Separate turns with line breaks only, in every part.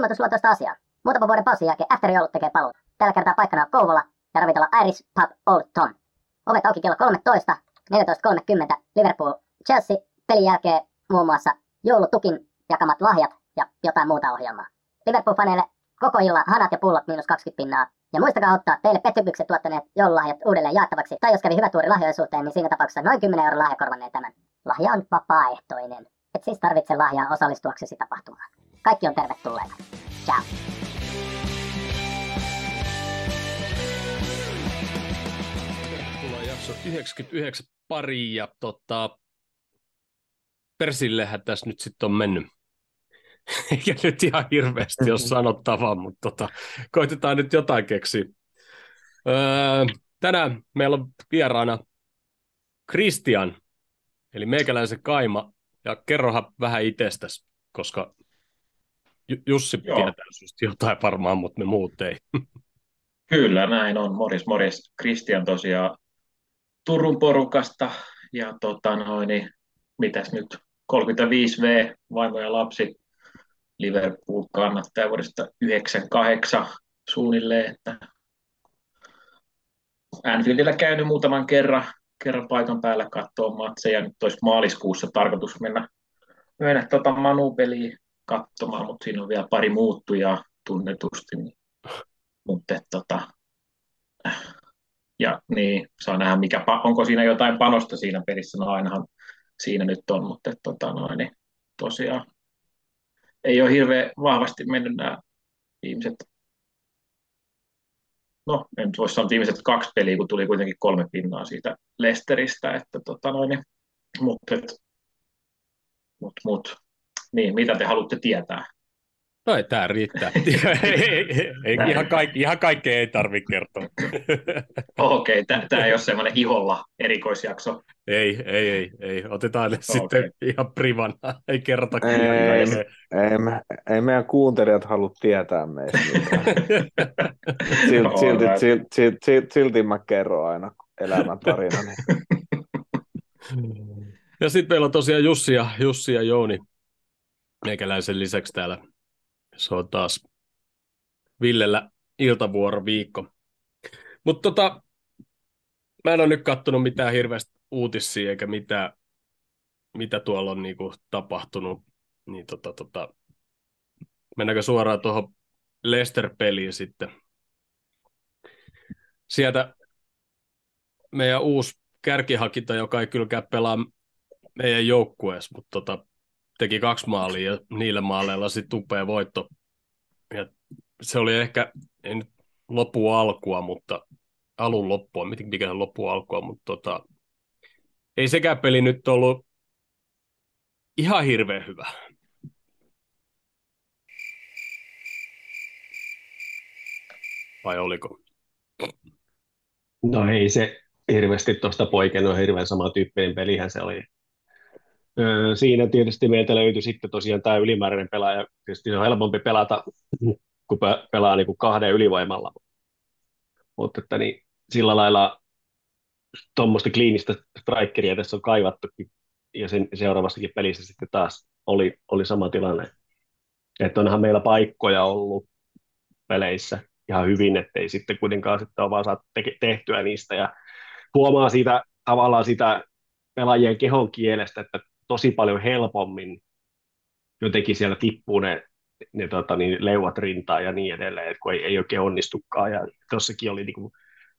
ilmoitusluontoista asiaa. Muutaman vuoden pausin jälkeen afterijoulut tekee paluun. Tällä kertaa paikkana on Kouvola ja ravintola Irish Pub Old Tom. Ovet auki kello 13, 14.30 Liverpool, Chelsea, pelin jälkeen muun muassa joulutukin jakamat lahjat ja jotain muuta ohjelmaa. Liverpool-faneille koko illan hanat ja pullot miinus 20 pinnaa. Ja muistakaa ottaa teille pettymykset tuottaneet joululahjat uudelleen jaettavaksi. Tai jos kävi hyvä tuuri lahjojen niin siinä tapauksessa noin 10 euron lahja korvannee tämän. Lahja on vapaaehtoinen. Et siis tarvitse lahjaa osallistuaksesi tapahtumaan. Kaikki on tervetulleita. Ciao.
Tervetuloa jakso 99 pari ja tota, Persillehän tässä nyt sitten on mennyt. Eikä nyt ihan hirveästi ole sanottavaa, mutta tota, koitetaan nyt jotain keksiä. Öö, tänään meillä on vieraana Christian, eli meikäläisen Kaima, ja kerrohan vähän itsestäsi, koska Jussi Joo. tietää susta jotain varmaan, mutta me muut ei.
Kyllä, näin on. Moris, moris. Kristian tosiaan Turun porukasta ja tota noin, niin, mitäs nyt, 35V, vaimo ja lapsi, Liverpool kannattaa vuodesta 98 suunnilleen, että Anfieldillä käynyt muutaman kerran, kerran paikan päällä katsoa matseja. Nyt olisi maaliskuussa tarkoitus mennä, mennä tota Manu-peliin katsomaan, mutta siinä on vielä pari muuttujaa tunnetusti. Niin. Mutta tota, ja niin, saa nähdä, mikä, onko siinä jotain panosta siinä pelissä, no ainahan siinä nyt on, mutta tota noin, niin tosiaan ei ole hirveän vahvasti mennyt nämä viimeiset, no en voi sanoa viimeiset kaksi peliä, kun tuli kuitenkin kolme pinnaa siitä Lesteristä, että tota noin, mutta mut, mut, niin, mitä te haluatte tietää?
No ei, tämä riittää. ei, ihan, kaikki, ihan kaikkea ei tarvitse kertoa.
Okei, okay, tämä ei ole semmoinen iholla erikoisjakso.
Ei, ei, ei, ei. Otetaan ne okay. sitten ihan privana. Ei kerrota
ei, ei, ei, me, ei, meidän kuuntelijat halua tietää meistä silti, silti, silti, silti, silti, silti mä kerron aina elämäntarinani.
Ja sitten meillä on tosiaan Jussi ja, Jussi ja Jouni meikäläisen lisäksi täällä se on taas Villellä iltavuoroviikko. Mutta tota, mä en ole nyt kattonut mitään hirveästi uutisia eikä mitään, mitä tuolla on niinku tapahtunut. Niin tota, tota, mennäänkö suoraan tuohon Leicester-peliin sitten. Sieltä meidän uusi kärkihakinta, joka ei kylläkään pelaa meidän joukkueessa, mutta tota, teki kaksi maalia ja niillä maaleilla sitten upea voitto. Ja se oli ehkä, ei nyt loppu alkua, mutta alun loppua, mikä se loppu alkua, mutta tota, ei sekään peli nyt ollut ihan hirveän hyvä. Vai oliko?
No ei se hirveästi tuosta poikennut hirveän samantyyppinen pelihän se oli Siinä tietysti meiltä löytyi sitten tosiaan tämä ylimääräinen pelaaja. Tietysti se on helpompi pelata, kun pelaa niin kuin kahden ylivoimalla. Mutta että niin, sillä lailla tuommoista kliinistä strikeria tässä on kaivattukin. Ja sen seuraavassakin pelissä sitten taas oli, oli sama tilanne. Että onhan meillä paikkoja ollut peleissä ihan hyvin, ettei sitten kuitenkaan sitten ole vaan te- tehtyä niistä. Ja huomaa siitä tavallaan sitä pelaajien kehon kielestä, että tosi paljon helpommin jotenkin siellä tippuu ne, ne tota, niin, leuat rintaan ja niin edelleen, kun ei, ei oikein onnistukaan. Ja tuossakin oli niin kuin,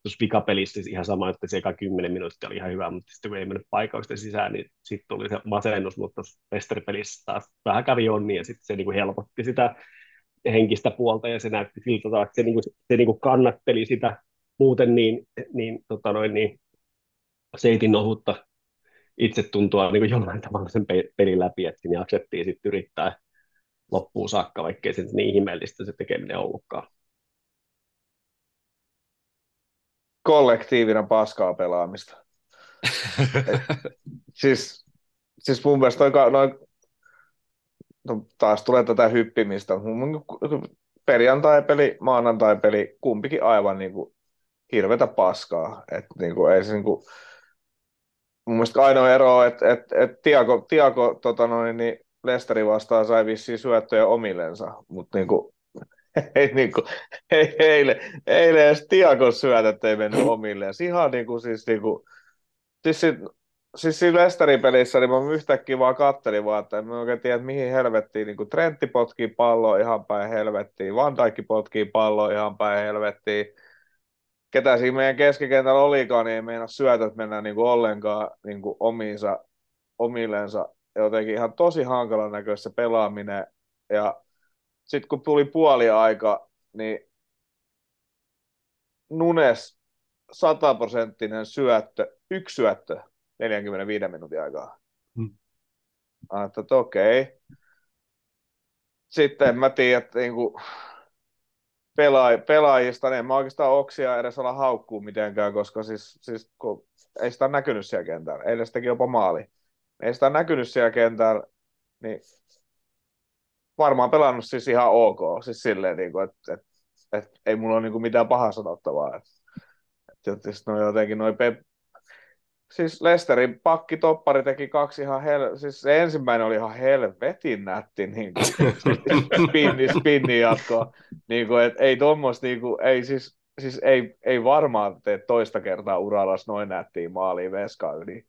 tuossa pikapelissä ihan sama, että se eka kymmenen minuuttia oli ihan hyvä, mutta sitten kun ei mennyt paikausta sisään, niin sitten tuli se masennus, mutta Westerpelissä taas vähän kävi onni ja sitten se niin kuin helpotti sitä henkistä puolta ja se näytti siltä, että se, niin kuin, se niin kuin kannatteli sitä muuten niin, niin, tota noin, niin seitin ohutta itse tuntua niin kuin jollain tavalla sen pelin läpi, että siinä jaksettiin sitten yrittää loppuun saakka, vaikkei se niin ihmeellistä se tekeminen ollutkaan.
Kollektiivina paskaa pelaamista. siis, siis mun mielestä noin, noin no, taas tulee tätä hyppimistä. Perjantai-peli, maanantai-peli, kumpikin aivan niin kuin hirvetä paskaa. Et niin kuin, ei se niin kuin, mun mielestä ainoa ero on, että et, et Tiago, Tiago tota noin, niin Lesteri vastaan sai vissiin syöttöjä omillensa, mutta niinku, ei, niinku, ei, eilen, eilen edes Tiakon syötöt ei mennyt omilleen. Ihan niinku, siis, niinku, siis, siis, siis siinä Lesterin pelissä niin mä yhtäkkiä vaan kattelin vaan, että en mä oikein tiedä, että mihin helvettiin. Niin Trentti potkii palloa ihan päin helvettiin, Van Dijk potkii palloa ihan päin helvettiin. Ketä siinä meidän keskikentällä olikaan, niin ei meinaa syötöt mennä niin kuin ollenkaan niin kuin omiinsa, omillensa. Jotenkin ihan tosi hankalan näköistä pelaaminen. Ja sitten kun tuli puoli aika, niin Nunes sataprosenttinen syöttö, yksi syöttö 45 minuutin aikaa. Hmm. Että, että okei. Sitten en mä tiedä, että niin kuin, pelaaj- pelaajista, niin en mä oikeastaan oksia edes olla haukkuu mitenkään, koska siis, siis kun ei sitä näkynyt siellä kentällä. Eilen se teki jopa maali. Ei sitä näkynyt siellä kentällä, niin varmaan pelannut siis ihan ok. Siis silleen, niin kuin, että, että, että, ei mulla ole niin kuin mitään pahaa sanottavaa. Että, että no jotenkin noi pe- siis Lesterin pakki toppari teki kaksi ihan hel... siis se ensimmäinen oli ihan helvetin nätti niin kuin, spinni, spinni jatko. Niin kuin, et ei tuommoista, niin kuin, ei siis, siis ei, ei varmaan tee toista kertaa uralla noin nättiä maaliin veskaan yli.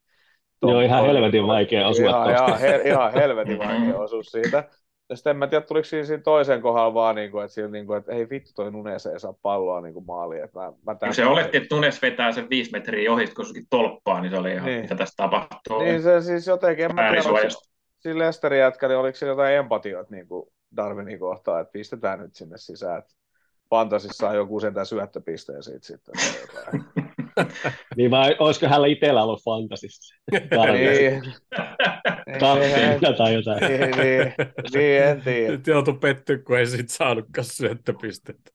Joo, ihan helvetin vaikea osua
ihan, ihan, hel, ihan helvetin vaikea osuus siitä. Ja sitten en mä tiedä, tuliko siinä, siinä toisen kohdalla vaan, niin kuin, että, siinä, niin kuin, että ei vittu toi Nunes ei saa palloa niin kuin maaliin. Että mä, mä
tämän... se oletti, että Nunes vetää sen viisi metriä ohi, kun tolppaa, niin se oli ihan, niin. mitä tässä tapahtuu.
Niin se siis jotenkin, en mä tiedä, oliko, sillä Lesterin jätkä, niin oliko sillä jotain empatioita niin kuin Darwinin kohtaan, että pistetään nyt sinne sisään. Että Fantasissa on joku sentään syöttöpisteen siitä sitten.
niin vai olisiko hänellä itsellä ollut fantasissa? niin. Kapteena tai jotain.
niin, niin, niin, en tiedä.
Nyt joutui pettyä, kun ei siitä saanutkaan syöttöpistettä.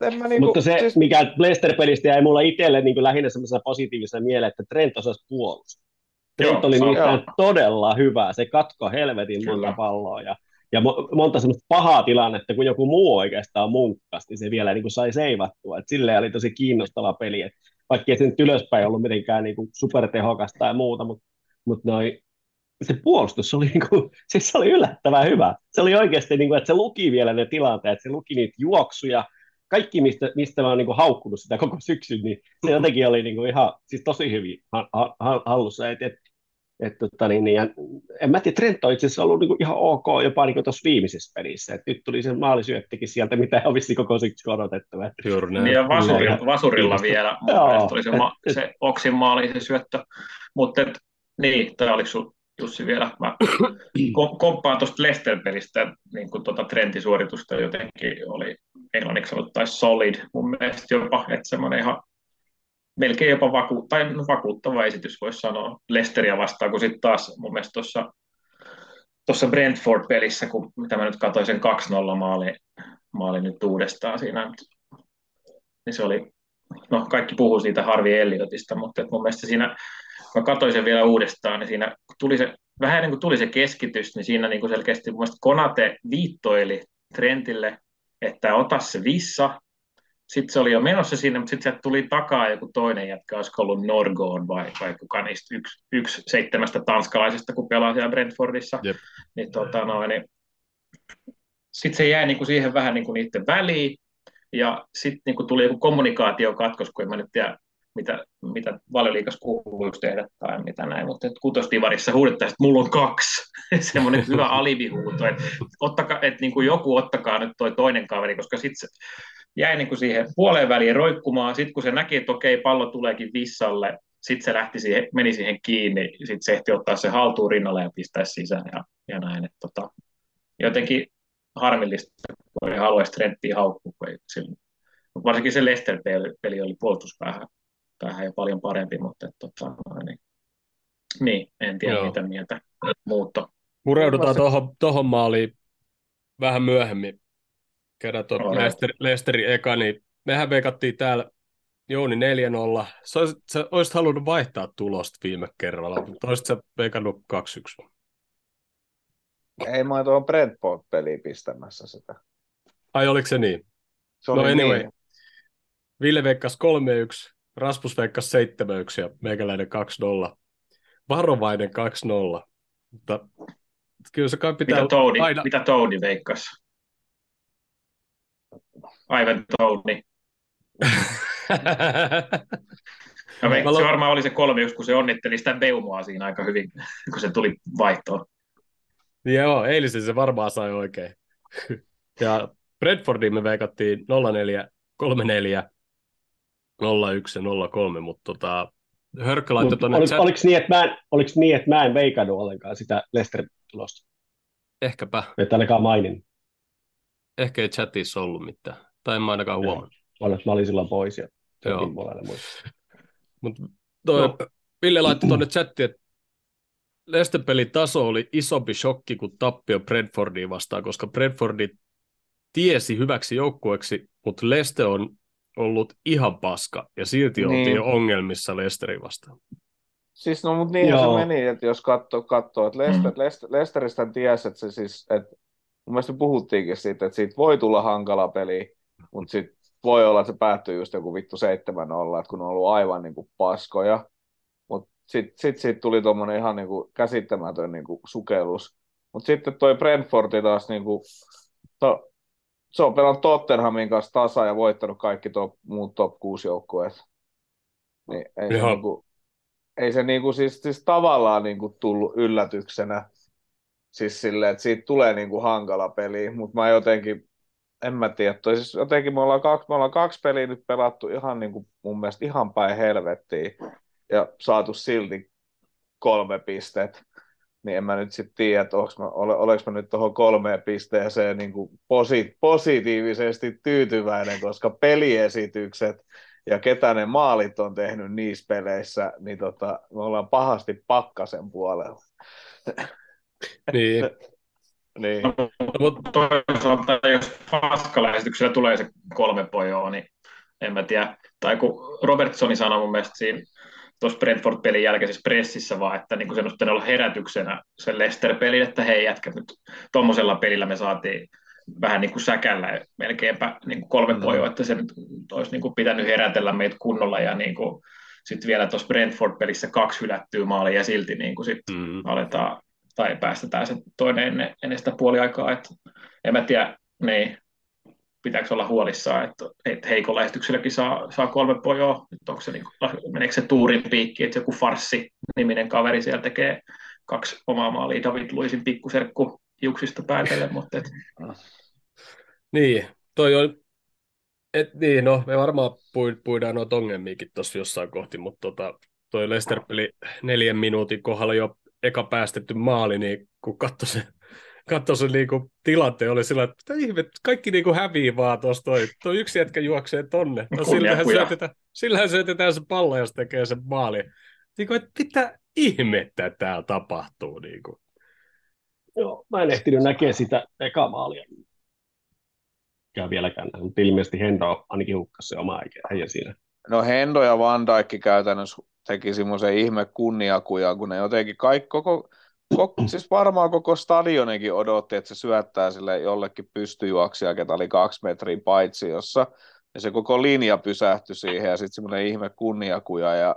Niinku, Mutta se, siis... mikä Leicester-pelistä jäi mulla itselle niin kuin lähinnä semmoisena positiivisena mieleen, että Trent osasi puolustaa. Trent joo, oli nimittäin todella hyvä. Se katko helvetin monta palloa ja ja monta semmoista pahaa tilannetta, kun joku muu oikeastaan munkkasti, niin se vielä niin kuin sai seivattua. Et silleen oli tosi kiinnostava peli, että vaikka ei se nyt ylöspäin ollut mitenkään niin kuin supertehokasta tai muuta, mutta, noi, se puolustus oli, niin kuin, siis se oli yllättävän hyvä. Se oli oikeasti, niin kuin, että se luki vielä ne tilanteet, se luki niitä juoksuja, kaikki, mistä, mistä mä oon niin kuin haukkunut sitä koko syksyn, niin se jotenkin oli niin kuin ihan siis tosi hyvin hallussa. Et, et, et, tota, niin, niin, ja en mä tiedä, Trent on itse asiassa ollut niin ihan ok jopa niin tuossa viimeisessä pelissä. Et nyt tuli se maalisyöttikin sieltä, mitä ei olisi koko syksy odotettu.
Juuri. Niin ja vasurilla, vasurilla vielä. Joo, oli se, ma- et, se Oksin maali, se syöttö. Mutta niin, tai oliko sinulla Jussi vielä? Mä komppaan tuosta Leicester-pelistä, niin kuin tuota trendisuoritusta jotenkin oli englanniksi tai solid mun mielestä jopa, että semmoinen ihan melkein jopa vaku- tai no, vakuuttava esitys, voisi sanoa, Lesteria vastaan, kun sitten taas mun mielestä tuossa tuossa Brentford-pelissä, kun mitä mä nyt katsoin sen 2-0 maali, maali nyt uudestaan siinä, niin se oli, no kaikki puhuu siitä Harvi Elliotista, mutta mun mielestä siinä, kun mä katsoin sen vielä uudestaan, niin siinä tuli se, vähän ennen kuin tuli se keskitys, niin siinä niin kuin selkeästi mun mielestä Konate viittoili Trentille, että ota se vissa, sitten se oli jo menossa sinne, mutta sitten sieltä tuli takaa joku toinen jätkä, olisiko ollut Norgoon vai, vai kuka niistä yksi, yksi seitsemästä tanskalaisesta, kun pelaa siellä Brentfordissa. Niin, tota, no, niin, sitten se jäi niinku siihen vähän niinku niiden väliin, ja sitten niinku tuli joku kommunikaatiokatkos, kun en mä nyt tiedä, mitä, mitä valioliikas kuuluisi tehdä tai mitä näin, mutta kutostivarissa huudettaisiin, että mulla on kaksi. Semmoinen hyvä alivihuuto, että, ottaka, että niin kuin joku ottakaa nyt toi toinen kaveri, koska sitten jäi niin kuin siihen puoleen väliin roikkumaan. Sitten kun se näki, että okei, pallo tuleekin vissalle, sitten se lähti siihen, meni siihen kiinni, sitten se ehti ottaa se haltuun rinnalle ja pistää sisään ja, ja näin. Että tota, jotenkin harmillista, kun ei haluaisi Trenttiä haukkua, varsinkin se Leicester-peli oli puolustuspäähän päähän jo paljon parempi, mutta että, tota, niin, niin, en tiedä Joo. mitä mieltä muutto.
Pureudutaan tuohon maaliin vähän myöhemmin kerran tuon Leicester, Leicesterin eka, niin mehän veikattiin täällä Jouni 4-0. Sä olisit, sä olisit halunnut vaihtaa tulosta viime kerralla, mutta olisit sä veikannut 2-1.
Ei mä tuohon Brentford-peliin pistämässä sitä.
Ai oliko se niin?
Se no anyway. Niin.
Ville veikkasi 3-1, Rasmus veikkasi 7-1 ja meikäläinen 2-0. Varovainen 2-0. Mutta kyllä se kai pitää
Mitä Toudi,
aina...
mitä Toudi veikkasi? Aivan Toudi. No,
Mä
se
lo-
varmaan oli se kolme, just kun se onnitteli sitä Beumoa siinä aika hyvin, kun se tuli vaihtoon.
Joo, eilisen se varmaan sai oikein. Ja Bradfordiin me veikattiin 04, 34, 01 ja 03, mutta tota, Hörkkö laittoi
Mut
tuonne
oliko,
chat...
oliko, niin, että mä en, oliko niin, että mä en veikannut ollenkaan sitä Lesterin tulosta?
Ehkäpä,
Että ainakaan mainin.
ehkä ei chatissa ollut mitään. Tai en mä ainakaan huomannut.
Mä olin silloin pois ja
Joo. Mutta toi,
No.
Ville laittoi tuonne chattiin, että Leicester pelin taso oli isompi shokki kuin tappio Bradfordiin vastaan, koska Bradfordi tiesi hyväksi joukkueeksi, mutta Leicester on ollut ihan paska, ja silti
Niin.
oltiin ongelmissa Leicesterin vastaan.
Siis no, mutta niin
Joo.
se meni, että jos katsoo, katsoo että Lester,
Mm.
Lester, Lesteristä tiesi, että se siis, että mun mielestä me puhuttiinkin siitä, että siitä voi tulla hankala peli, mutta sitten voi olla, että se päättyy just joku vittu 7-0, että kun on ollut aivan niin kuin paskoja, mutta sitten sit siitä tuli tuommoinen ihan niin kuin käsittämätön niin kuin sukellus. Mutta sitten toi Brentfordi taas, niin kuin, to, se on pelannut Tottenhamin kanssa tasa ja voittanut kaikki top, muut top 6 joukkueet. Niin ei se, niin kuin, ei se niin kuin, siis, siis tavallaan niin kuin tullut yllätyksenä. Siis silleen, että siitä tulee niin kuin hankala peli, mutta mä jotenkin, en mä tiedä, toi siis jotenkin me ollaan, kaksi, me ollaan kaksi peliä nyt pelattu ihan niin kuin mun mielestä ihan päin helvettiin ja saatu silti kolme pistettä. Niin en mä nyt sitten tiedä, että mä, ole, mä nyt tuohon kolmeen pisteeseen niin kuin posi, positiivisesti tyytyväinen, koska peliesitykset ja ketä ne maalit on tehnyt niissä peleissä, niin tota, me ollaan pahasti pakkasen puolella.
Niin.
Niin.
No, mutta
Toisaalta jos paskalähestyksellä tulee se kolme pojoa, niin en mä tiedä. Tai kun Robertsoni sanoi mun mielestä siinä tuossa Brentford-pelin jälkeisessä pressissä vaan, että niin sen olisi pitänyt olla herätyksenä sen Leicester-pelin, että hei jätkät nyt tuommoisella pelillä me saatiin vähän niin kuin säkällä melkeinpä niin kuin kolme
Mm.
pojoa, että se nyt olisi niin kuin pitänyt herätellä meitä kunnolla ja niin kuin, sitten vielä tuossa Brentford-pelissä kaksi hylättyä maalia ja silti niin kuin sit
mm,
aletaan tai päästetään se toinen ennen, ennen sitä puoliaikaa. Että en mä tiedä, niin pitääkö olla huolissaan, että, että heikolla esitykselläkin saa, saa kolme pojoa. Nyt onko se, niin meneekö se tuurin piikki, että joku Farssi niminen kaveri siellä tekee kaksi omaa maalia David Luisin pikkuserkku hiuksista päätellen, mutta et,
niin, toi on, et, niin, no me varmaan pui- puidaan noita ongelmiakin tuossa jossain kohti, mutta tota, toi Leicester-peli neljän minuutin kohdalla jo eka päästetty maali, niin kun katsoi se, katsoi se niinku tilanteen, oli sillä, että mitä ihme, kaikki niinku hävii vaan tuossa toi, toi yksi jätkä juoksee tonne. No sillähän syötetään, sillähän syötetään se pallo, jos tekee sen maali. Niin kuin, että mitä ihmettä täällä tapahtuu. Niin kuin.
Joo, mä en ehtinyt näkeä sitä eka maalia. Mikä vieläkään mutta ilmeisesti Hendo ainakin hukkasi se oma äijä siinä.
No Hendo ja Van Dijk käytännössä teki semmoisen ihme kunniakujan, kun ne jotenkin kaikki, koko, koko, siis varmaan koko stadionikin odotti, että se syöttää sille jollekin pystyjuoksija, ketä oli kaksi metriä paitsi jossa, ja se koko linja pysähtyi siihen, ja sitten semmoinen ihme kunniakuja, ja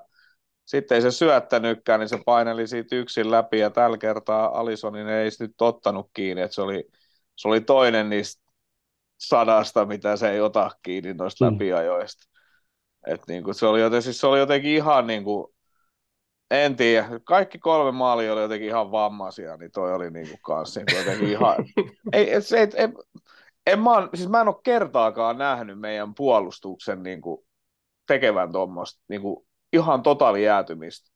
sitten ei se syöttänytkään, niin se paineli siitä yksin läpi, ja tällä kertaa Alisonin ei nyt ottanut kiinni, että se oli, se oli toinen niistä sadasta, mitä se ei ota kiinni noista
Mm.
läpiajoista. Et niinku, se, oli joten, siis se oli jotenkin ihan niinku, en tiedä, kaikki kolme maalia oli jotenkin ihan vammaisia, niin toi oli niinku kanssa niinku jotenkin ihan, ei, se, et, en, en mä, siis mä en ole kertaakaan nähnyt meidän puolustuksen niinku, tekevän tuommoista niinku, ihan totaali jäätymistä.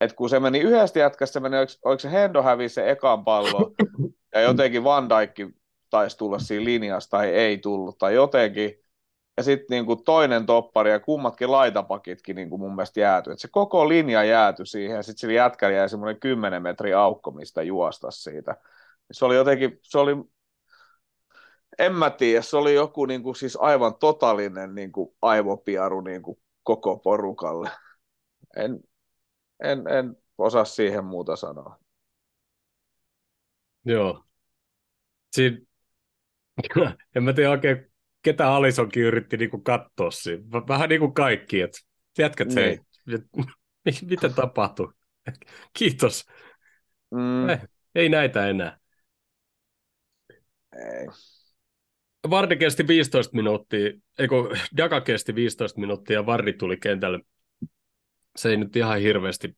Et kun se meni yhdestä jätkästä, se meni, oliko, oliko se Hendo hävisi se ekan pallo, ja jotenkin Van Dijk taisi tulla siinä linjassa, tai ei tullut, tai jotenkin, ja sitten niinku toinen toppari ja kummatkin laitapakitkin niinku mun mielestä jääty. Et se koko linja jääty siihen ja sitten sillä jätkällä jäi semmoinen 10 metri aukko, mistä juosta siitä. Se oli jotenkin, se oli, en mä tiedä, se oli joku niinku siis aivan totaalinen niinku aivopiaru niinku koko porukalle. En, en, en osaa siihen muuta sanoa.
Joo. Siinä, en mä tiedä oikein, ketä Alisonkin yritti niinku katsoa siinä. Vähän niin kuin kaikki, että jätkät
Niin.
hei, et- mitä tapahtuu? Kiitos.
Mm.
Eh. Ei näitä enää.
Ei.
Vardi kesti 15 minuuttia, eikö Daka kesti 15 minuuttia ja Vardi tuli kentälle. Se ei nyt ihan hirveästi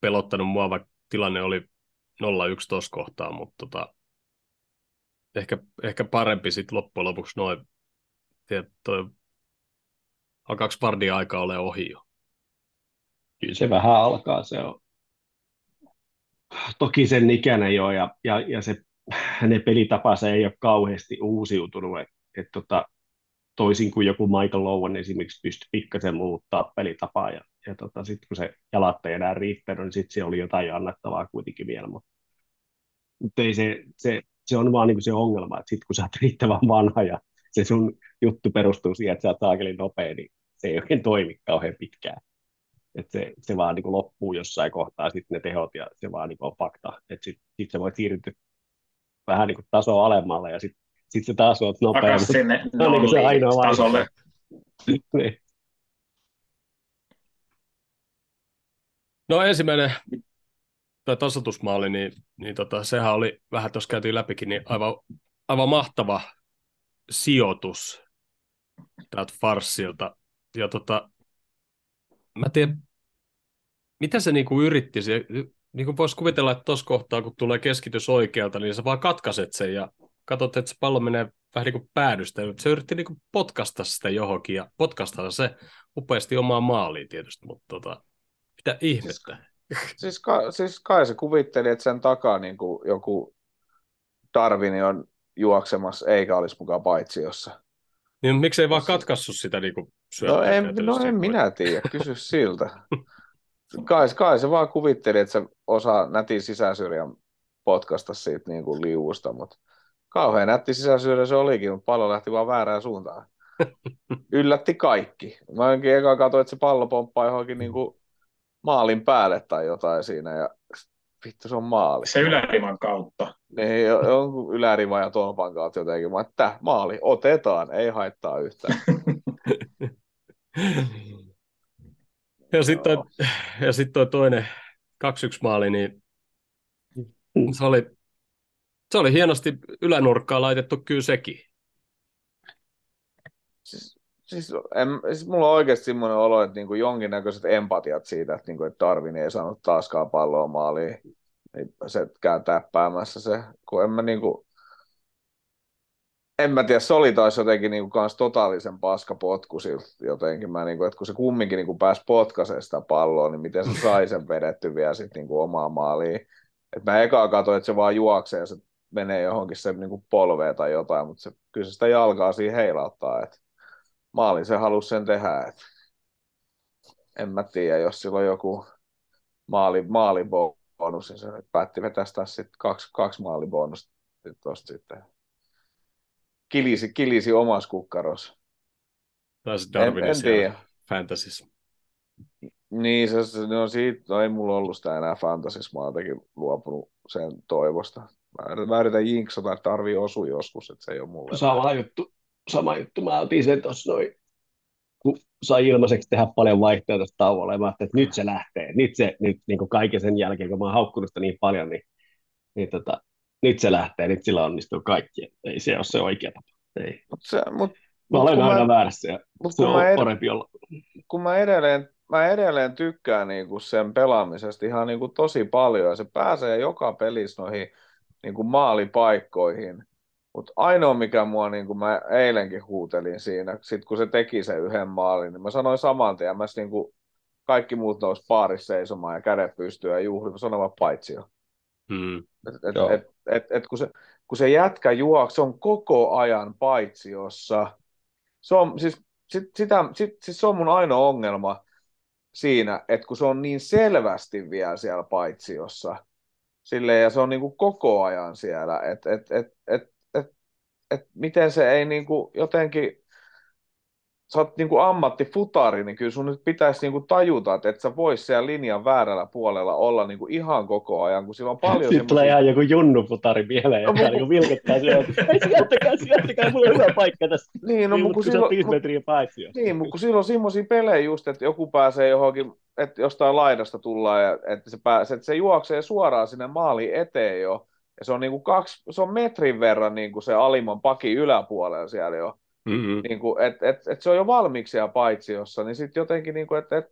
pelottanut mua, vaikka tilanne oli 0-1 tuossa kohtaa, mutta tota, ehkä, ehkä parempi sitten loppujen lopuksi noin. Toi, alkaako Vardin aika ole ohi jo?
Kyllä se vähän alkaa, se on toki sen ikäinen jo, ja, ja, ja se hänen pelitapansa ei ole kauheasti uusiutunut, että et tota, toisin kuin joku Michael Lowan esimerkiksi pystyi pikkasen muuttaa pelitapaa, ja, ja tota, sitten kun se jalat ei enää riittänyt, niin sitten se oli jotain annettavaa kuitenkin vielä, mutta, mutta ei se, se, se on vaan niin se ongelma, että sitten kun sä oot riittävän vanha ja se sun juttu perustuu siihen, että sä oot saakelin nopea, niin se ei oikein toimi kauhean pitkään. Et se, se vaan niin loppuu jossain kohtaa sitten ne tehot ja se vaan niin on fakta. Että sitten sit se voi siirtyä vähän niin tasoa alemmalle ja sitten sit se taas on nopea.
Takas sinne
no, niin se ainoa
tasolle.
niin. No ensimmäinen tai tasotusmaali, niin, niin tota, sehän oli, vähän tuossa käytiin läpikin, niin aivan, aivan mahtava sijoitus täältä farssilta. Ja tota, mä tiedän, mitä se niinku yritti, se, niinku voisi kuvitella, että tuossa kohtaa, kun tulee keskitys oikealta, niin sä vaan katkaiset sen ja katsot, että se pallo menee vähän niin kuin päädystä. Se yritti niin kuin potkasta sitä johonkin ja potkasta se upeasti omaan maaliin tietysti, mutta tota, mitä ihmettä.
Siis, siis, ka, siis kai se kuvitteli, että sen takaa niin kuin joku Darwini on juoksemassa, eikä olisi mukaan paitsiossa.
Niin, miksei vaan katkaissut sitä niin kuin
No en, no en minä tiedä, kysy siltä. kai, kai se vaan kuvitteli, että se osaa nätin sisäsyrjän potkasta siitä niin kuin liuusta, mutta kauhean nätti sisäsyrjä se olikin, mutta pallo lähti vaan väärään suuntaan. Yllätti kaikki. Mä ainakin eka katsoin, että se pallo pomppaa johonkin niin kuin maalin päälle tai jotain siinä ja vittu se on maali.
Se yläriman kautta.
Niin, on ylärima ja tolpan kautta jotenkin. Mä että maali, otetaan, ei haittaa yhtään.
ja sitten toi, ja sit toi toinen 2-1 maali, niin se oli, se oli hienosti ylänurkkaan laitettu kyllä sekin.
Siis, siis, en, siis mulla on oikeasti semmoinen olo, että niinku jonkinnäköiset empatiat siitä, että, niinku, että Darwin ei saanut taaskaan palloa maaliin. Niin se käy täppäämässä se, kun en mä niinku, en mä tiedä, se oli taas jotenkin niinku kans totaalisen paskapotku siltä jotenkin. Mä niinku, että kun se kumminkin niinku pääsi potkasemaan sitä palloa, niin miten se sai sen vedetty vielä sitten niinku omaan maaliin. Et mä ekaa katsoin, että se vaan juoksee ja se menee johonkin se niinku polveen tai jotain, mutta se, kyllä se sitä jalkaa siinä heilauttaa. Et maali se halusi sen tehdä. Et en mä tiedä, jos sillä on joku maali, maalibonus, niin se päätti vetästä sitten kaksi, kaksi maalibonusta tuosta sitten kilisi, kilisi omassa kukkarossa.
Taisi Darwinin en, en tiedä. Fantasissa.
Niin, se, se, no siitä, no ei mulla ollut sitä enää fantasissa, mä oon jotenkin luopunut sen toivosta. Mä, mä yritän jinksata, että tarvii osua joskus, että se ei ole mulle.
Sama juttu, sama juttu. Mä otin sen tuossa noin, kun sai ilmaiseksi tehdä paljon vaihtoehtoista tauolla, ja mä että nyt se lähtee. Nyt se, nyt niin kuin kaiken sen jälkeen, kun mä oon haukkunut sitä niin paljon, niin, niin tota, nyt se lähtee, nyt sillä onnistuu kaikki. Ei se ole se oikea tapa. Ei.
Mut se, mut,
mä olen aina mä, väärässä ja mut se on ed- parempi olla.
Kun mä edelleen, mä edelleen tykkään niinku sen pelaamisesta ihan niinku tosi paljon ja se pääsee joka pelissä noihin niinku maalipaikkoihin. Mutta ainoa, mikä mua, niin kuin mä eilenkin huutelin siinä, sit kun se teki sen yhden maalin, niin mä sanoin saman tien, mä niin kuin kaikki muut nousi paarissa seisomaan ja kädet pystyä ja juhli, mä sanoin vaan paitsi jo.
Hmm.
Et, et, et, et, et, kun, se, kun se jätkä juoksi, se on koko ajan paitsiossa. Se on, siis, sit, sitä, sit, siis se on mun ainoa ongelma siinä, että kun se on niin selvästi vielä siellä paitsiossa, sille ja se on niin kuin koko ajan siellä, että et, et, et, et, et, miten se ei niin kuin jotenkin, sä oot niin kuin ammattifutari, niin kyllä sun nyt pitäisi niin kuin tajuta, että et sä vois siellä linjan väärällä puolella olla niin kuin ihan koko ajan, kun sillä on paljon
Sitten tulee ihan joku junnufutari mieleen, joka
No,
niin vilkuttaa siellä, että ei sijoittakaa, sijoittakaa, mulla on hyvä paikka tässä.
Niin, no,
Niin,
kun
kun
silloin,
viisi metriä paitsi
niin, mutta kun silloin on semmoisia pelejä just, että joku pääsee johonkin, että jostain laidasta tullaan, ja että se, pääsee, että se juoksee suoraan sinne maaliin eteen jo, ja se on, niin kuin kaksi, se on metrin verran niin kuin se alimman paki yläpuolella siellä jo.
Mm-hmm.
niin kuin, et, et, et se on jo valmiiksi siellä paitsiossa, niin sitten jotenkin, niin kuin, että et,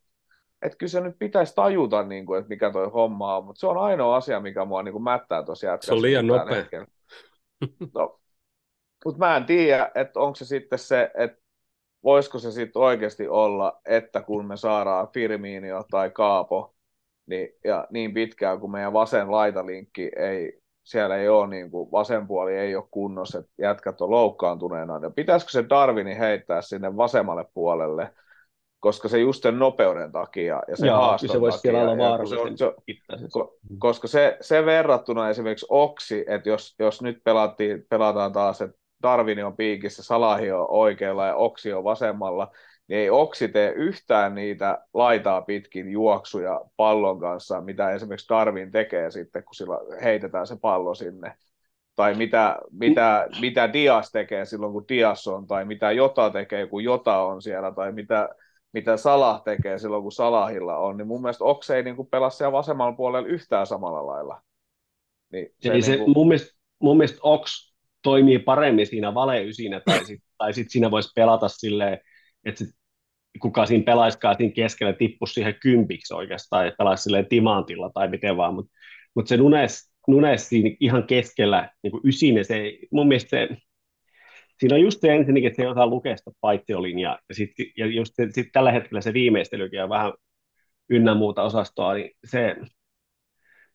et kyllä se nyt pitäisi tajuta, niin kuin, että mikä toi homma on, mutta se on ainoa asia, mikä mua niin kuin mättää jätkässä.
Se on liian nopea.
hetkellä. No, mutta mä en tiedä, että onko se sitten se, että voisiko se sitten oikeasti olla, että kun me saadaan Firmino tai Kaapo, niin, ja niin pitkään kuin meidän vasen laitalinkki ei, siellä ei ole, niin kuin vasen puoli ei ole kunnossa, että jätkät on loukkaantuneena, niin pitäisikö se Darwini heittää sinne vasemmalle puolelle, koska se just sen nopeuden takia ja sen
Joo,
haaston
kyllä se voisi
takia,
olla
ja se on- se, ko- koska se, se verrattuna esimerkiksi Oksi, että jos, jos nyt pelattiin, pelataan taas, että Darwin on piikissä, Salahi on oikealla ja Oksi on vasemmalla, niin ei Oksi tee yhtään niitä laitaa pitkin juoksuja pallon kanssa, mitä esimerkiksi Darwin tekee sitten, kun sillä heitetään se pallo sinne. Tai mitä, mitä, mitä Dias tekee silloin, kun Dias on, tai mitä Jota tekee, kun Jota on siellä, tai mitä, mitä Salah tekee silloin, kun Salahilla on, niin mun mielestä Oks ei niin kuin pelaa siellä vasemmalla puolella yhtään samalla lailla. Niin
Se, Eli se,
niin kuin,
mun, mielestä, mun mielestä Ox toimii paremmin siinä valeysinä, tai sitten tai sit siinä voisi pelata silleen, että kuka siinä pelaiskaan siinä keskellä tippuisi siihen kympiksi oikeastaan, ja pelaisi silleen timantilla tai miten vaan, mutta mut se Nunes, Nunes siinä ihan keskellä niin kuin ysinen, se, mun mielestä se, siinä on just se ensinnäkin, että se ei osaa lukea sitä paitsiolinjaa, ja sitten ja just se, sit tällä hetkellä se viimeistelykin on vähän ynnä muuta osastoa, niin se,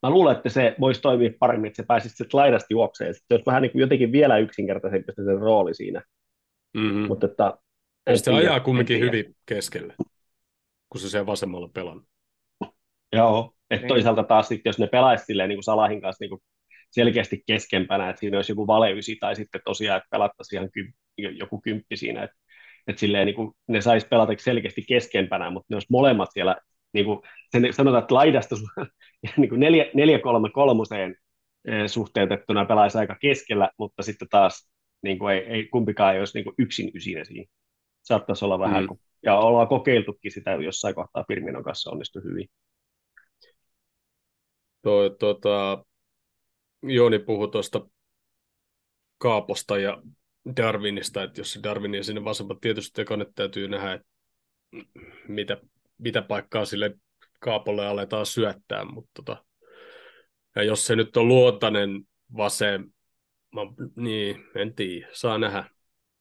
mä luulen, että se voisi toimia paremmin, että se pääsisi sitten laidasta juokseen. Se olisi vähän niin kuin jotenkin vielä yksinkertaisempi se sen rooli siinä.
Mm-hmm.
Mutta että,
Ja se ajaa kumminkin hyvin keskelle, kun se siellä vasemmalla pelaa.
Joo, että
Niin.
toisaalta taas sitten, jos ne pelaisi silleen niin kuin Salahin kanssa niin kuin selkeästi keskempänä, että siinä olisi joku valeysi tai sitten tosiaan, että pelattaisiin ihan kym, joku kymppi siinä, että, että silleen niin kuin ne saisi pelata selkeästi keskempänä, mutta ne olisi molemmat siellä, niin kuin sen, sanotaan, että laidasta niin kuin 4-3-3 suhteutettuna pelaisi aika keskellä, mutta sitten taas niin kuin ei, ei, kumpikaan ei olisi niin kuin yksin ysinä siinä. Saattaisi olla vähän,
Mm.
ja ollaan kokeiltukin sitä jossain kohtaa Firminon kanssa onnistui hyvin.
Toi, tota, Jooni puhui tuosta Kaaposta ja Darwinista, että jos se Darwin sinne vasemmat tietysti eka nyt täytyy nähdä, että mitä, mitä paikkaa sille Kaapolle aletaan syöttää, mutta tota, ja jos se nyt on luotainen vasen, niin en tiedä, saa nähdä.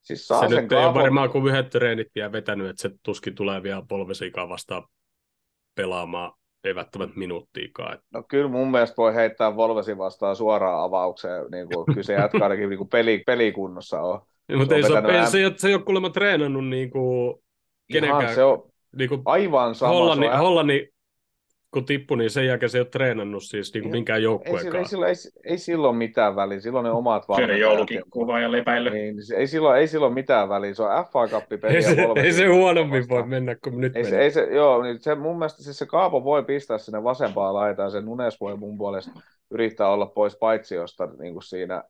Siis saa
se
sen
nyt ei ole
kaapon,
varmaan kuin yhdet treenit vielä vetänyt, että se tuskin tulee vielä polvesikaan vastaan pelaamaan, ei välttämättä minuuttiikaan.
No kyllä mun mielestä voi heittää Volvesin vastaan suoraan avaukseen, niin kuin, kyllä se jätkä ainakin niin kuin peli, pelikunnossa on.
Mutta
on
ei se, ole,
vetänyt
ei, se, ei ole- se ei ole kuulemma treenannut niin kuin, Kenenkään-
Ihan se on
niin kuin
aivan sama.
Hollannin,
on,
Hollannin, kun tippui, niin sen jälkeen se ei ole treenannut siis niin kuin
Ei-
minkään
ei, sillä,
joukkueekaan.
ei, sillä, ei, ei silloin mitään väliä, silloin ne omat
Syönyt
valmentajat.
joulukinkkua ja lepäillyt.
Niin, se- ei, silloin, ei silloin mitään väliä, se on FA Cup-peli.
Ei se, ei se huonommin
vastaan.
voi mennä kuin nyt
Ei se, ei se, joo, niin se, mun mielestä siis se Kaapo voi pistää sinne vasempaan laitaan, se Nunes voi mun puolesta yrittää olla pois paitsiosta niin kuin siinä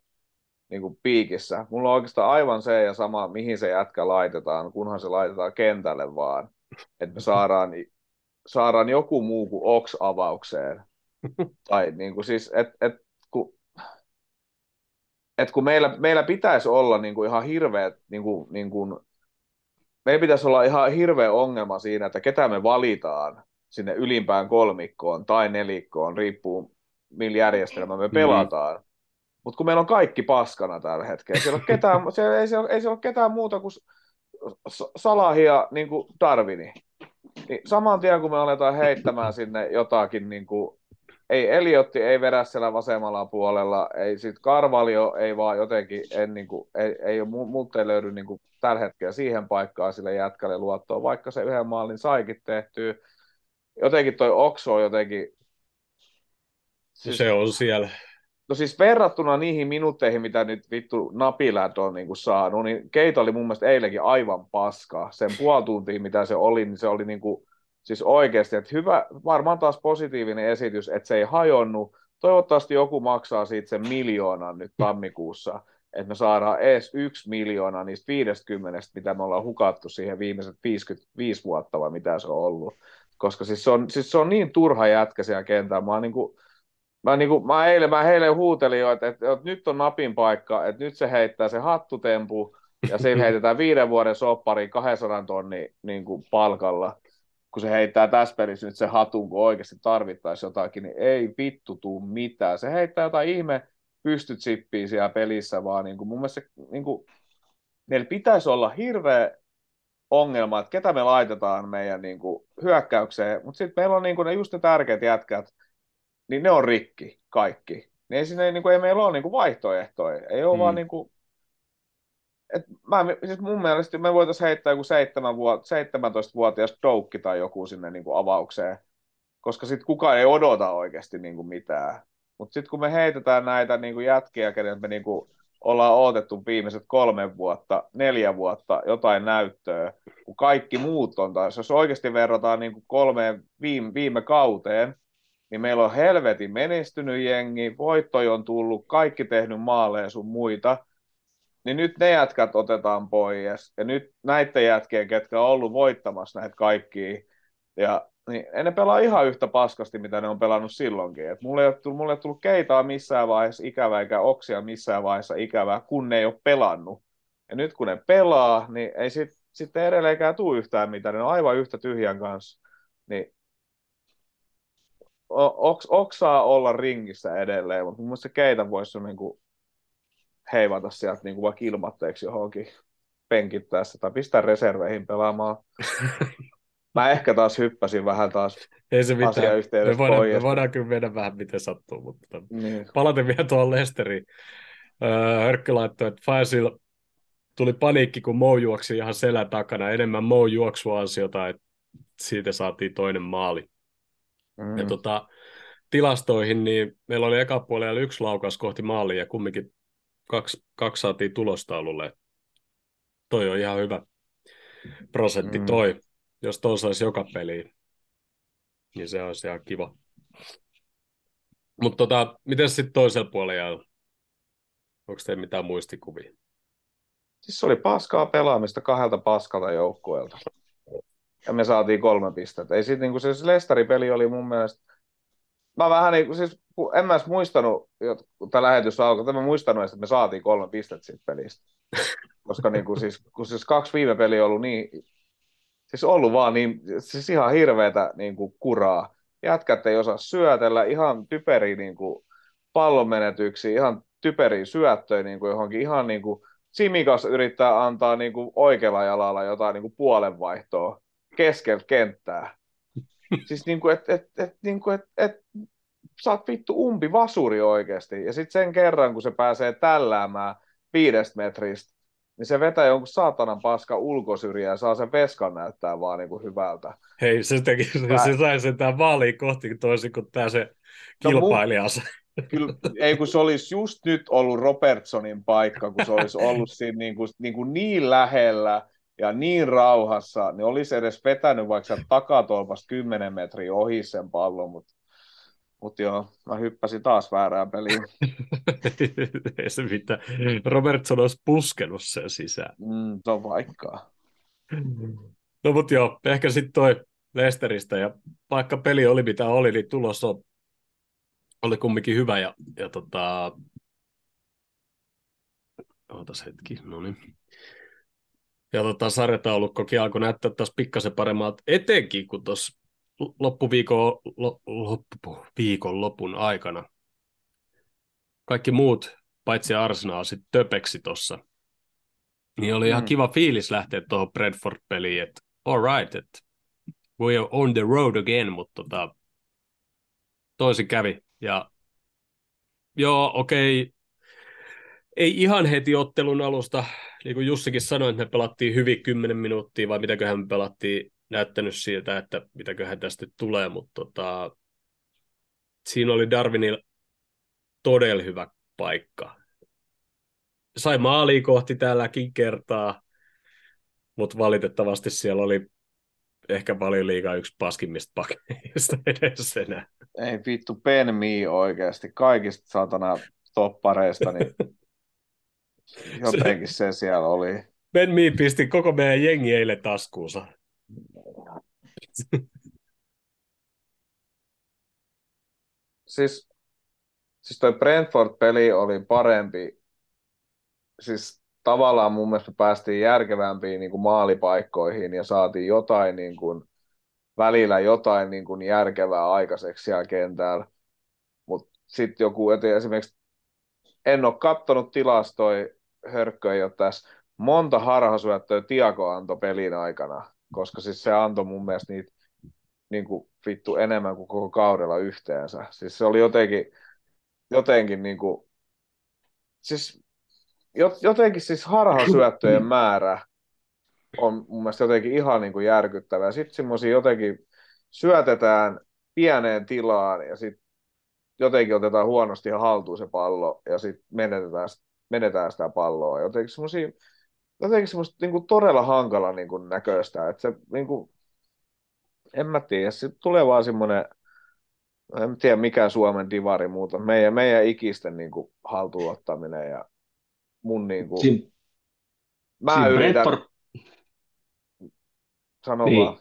niin kuin piikissä. Mulla on oikeastaan aivan se ja sama, mihin se jätkä laitetaan, kunhan se laitetaan kentälle vaan. Että me saadaan, saadaan joku muu kuin Ox avaukseen. Tai niin kuin siis, et, et, kun, et kun meillä, meillä pitäisi olla niin kuin ihan hirveät, niin kuin, niin kuin, meillä pitäisi olla ihan hirveä ongelma siinä, että ketä me valitaan sinne ylimpään kolmikkoon tai nelikkoon, riippuu millä järjestelmä me pelataan. Mm. Mutta kun meillä on kaikki paskana tällä hetkellä, siellä on ketään, siellä, ei, siellä, ei siellä ole ketään muuta kuin S- Salahi ja niin kuin Darwini. Niin saman tien kun me aletaan heittämään sinne jotakin, niin kuin, ei Eliotti ei vedä siellä vasemmalla puolella, ei sit Karvalio ei vaan jotenkin, en, niin kuin, ei, ei ole, multa ei löydy niin kuin, tällä hetkellä siihen paikkaan sille jätkälle luottoa, vaikka se yhden maalin saikin tehtyä. Jotenkin toi Okso on jotenkin, siis,
Se on siellä.
No siis verrattuna niihin minuutteihin, mitä nyt vittu napilät on niin kuin saanut, niin Keito oli mun mielestä eilenkin aivan paska. Sen puoli tuntia, mitä se oli, niin se oli niin kuin, siis oikeasti, että hyvä, varmaan taas positiivinen esitys, että se ei hajonnut. Toivottavasti joku maksaa siitä sen miljoonan nyt tammikuussa, että me saadaan edes yksi miljoona niistä 50, mitä me ollaan hukattu siihen viimeiset 55 vuotta vai mitä se on ollut. Koska siis se on, siis se on niin turha jätkä siellä kentällä. Mä, niin kuin, mä, niin kuin, mä eilen mä heille huutelin jo, että, että, että, nyt on napin paikka, että nyt se heittää se hattutempu ja siinä heitetään viiden vuoden soppariin 200 tonni niin kuin palkalla kun se heittää tässä pelissä nyt se hatun, kun oikeasti tarvittaisiin jotakin, niin ei vittu tuu mitään. Se heittää jotain ihme pystyt sippiin siellä pelissä, vaan niin kuin, mun mielestä niin kuin, meillä pitäisi olla hirveä ongelma, että ketä me laitetaan meidän niin kuin, hyökkäykseen, mutta sitten meillä on niin kuin, ne just ne tärkeät jätkät, niin ne on rikki kaikki. Niin ei, sinne, niin kuin, ei meillä ole niin kuin, vaihtoehtoja, ei ole mm. vaan niin kuin, et mä, siis mun mielestä me voitaisiin heittää joku 7 vuot, 17-vuotias doukki tai joku sinne niin kuin avaukseen, koska sitten kukaan ei odota oikeasti niin kuin mitään. Mutta sitten kun me heitetään näitä niin kuin jätkiä, kenet me niin kuin ollaan odotettu viimeiset kolme vuotta, neljä vuotta jotain näyttöä, kun kaikki muut on taas, jos oikeasti verrataan niin kuin kolmeen viime, viime kauteen, niin meillä on helvetin menestynyt jengi, voittoja on tullut, kaikki tehnyt maaleja sun muita, niin nyt ne jätkät otetaan pois, ja nyt näiden jätkien, ketkä on ollut voittamassa näitä kaikkia, ja niin en ne pelaa ihan yhtä paskasti, mitä ne on pelannut silloinkin. Et mulle, ei ole tullut, mulle ei ole tullut keitaa missään vaiheessa ikävää, eikä oksia missään vaiheessa ikävää, kun ne ei ole pelannut. Ja nyt kun ne pelaa, niin ei sitten sit edelleenkään tule yhtään mitään. Ne on aivan yhtä tyhjän kanssa. Niin oks, oksaa olla ringissä edelleen, mutta mun mielestä keitä voisi niin kuin heivata sieltä niin kuin vaikka ilmatteeksi johonkin penkittäessä tai pistää reserveihin pelaamaan. Mä ehkä taas hyppäsin vähän taas
Ei se mitään. Me voidaan, me voidaan kyllä mennä vähän miten sattuu, mutta niin. palaten vielä tuohon Lesteriin. Hörkky laittoi, että Faisil tuli paniikki, kun Mou juoksi ihan selän takana. Enemmän Mou juoksuansiota, että siitä saatiin toinen maali. Mm. Ja tota, tilastoihin, niin meillä oli eka puolella yksi laukaus kohti maalia ja kumminkin kaksi, kaksi saatiin tulostaululle. Toi on ihan hyvä prosentti mm. toi jos tuon saisi joka peliin, niin se olisi ihan kiva. Mutta tota, miten sitten toisella puolella Onko teillä mitään muistikuvia?
Siis se oli paskaa pelaamista kahdelta paskalta joukkueelta. Ja me saatiin kolme pistettä. Ei sit, niinku, se Lestari-peli oli mun mielestä... Mä vähän niin siis, kun en mä muistanut, kun tämä lähetys alkoi, en mä muistanut että me saatiin kolme pistettä siitä pelistä. Koska niin kuin, siis, kun siis kaksi viime peliä on ollut niin siis ollut vaan niin, siis ihan hirveätä niin kuin kuraa. Jätkät ei osaa syötellä, ihan typeriä niin kuin pallonmenetyksiä, ihan typeriä syöttöjä niin kuin johonkin ihan niin kuin Simikas yrittää antaa niin kuin oikealla jalalla jotain niin kuin puolenvaihtoa keskellä kenttää. Siis niin kuin, et, et, et, niin kuin, et, et, sä oot vittu umpi vasuri oikeasti. Ja sitten sen kerran, kun se pääsee tälläämään viidestä metristä, niin se vetää jonkun saatanan paska ulkosyrjää ja saa sen veskan näyttää vaan niin kuin hyvältä.
Hei, se, teki, se, se sai sen tämän maaliin kohti toisin kuin tämä se kilpailijansa.
No, kyllä, ei kun se olisi just nyt ollut Robertsonin paikka, kun se olisi ollut siinä niin, kuin, niin, kuin niin lähellä ja niin rauhassa, niin olisi edes vetänyt vaikka takatolpasta 10 metriä ohi sen pallon, mutta mutta joo, mä hyppäsin taas väärään peliin.
Ei se mitään. Robertson olisi puskenut sen sisään.
Mm, se on vaikkaa.
No mutta joo, ehkä sitten toi Lesteristä ja vaikka peli oli mitä oli, niin tulos on, oli kumminkin hyvä ja, ja tota... Ootas hetki, no niin. Ja tota, sarjataulukkokin alkoi näyttää taas pikkasen paremmalta, etenkin kun tuossa loppuviikon, loppuviikon lopun aikana kaikki muut, paitsi Arsenal, sitten töpeksi tuossa. Niin oli mm. ihan kiva fiilis lähteä tuohon Bradford-peliin, että all right, että we are on the road again, mutta tota, toisin kävi. Ja joo, okei, okay. ei ihan heti ottelun alusta, niin kuin Jussikin sanoi, että me pelattiin hyvin 10 minuuttia, vai mitäköhän me pelattiin näyttänyt siltä, että mitäköhän tästä tulee, mutta tota, siinä oli Darwinilla todella hyvä paikka. Sai maaliin kohti täälläkin kertaa, mutta valitettavasti siellä oli ehkä paljon liikaa yksi paskimmista pakeista edessä enää.
Ei vittu, Ben Mee oikeasti. Kaikista satana toppareista, niin jotenkin se siellä oli.
Ben Mee pisti koko meidän jengi eilen taskuunsa.
Siis, siis toi Brentford-peli oli parempi. Siis tavallaan mun mielestä päästiin järkevämpiin niin kuin maalipaikkoihin ja saatiin jotain niin kuin, välillä jotain niin kuin järkevää aikaiseksi siellä kentällä. Mutta sitten joku, että esimerkiksi en ole katsonut tilastoja, Hörkkö ei ole tässä, monta harhasyöttöä Tiago antoi pelin aikana, koska siis se antoi mun mielestä niitä niin kuin vittu enemmän kuin koko kaudella yhteensä. Siis se oli jotenkin, jotenkin niin kuin, siis jotenkin siis harhasyöttöjen määrä on mun mielestä jotenkin ihan niin kuin järkyttävää. Sitten semmoisia jotenkin syötetään pieneen tilaan ja sitten jotenkin otetaan huonosti haltuun se pallo ja sitten menetetään, menetään sitä palloa. Jotenkin semmoisia jotenkin semmoista niin kuin todella hankala niin kuin näköistä, että se niin kuin, en mä tiedä, se tulee vaan semmoinen, en tiedä mikä Suomen divari muuta, meidän, meidän ikisten niin kuin, haltuunottaminen ja mun niin kuin,
Siin,
mä
siinä
yritän,
Brentford,
sano
Niin.
vaan.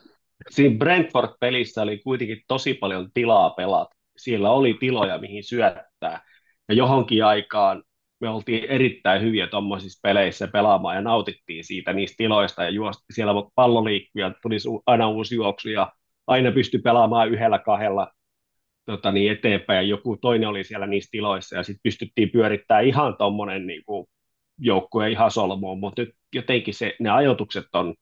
siinä Brentford-pelissä oli kuitenkin tosi paljon tilaa pelata. Siellä oli tiloja, mihin syöttää. Ja johonkin aikaan me oltiin erittäin hyviä tuommoisissa peleissä pelaamaan ja nautittiin siitä niistä tiloista ja juosti siellä pallo liikkui ja tuli aina uusi juoksu ja aina pystyi pelaamaan yhdellä kahdella tota niin, eteenpäin ja joku toinen oli siellä niissä tiloissa ja sitten pystyttiin pyörittämään ihan tuommoinen niin joukkue ihan solmuun, mutta nyt jotenkin se, ne ajoitukset on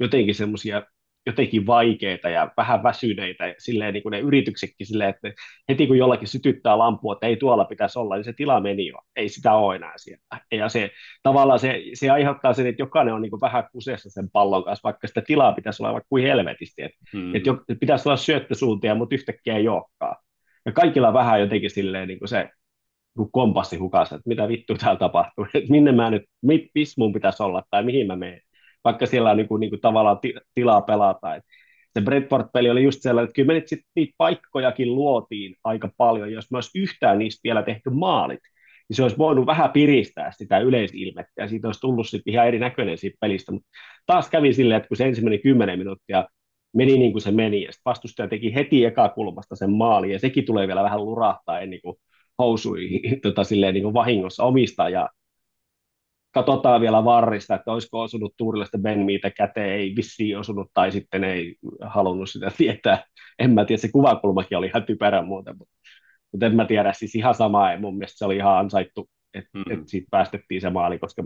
jotenkin semmoisia jotenkin vaikeita ja vähän väsyneitä, silleen niin kuin ne yrityksetkin silleen, että heti kun jollakin sytyttää lampua, että ei tuolla pitäisi olla, niin se tila meni jo, ei sitä ole enää siellä. Ja se, tavallaan se, se aiheuttaa sen, että jokainen on niin kuin vähän kuseessa sen pallon kanssa, vaikka sitä tilaa pitäisi olla vaikka kuin helvetisti, että,
Hmm.
että jo, pitäisi olla syöttösuuntia, mutta yhtäkkiä ei olekaan. Ja kaikilla vähän jotenkin silleen niin kuin se niin kompassi hukassa, että mitä vittu täällä tapahtuu, että minne mä nyt, mit, missä mun pitäisi olla tai mihin mä menen vaikka siellä on niin kuin, niin kuin tavallaan ti- tilaa pelata. Et se Brentford-peli oli just sellainen, että kyllä me sit niitä paikkojakin luotiin aika paljon, jos olisi yhtään niistä vielä tehty maalit, niin se olisi voinut vähän piristää sitä yleisilmettä, ja siitä olisi tullut sitten ihan erinäköinen siitä pelistä, mutta taas kävi silleen, että kun se ensimmäinen kymmenen minuuttia meni niin kuin se meni, ja sitten vastustaja teki heti eka kulmasta sen maali, ja sekin tulee vielä vähän lurahtaa ennen kuin housuihin tota, silleen, niin kuin vahingossa omistaa, ja katsotaan vielä varrista, että olisiko osunut Tuurilasta Ben Meitä käteen, ei vissiin osunut, tai sitten ei halunnut sitä tietää. En mä tiedä, se kuvakulmakin oli ihan typerä muuten, mutta, mutta en mä tiedä, siis ihan sama, ei mun mielestä se oli ihan ansaittu, että
Mhm.
mm-hmm. et siitä päästettiin se maali, koska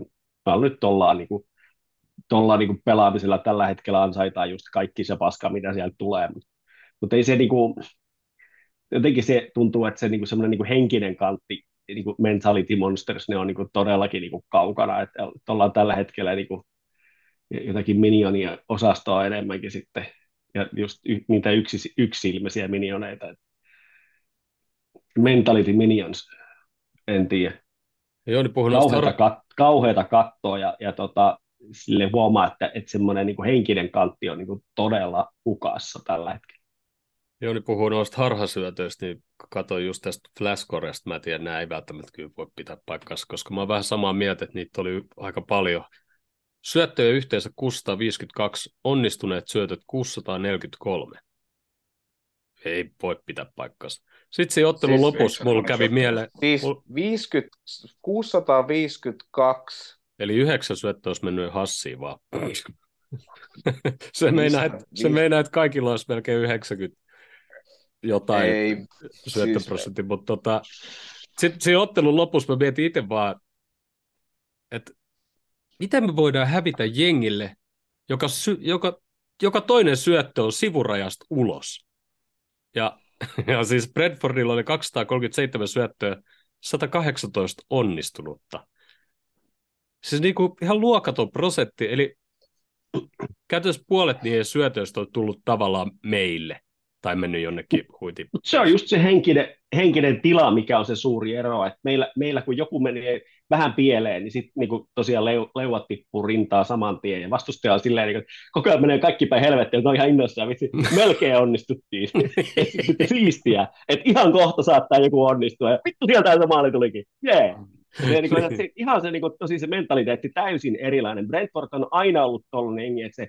nyt ollaan niin kuin, tuolla niin pelaamisella tällä hetkellä ansaitaan just kaikki se paska, mitä sieltä tulee, mutta, mutta ei se niin kuin, jotenkin se tuntuu, että se niin kuin semmoinen niin kuin henkinen kantti niin kuin mentality monsters, ne on niin kuin todellakin niin kuin kaukana, että ollaan tällä hetkellä niin kuin jotakin minionia osastoa enemmänkin sitten, ja just y- niitä yksi, yksilmäisiä minioneita. Mentality minions, en tiedä.
Jouni
Kauheata, kat, kauheata kattoa, ja, ja tota, sille huomaa, että, että semmoinen niin kuin henkinen kantti on niin kuin todella hukassa tällä hetkellä.
Jouni puhuu noista harhasyötöistä, niin katsoin just tästä Flashcoresta. Mä en tiedä, nämä ei välttämättä kyllä voi pitää paikkansa, koska mä oon vähän samaa mieltä, että niitä oli aika paljon. Syöttöjä yhteensä 652, onnistuneet syötöt 643. Ei voi pitää paikkansa. Sitten siinä ottelun
Siis
lopussa mulla kävi mieleen,
Siis
Mul-
50, 652
eli yhdeksän syöttöä olisi mennyt hassiin vaan. se, meinaa, että, se meinaa, että kaikilla olisi melkein 90 jotain
ei,
syöttöprosentti, mutta tota, sitten siinä ottelun lopussa mä mietin itse vaan, että miten me voidaan hävitä jengille, joka, sy- joka, joka toinen syöttö on sivurajasta ulos. Ja, ja siis Bradfordilla oli 237 syöttöä, 118 onnistunutta. Siis niin kuin ihan luokaton prosentti, eli käytännössä puolet niiden syötöistä on tullut tavallaan meille. Tai mennyt jonnekin.
Mutta se on just se henkinen, henkinen tila, mikä on se suuri ero, että meillä, meillä kun joku menee vähän pieleen, niin sitten niin tosiaan leu, leuat tippuu rintaa saman tien, ja vastustaja on silleen, niin koko ajan menee kaikki päin helvettiin, että on ihan innoissaan, vitsi, melkein onnistuttiin. siistiä, että ihan kohta saattaa joku onnistua, ja vittu sieltä se maali tulikin, jee. Yeah. Ja niin kuin, se, ihan se, niin kuin, tosi se mentaliteetti täysin erilainen. Brentford on aina ollut tuollainen että se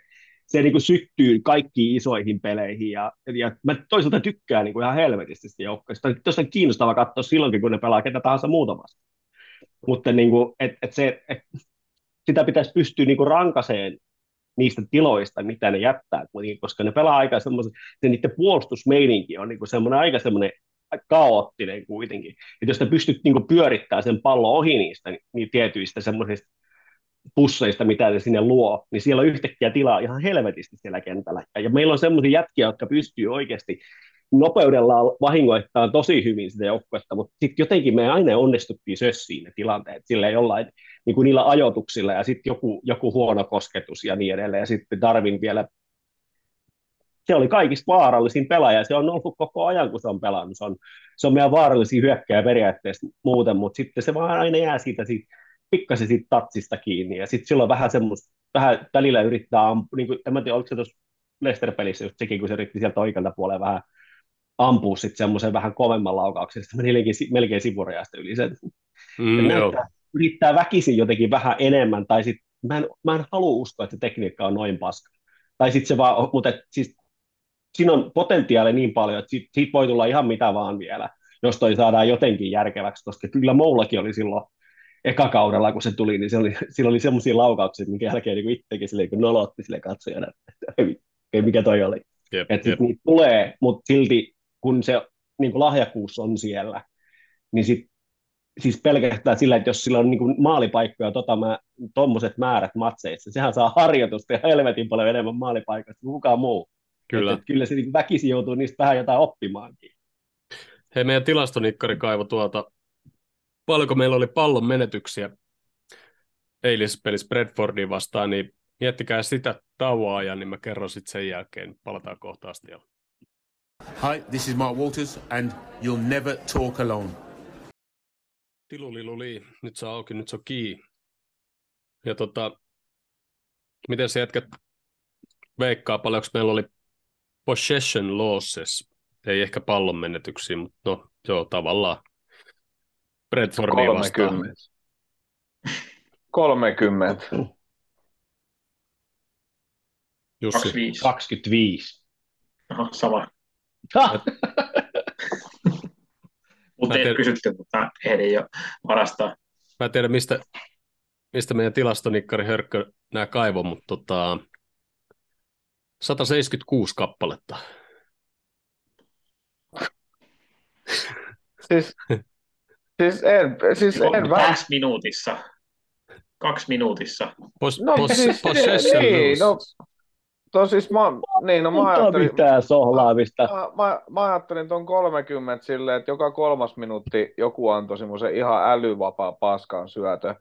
se niin kuin syttyy kaikkiin isoihin peleihin, ja, ja mä toisaalta tykkään niin kuin ihan helvetisti sitä joukkoista. Tuosta on kiinnostava katsoa silloinkin, kun ne pelaa ketä tahansa muuta vasta. Mutta niin kuin, et, et se, et, sitä pitäisi pystyä niin kuin rankaseen niistä tiloista, mitä ne jättää, koska ne pelaa aika semmoisen, se niiden puolustusmeininki on niin semmoinen aika semmoinen kaoottinen kuitenkin. Että jos ne pystyt niin pyörittämään sen pallon ohi niistä niin tietyistä semmoisista pusseista, mitä ne sinne luo, niin siellä on yhtäkkiä tilaa ihan helvetisti siellä kentällä. Ja meillä on semmoisia jätkiä, jotka pystyy oikeasti nopeudella vahingoittaa tosi hyvin sitä joukkuetta, mutta sitten jotenkin me aina onnistuttiin sössiin ne tilanteet sillä jollain niin kuin niillä ajoituksilla ja sitten joku, joku huono kosketus ja niin edelleen. Ja sitten Darwin vielä, se oli kaikista vaarallisin pelaaja, se on ollut koko ajan, kun se on pelannut. Se on, se on meidän vaarallisin hyökkäjä periaatteessa muuten, mutta sitten se vaan aina jää siitä, siitä pikkasen siitä tatsista kiinni, ja sitten silloin vähän semmoista, vähän välillä yrittää, niin kuin, en tiedä, oliko se tuossa Leicester-pelissä just sekin, kun se yritti sieltä oikealta puolella vähän ampua sitten semmoisen vähän kovemman laukauksen, sitten meni melkein, sivurajasta yli sen. Mm, näyttää, yrittää väkisin jotenkin vähän enemmän, tai sitten mä en, mä en halua uskoa, että se tekniikka on noin paska. Tai sitten se vaan, mutta et, siis, siinä on potentiaali niin paljon, että siitä, siitä voi tulla ihan mitä vaan vielä, jos toi saadaan jotenkin järkeväksi, koska kyllä Moulakin oli silloin ekakaudella, kun se tuli, niin se oli, sillä oli semmoisia laukauksia, minkä jälkeen niin itsekin sille, kun nolotti sille katsojana, että ei, mikä toi oli. Jep, että jep. niitä tulee, mutta silti kun se niin kuin lahjakkuus on siellä, niin sit, siis pelkästään sillä, että jos sillä on niin kuin maalipaikkoja tota mä, tommoset määrät matseissa, sehän saa harjoitusta ja helvetin paljon enemmän maalipaikoista kuin kukaan muu. Kyllä. Että, että kyllä se niin väkisin joutuu niistä vähän jotain oppimaankin.
Hei, meidän tilastonikkari kaivo tuolta paljonko meillä oli pallon menetyksiä eilisessä pelissä Bradfordiin vastaan, niin miettikää sitä tauoa ja niin mä kerron sitten sen jälkeen. Palataan kohta asti.
Hi, this is Mark Walters and you'll never talk alone.
Tiluliluli, nyt se on auki, nyt se on kiinni. Ja tota, miten se jätkät veikkaa, paljonko meillä oli possession losses, ei ehkä pallon menetyksiä, mutta no joo, tavallaan. Brentfordia 30. vastaan.
30.
Jussi.
25. 25.
Aha, sama. Mutta ei kysytty, mutta ehdin jo varastaa.
Mä en tiedä, mistä, mistä meidän tilastonikkari Hörkkö nämä kaivoi, mutta tota, 176 kappaletta.
Siis Siis en, siis en
Kaksi minuutissa. Kaksi minuutissa.
Pos, no, pos, siis, possession niin, no,
to, siis mä, niin, no, mä ajattelin,
mitään sohlaamista.
Mä, mä, mä, ajattelin tuon 30 silleen, että joka kolmas minuutti joku antoi semmoisen ihan älyvapaa paskan syötö.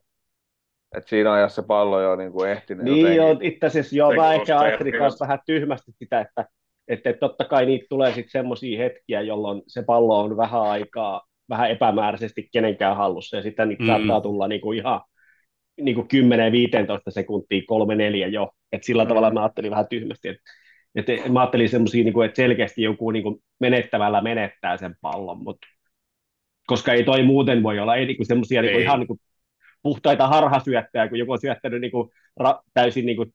että siinä ajassa se pallo jo niin kuin ehtinyt
Niin jotenkin. joo, itse asiassa joo, mä ehkä ajattelin myös vähän tyhmästi sitä, että, että totta kai niitä tulee sitten semmoisia hetkiä, jolloin se pallo on vähän aikaa vähän epämääräisesti kenenkään hallussa, ja sitten niitä mm. saattaa tulla niin kuin ihan niin kuin 10-15 sekuntia, 3-4 jo, että sillä mm. tavalla mä ajattelin vähän tyhmästi, että että mä ajattelin semmoisia, niin että selkeästi joku niin kuin menettävällä menettää sen pallon, mutta koska ei toi muuten voi olla, ei niin semmoisia niin ihan niin kuin puhtaita harhasyöttäjä, kun joku on syöttänyt niin kuin ra- täysin niin kuin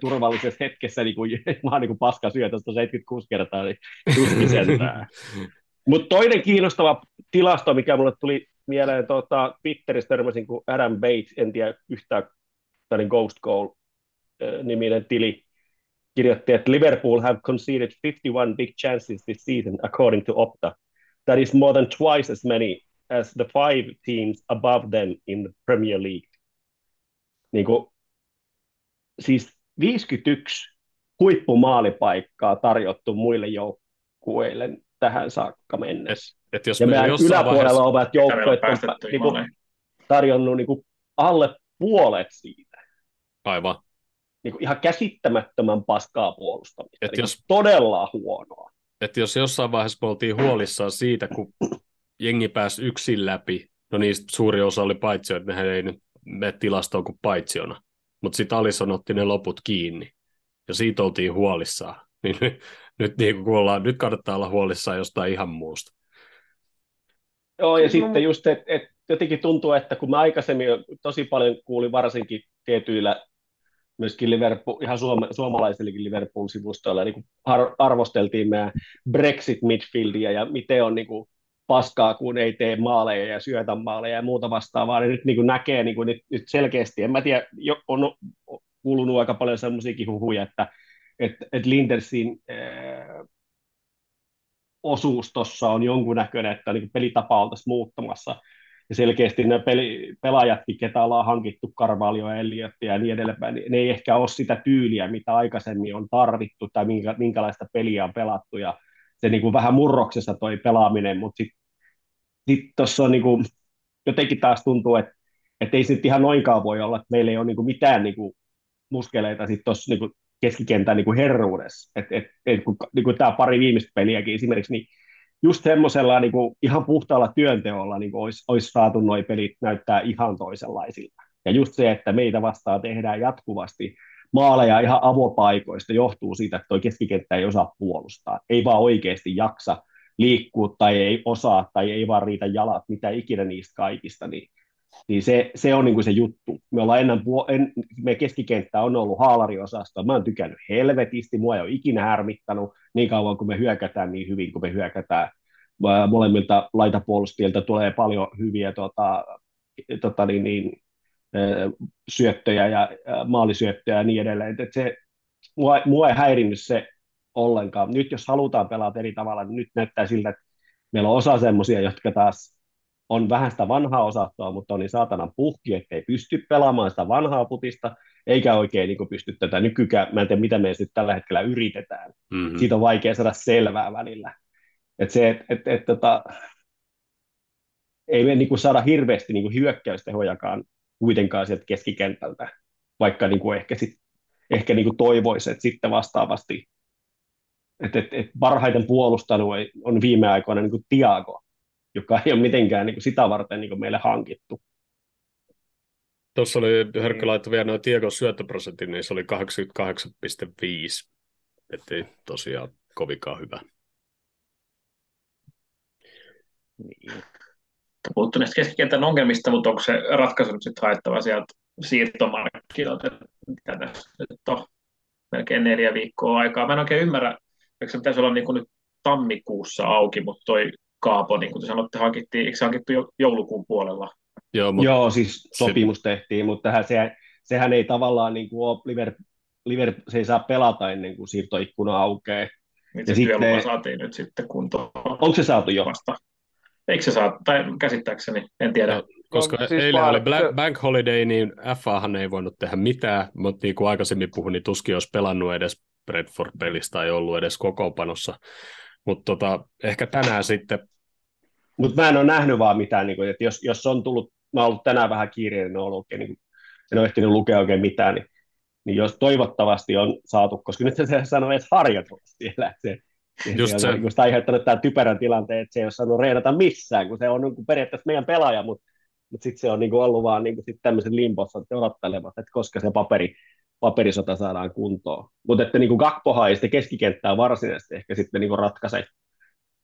turvallisessa hetkessä niin kuin, vaan niin kuin paska syötöstä 76 kertaa, niin tuskin Mutta toinen kiinnostava tilasto, mikä mulle tuli mieleen tuota, Twitterissä törmäsin, kun Adam Bates, en tiedä yhtään tällainen Ghost Goal-niminen tili, kirjoitti, että Liverpool have conceded 51 big chances this season according to Opta. That is more than twice as many as the five teams above them in the Premier League. Niin kuin, siis 51 huippumaalipaikkaa tarjottu muille joukkueille tähän saakka mennessä. Et, et jos ja meidän yläpuolella vaiheessa... ovat joukkoet on niinku, tarjonnut niinku alle puolet siitä.
Aivan.
Niinku ihan käsittämättömän paskaa puolustamista. Et niinku jos, todella huonoa.
että jos jossain vaiheessa me oltiin huolissaan siitä, kun jengi pääsi yksin läpi, no niistä suuri osa oli paitsio, että nehän ei nyt mene tilastoon kuin paitsiona, mutta sitten Alison otti ne loput kiinni, ja siitä oltiin huolissaan. Niin nyt, niin kun ollaan, nyt kannattaa olla huolissaan jostain ihan muusta.
Joo, ja sitten just, että et jotenkin tuntuu, että kun mä aikaisemmin tosi paljon kuulin varsinkin tietyillä myöskin Liverpool, ihan suoma, suomalaisillekin Liverpool-sivustoilla niin ar- arvosteltiin meidän Brexit-midfieldia ja miten on niin kuin, paskaa, kun ei tee maaleja ja syötä maaleja ja muuta vastaavaa, niin nyt niin kuin näkee niin kuin nyt, nyt selkeästi, en mä tiedä, on kuulunut aika paljon semmoisiakin huhuja, että, että, että Lindersin äh, osuus tuossa on jonkunnäköinen, että niin pelitapa oltaisiin muuttamassa, ja selkeästi ne peli, pelaajatkin, ketä ollaan hankittu, Carvalho, Elliot ja niin edelleen, niin ne ei ehkä ole sitä tyyliä, mitä aikaisemmin on tarvittu tai minkä, minkälaista peliä on pelattu, ja se niin kuin vähän murroksessa toi pelaaminen, mutta sitten sit tuossa on niin kuin, jotenkin taas tuntuu, että että ei se nyt ihan noinkaan voi olla, että meillä ei ole niin kuin mitään niin kuin muskeleita sitten tuossa niin keskikentän niin kuin herruudessa. Et, et, et, kun, niin kuin tämä pari viimeistä peliäkin esimerkiksi, niin just semmoisella niin kuin ihan puhtaalla työnteolla niin olisi, olisi saatu nuo pelit näyttää ihan toisenlaisilta. Ja just se, että meitä vastaan tehdään jatkuvasti maaleja ihan avopaikoista, johtuu siitä, että tuo keskikenttä ei osaa puolustaa. Ei vaan oikeasti jaksa liikkua tai ei osaa tai ei vaan riitä jalat, mitä ikinä niistä kaikista, niin, niin se, se on niin kuin se juttu. Me ollaan ennen, en, me keskikenttä on ollut haalariosasto, mä oon tykännyt helvetisti, mua ei ole ikinä härmittänyt niin kauan kuin me hyökätään niin hyvin kuin me hyökätään. Molemmilta laitapuolustajilta tulee paljon hyviä tota, tota niin, niin, syöttöjä ja maalisyöttöjä ja niin edelleen. Et se, mua, mua ei häirinnyt se ollenkaan. Nyt jos halutaan pelata eri tavalla, niin nyt näyttää siltä, että meillä on osa semmoisia, jotka taas on vähän sitä vanhaa osastoa, mutta on niin saatanan puhki, ettei pysty pelaamaan sitä vanhaa putista, eikä oikein niin pysty tätä nykykään, mä en tiedä mitä me nyt tällä hetkellä yritetään. Mm-hmm. Siitä on vaikea saada selvää välillä. Et se, et, et, et, tota, ei me niin saada hirveästi niin hyökkäystehojakaan kuitenkaan sieltä keskikentältä, vaikka niin kuin ehkä, sit, ehkä niin kuin toivoisi, että sitten vastaavasti, että, että, että parhaiten puolustanut on viime aikoina niin kuin Tiago, joka ei ole mitenkään niin kuin sitä varten niin kuin meille hankittu.
Tuossa oli Hörkkö laittoi vielä noin Tiagon syöttöprosentin, niin se oli 88,5, ettei tosiaan kovinkaan hyvä.
Niin puhuttu näistä keskikentän ongelmista, mutta onko se ratkaisu nyt sitten haettava sieltä siirtomarkkinoilta, mitä tässä nyt on melkein neljä viikkoa aikaa. Mä en oikein ymmärrä, eikö se pitäisi olla niin kuin nyt tammikuussa auki, mutta toi Kaapo, niin kuin te sanotte, hankittiin, eikö se hankittu jo joulukuun puolella?
Joo, mutta... Joo siis sopimus se... tehtiin, mutta tähän, se, sehän ei tavallaan niin kuin ole, Liver, Liver, se ei saa pelata ennen kuin siirtoikkuna aukeaa.
Niin se sitten... saatiin nyt sitten kuntoon.
Onko se saatu jo? Vasta.
Eikö se saa, tai käsittääkseni, en tiedä. No,
koska no, siis eilen oli Black, Bank Holiday, niin FAhan ei voinut tehdä mitään, mutta niin kuin aikaisemmin puhuin, niin tuskin olisi pelannut edes Bradford-pelistä tai ollut edes kokoopanossa. Mutta tota, ehkä tänään sitten...
Mutta mä en ole nähnyt vaan mitään, niin kuin, että jos, jos on tullut, mä oon ollut tänään vähän kiireinen, on ollut oikein, niin kuin, en ole ehtinyt lukea oikein mitään, niin, niin jos toivottavasti on saatu, koska nyt se sanoo edes harjoitella siellä, se, Just se. Niin aiheuttanut tämän typerän tilanteen, että se ei ole saanut reenata missään, kun se on niin kuin periaatteessa meidän pelaaja, mutta, mutta sitten se on niin kuin ollut vaan niin sitten tämmöisen limpossa odottelevat, että koska se paperi, paperisota saadaan kuntoon. Mutta että niin Gakpoha ei sitten keskikenttää varsinaisesti ehkä sitten niin ratkaise.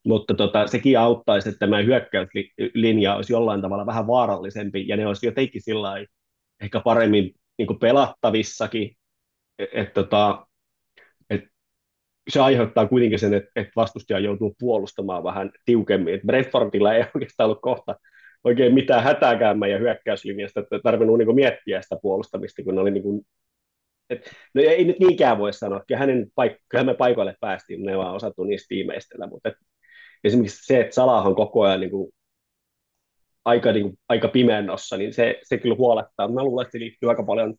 Mutta tota, sekin auttaisi, että tämä hyökkäyslinja olisi jollain tavalla vähän vaarallisempi, ja ne olisi jotenkin sillä ehkä paremmin niin pelattavissakin, että et, tota, se aiheuttaa kuitenkin sen, että, että vastustaja joutuu puolustamaan vähän tiukemmin. Et Brentfordilla ei oikeastaan ollut kohta oikein mitään hätääkään meidän hyökkäyslinjasta, että tarvinnut niin miettiä sitä puolustamista, kun ne oli niin et, no ei nyt niinkään voi sanoa, että hänen paik- kyllähän me paikoille päästiin, ne vaan osattu niistä tiimeistellä, mutta et, esimerkiksi se, että Salah on koko ajan niin kuin, aika, niin kuin, aika pimennossa, niin se, se kyllä huolettaa. Mä luulen, että se liittyy aika paljon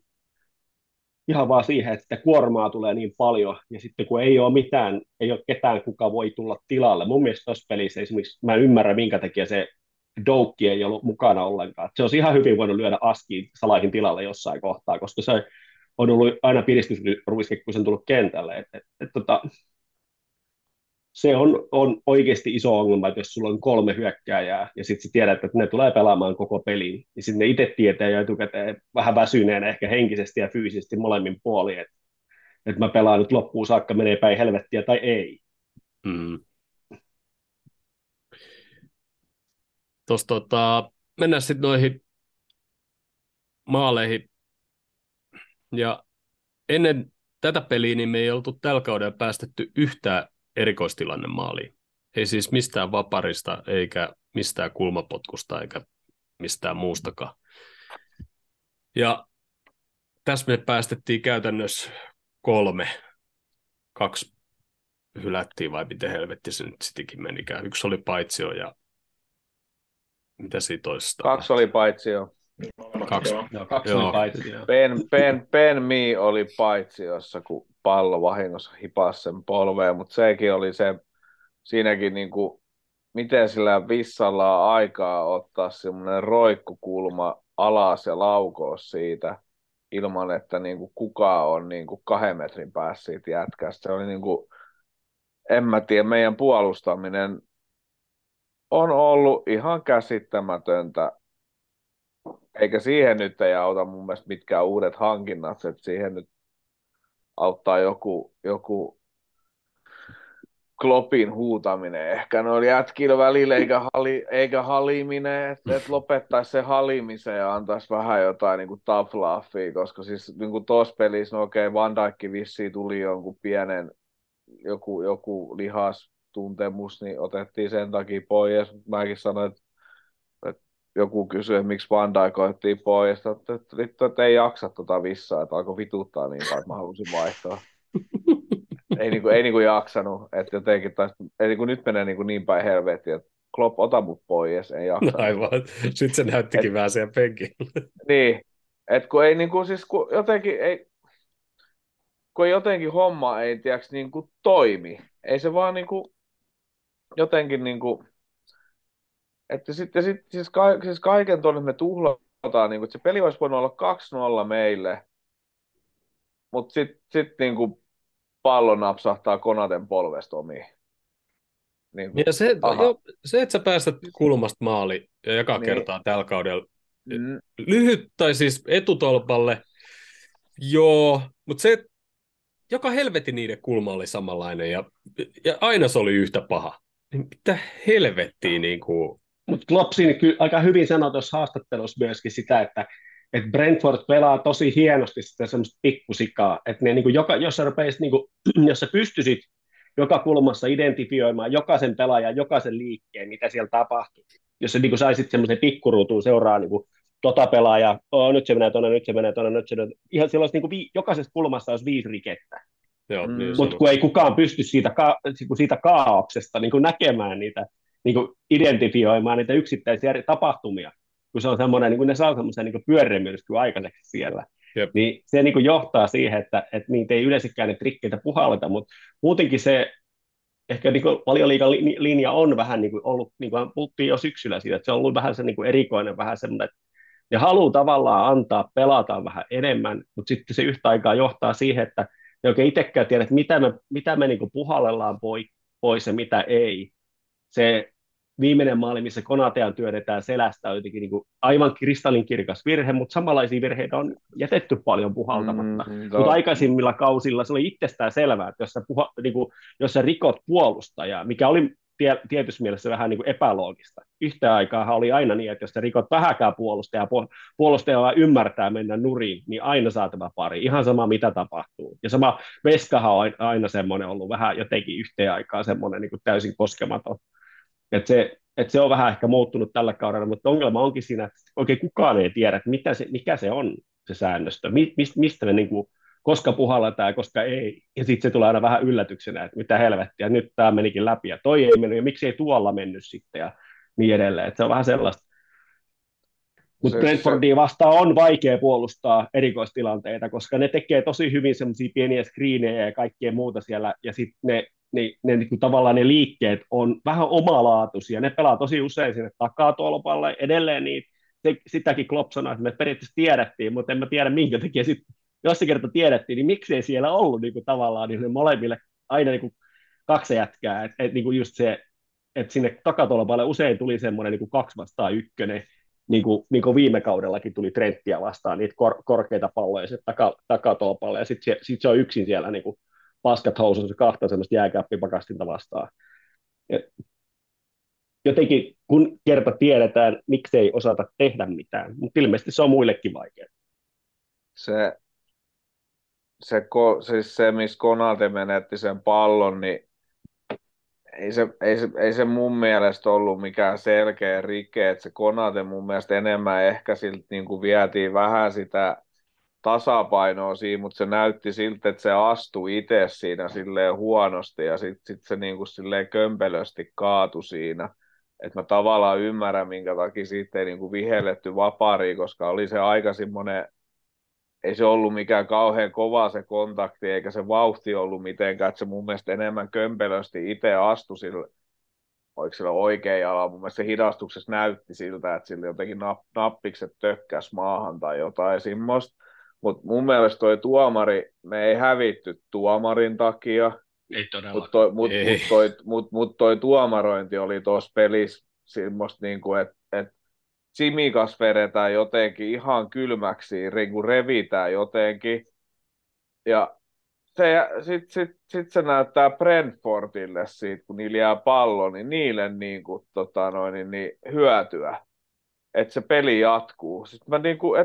ihan vaan siihen, että kuormaa tulee niin paljon, ja sitten kun ei ole mitään, ei ole ketään, kuka voi tulla tilalle. Mun mielestä tuossa pelissä esimerkiksi, mä en ymmärrä, minkä takia se Doukki ei ollut mukana ollenkaan. Se olisi ihan hyvin voinut lyödä askiin Salahin tilalle jossain kohtaa, koska se on ollut aina piristysruiske, kun se on tullut kentälle. Et, et, et, tota, se on, on oikeasti iso ongelma, että jos sulla on kolme hyökkääjää ja sitten tiedät, että ne tulee pelaamaan koko pelin, niin sitten ne itse tietää jo etukäteen vähän väsyneenä ehkä henkisesti ja fyysisesti molemmin puolin, että, että mä pelaan nyt loppuun saakka, menee päin helvettiä tai ei.
Mm. Tuossa tota, mennään sitten noihin maaleihin. Ja ennen tätä peliä niin me ei oltu tällä kaudella päästetty yhtään erikoistilanne maaliin. Ei siis mistään vaparista, eikä mistään kulmapotkusta, eikä mistään muustakaan. Ja tässä me päästettiin käytännössä kolme. Kaksi hylättiin, vai miten helvetti se nyt sittenkin menikään. Yksi oli paitsio ja mitä siitä toisesta?
Kaksi oli paitsi jo.
Kaksi.
Joo.
Kaksi
Joo.
oli paitsi, joo.
Ben, ben, ben Mi oli paitsi jossa, kun pallo vahingossa hipasi sen polveen, mutta sekin oli se, siinäkin niin kuin, miten sillä vissalla on aikaa ottaa semmoinen roikkukulma alas ja laukoa siitä ilman, että niin kuin kukaan on niin kuin kahden metrin päässä siitä jätkästä. Se oli niin kuin, en mä tiedä, meidän puolustaminen on ollut ihan käsittämätöntä eikä siihen nyt ei auta mun mielestä mitkään uudet hankinnat, että siihen nyt auttaa joku, joku Kloppin huutaminen. Ehkä noilla jätkillä välillä, eikä, hali, eikä haliminen, että et lopettaisi se halimisen ja antaisi vähän jotain niin kuin tough laughia, koska siis niin kuin tuossa pelissä, no okei, Van Dijk vissiin tuli jonkun pienen, joku, joku lihastuntemus, niin otettiin sen takia pois, mäkin sanoin, että joku kysyi, että miksi Van Dijk otettiin pois, että, vittu, että ei jaksa tota vissaa, että alkoi vituttaa niin paljon, että mä halusin vaihtaa. ei, niinku, ei niinku jaksanut, että jotenkin taas, ei niinku, nyt menee niinku niin päin helvettiin, että Klopp, ota mut pois, ei jaksa.
No aivan. Sitten se näyttikin
Et-
vähän siellä penkillä.
Niin, että kun ei niinku siis, kun jotenkin ei, kun jotenkin homma ei, tiedäks, niinku toimi. Ei se vaan niinku, jotenkin niinku, että sitten sit, siis, ka, siis kaiken tuonne me tuhlataan, niinku, että se peli olisi voinut olla 2-0 meille, mutta sitten sit, niinku pallo napsahtaa Konaten polvesta omiin. Niinku,
Ja se,
Aha.
jo, se, että sä päästät kulmasta maali ja joka
Niin.
kertaa tällä kaudella
mm,
lyhyt, tai siis etutolpalle, joo, mutta se, joka helvetin niiden kulma oli samanlainen ja, ja aina se oli yhtä paha. Niin mitä helvettiä niin kuin,
Mutta Klopp siinä kyllä aika hyvin sanoi tuossa haastattelussa myöskin sitä, että, että Brentford pelaa tosi hienosti sitä semmoista pikkusikaa, että ne, niin kuin joka, jos, sä rupeisit, niin kuin, jos sä pystyisit joka kulmassa identifioimaan jokaisen pelaajan, jokaisen liikkeen, mitä siellä tapahtuu, jos sä niin kuin saisit semmoisen pikkuruutuun seuraa niin kuin, tota pelaajaa, oh, nyt se menee tuonne, nyt se menee tuonne, nyt se menee Ihan siellä olisi niin kuin vi, jokaisessa kulmassa olisi viisi rikettä.
joo,
Mm.
niin
Mutta kun ei kukaan pysty siitä, ka- niinku siitä kaauksesta niin kuin näkemään niitä, niin kuin identifioimaan niitä yksittäisiä tapahtumia, kun se on semmoinen, niin kuin ne saa semmoisen niin pyöreämyrsky aikaiseksi siellä,
Jep.
niin se niin kuin johtaa siihen, että, että niitä ei yleensäkään ne trikkeitä puhalleta, mutta muutenkin se ehkä niin valioliikan linja on vähän niin kuin ollut, niin kuin puhuttiin jo syksyllä siitä, että se on ollut vähän se niin kuin erikoinen, vähän semmoinen, että ne haluaa tavallaan antaa pelata vähän enemmän, mutta sitten se yhtä aikaa johtaa siihen, että ne oikein itsekään tiedä, että mitä me, mitä me niin kuin puhallellaan pois, pois ja mitä ei. Se viimeinen maali, missä Konatean työnnetään selästä, on jotenkin niin kuin aivan kristallinkirkas virhe, mutta samanlaisia virheitä on jätetty paljon puhaltamatta.
mm,
Mutta aikaisimmilla kausilla se oli itsestään selvää, että jos sä, puha, niin kuin, jos sä rikot puolustajaa, mikä oli tie, tietyssä mielessä vähän niin kuin epäloogista. Yhtä aikaa oli aina niin, että jos sä rikot vähäkään puolustajaa, puolustaja vaan ymmärtää mennä nuriin, niin aina saa tämä pari, ihan sama mitä tapahtuu. Ja sama Veskahan on aina semmoinen ollut vähän jotenkin yhteen aikaa semmoinen niin kuin täysin koskematon. Et se, et se on vähän ehkä muuttunut tällä kaudella, mutta ongelma onkin siinä, että oikein kukaan ei tiedä, että mitä se, mikä se on se säännöstö, Mi, mistä ne niin kuin, koska puhalletaan ja koska ei. Ja sitten se tulee aina vähän yllätyksenä, että mitä helvettiä, nyt tämä menikin läpi ja toi ei mennyt ja miksi ei tuolla mennyt sitten ja niin edelleen. Et se on vähän sellaista. Mutta Brentfordia vastaan on vaikea puolustaa erikoistilanteita, koska ne tekee tosi hyvin semmoisia pieniä screenejä ja kaikkea muuta siellä, ja sitten ne, ne, ne niin kuin tavallaan ne liikkeet on vähän omalaatuisia. Ne pelaa tosi usein sinne takatolpalle, edelleen niin se, sitäkin Klopp sanoi, että me periaatteessa tiedettiin, mutta en mä tiedä minkä takia sitten, jos se kerta tiedettiin, niin miksei siellä ollut niin kuin tavallaan niin molemmille aina niin kuin kaksi jätkää, että et, niin just se, että sinne takatolpalle usein tuli semmoinen niin kaksi vastaan ykkönen, niin kuin, niin kuin viime kaudellakin tuli Trenttiä vastaan, niitä kor, korkeita palloja se taka, takatolpalle, ja sitten se, sit se on yksin siellä niin kuin paskat housussa kahta semmoista jääkäppipakastinta vastaan. Jotenkin, kun kerta tiedetään, miksei osata tehdä mitään, mutta ilmeisesti se on muillekin vaikeaa.
Se, se, siis se, missä Konate menetti sen pallon, niin ei se, ei, se, ei se mun mielestä ollut mikään selkeä rike, että se Konate mun mielestä enemmän ehkä siltä niin kuin vietiin vähän sitä tasapainoa siinä, mutta se näytti siltä, että se astui itse siinä silleen huonosti ja sitten sit se niin kuin silleen kömpelösti kaatui siinä. Että mä tavallaan ymmärrän, minkä takia siitä ei niin kuin vihelletty vapaariin, koska oli se aika semmoinen ei se ollut mikään kauhean kova se kontakti, eikä se vauhti ollut mitenkään, että se mun mielestä enemmän kömpelösti itse astui sille, oliko sillä oikein jala, mun mielestä se hidastuksessa näytti siltä, että sillä jotenkin nap, nappikset tökkäs maahan tai jotain semmoista, mutta mun mielestä toi tuomari, me ei hävitty tuomarin takia,
ei
todellakaan. Mutta toi, mut, mut toi, mut, mut toi tuomarointi oli tuossa pelissä semmoista, niin kuin, että et Simikas vedetään jotenkin ihan kylmäksi, kun revitään jotenkin. Ja sitten sit, sit se näyttää Brentfordille siitä, kun niillä jää pallo, niin niille niin kuin, tota noin, niin, niin hyötyä, että se peli jatkuu. Sitten mä niin kuin,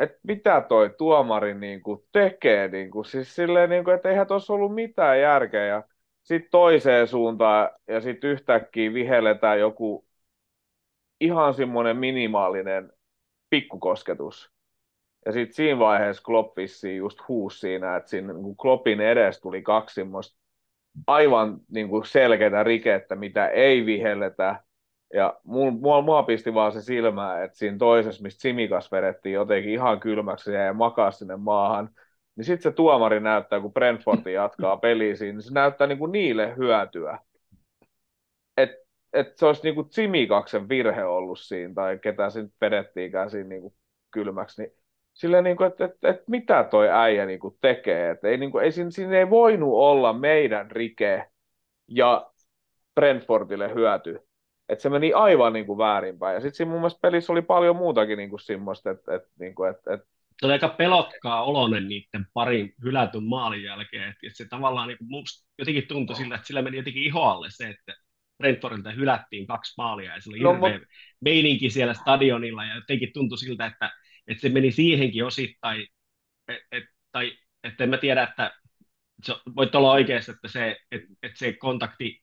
että et mitä toi tuomari niin kuin tekee, niin kuin, siis silleen, niin kuin, että eihän tuossa ollut mitään järkeä. Ja sitten toiseen suuntaan ja sitten yhtäkkiä vihelletään joku ihan semmoinen minimaalinen pikkukosketus. Ja sitten siinä vaiheessa Klopp just huusi siinä, että siinä niin Kloppin edes tuli kaksi semmoista aivan niin kuin selkeää rikettä, mitä ei vihelletä. Ja mua, mua pisti vaan se silmää, että siinä toisessa, mistä Simikas vedettiin jotenkin ihan kylmäksi ja makaa sinne maahan, niin sitten se tuomari näyttää, kun Brentford jatkaa peliä siinä, niin se näyttää niin kuin niille hyötyä. Et että se olisi niinku Tsimikaksen virhe ollut siinä, tai ketä se nyt vedettiinkään siinä niinku kylmäksi, niin silleen, niinku, että et, et, mitä toi äijä niinku tekee. Et ei, niinku, ei, siinä, siinä ei voinut olla meidän rike ja Brentfordille hyöty. Että se meni aivan niinku väärinpäin. Ja sitten siinä mun mielestä pelissä oli paljon muutakin niinku semmoista, että et, niinku, et, et,
se on aika pelotkaa olonen niiden parin hylätyn maalin jälkeen, että se tavallaan niin musta jotenkin tuntui sillä, että sillä meni jotenkin ihoalle se, että Brentfordilta hylättiin kaksi maalia ja se oli no, hirveä mutta... meininki siellä stadionilla ja jotenkin tuntui siltä, että, että se meni siihenkin osittain, et, et, tai että en mä tiedä, että se, voit olla oikeassa, että se, et, et se kontakti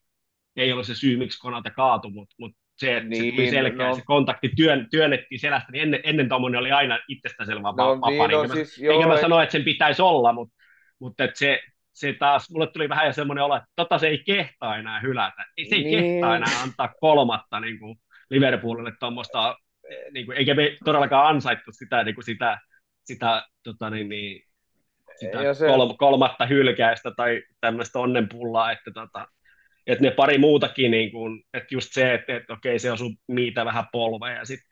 ei ole se syy, miksi Konata kaatui, mutta mut se, että niin, se tuli niin, selkeä, no. se kontakti työn, työnnettiin selästä, niin ennen, ennen tuommoinen oli aina itsestäänselvä no, vapari. Niin, no, siis, enkä joo, mä sano, että sen pitäisi olla, mutta, mutta että se, se taas, mulle tuli vähän semmoinen olo, että tota se ei kehtaa enää hylätä. Ei, se ei niin. kehtaa enää antaa kolmatta niin kuin Liverpoolille tuommoista, niin kuin, eikä me todellakaan ansaittu sitä, niin kuin sitä, sitä, tota, niin, niin, sitä se... kol, kolmatta hylkäistä tai tämmöistä onnenpullaa, että tota, että ne pari muutakin, niin kuin, että just se, että, että okei, se osui niitä vähän polvea, ja sitten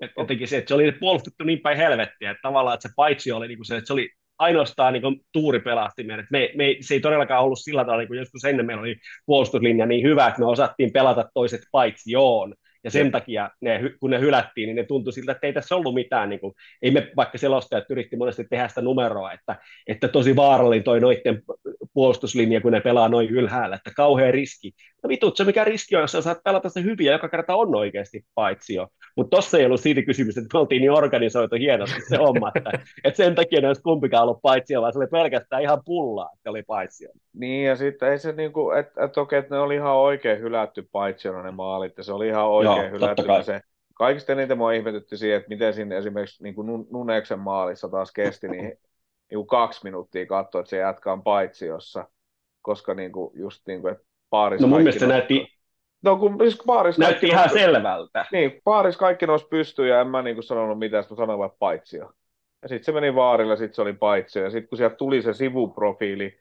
että jotenkin se, että se oli puolustettu niin päin helvettiä, että tavallaan että se paitsi oli niin kuin se, että se oli ainoastaan niin kuin, tuuri pelasti meidät. Me, me, se ei todellakaan ollut sillä tavalla, niin kuin joskus ennen meillä oli puolustuslinja niin hyvä, että me osattiin pelata toiset paitsi joon. Ja sen ja. takia, ne, kun ne hylättiin, niin ne tuntui siltä, että ei tässä ollut mitään, niin kuin, ei me vaikka selostajat yritti monesti tehdä sitä numeroa, että, että tosi vaarallinen toi noiden puolustuslinja, kun ne pelaa noin ylhäällä, että kauhean riski. No vitut, se mikä riski on, jos sä saat pelata se hyvin ja joka kerta on oikeasti paitsi jo. Mutta tossa ei ollut siitä kysymys, että me oltiin niin organisoitu hienosti se homma, että, että sen takia ne olisi kumpikaan ollut paitsi vaan se oli pelkästään ihan pullaa, että oli paitsi
Niin, ja sitten ei se niinku, että et, okei, että ne oli ihan oikein hylätty paitsi ne maalit, ja se oli ihan oikein Joo, hylätty. Se, kaikista eniten mua ihmetytti siihen, että miten siinä esimerkiksi niin kuin Nuneksen maalissa taas kesti, niin niin kaksi minuuttia katsoa, että se jatkaa paitsiossa, koska niin kuin, just niin kuin, että paaris
No mun mielestä se näytti,
No kun siis paaris
näytti ihan nousi, selvältä.
Niin, paaris kaikki nousi pystyyn ja en mä niin kuin sanonut mitään, mä sanoin vain paitsio. Ja sitten se meni vaarilla, sitten se oli paitsio. Ja sitten kun sieltä tuli se sivuprofiili,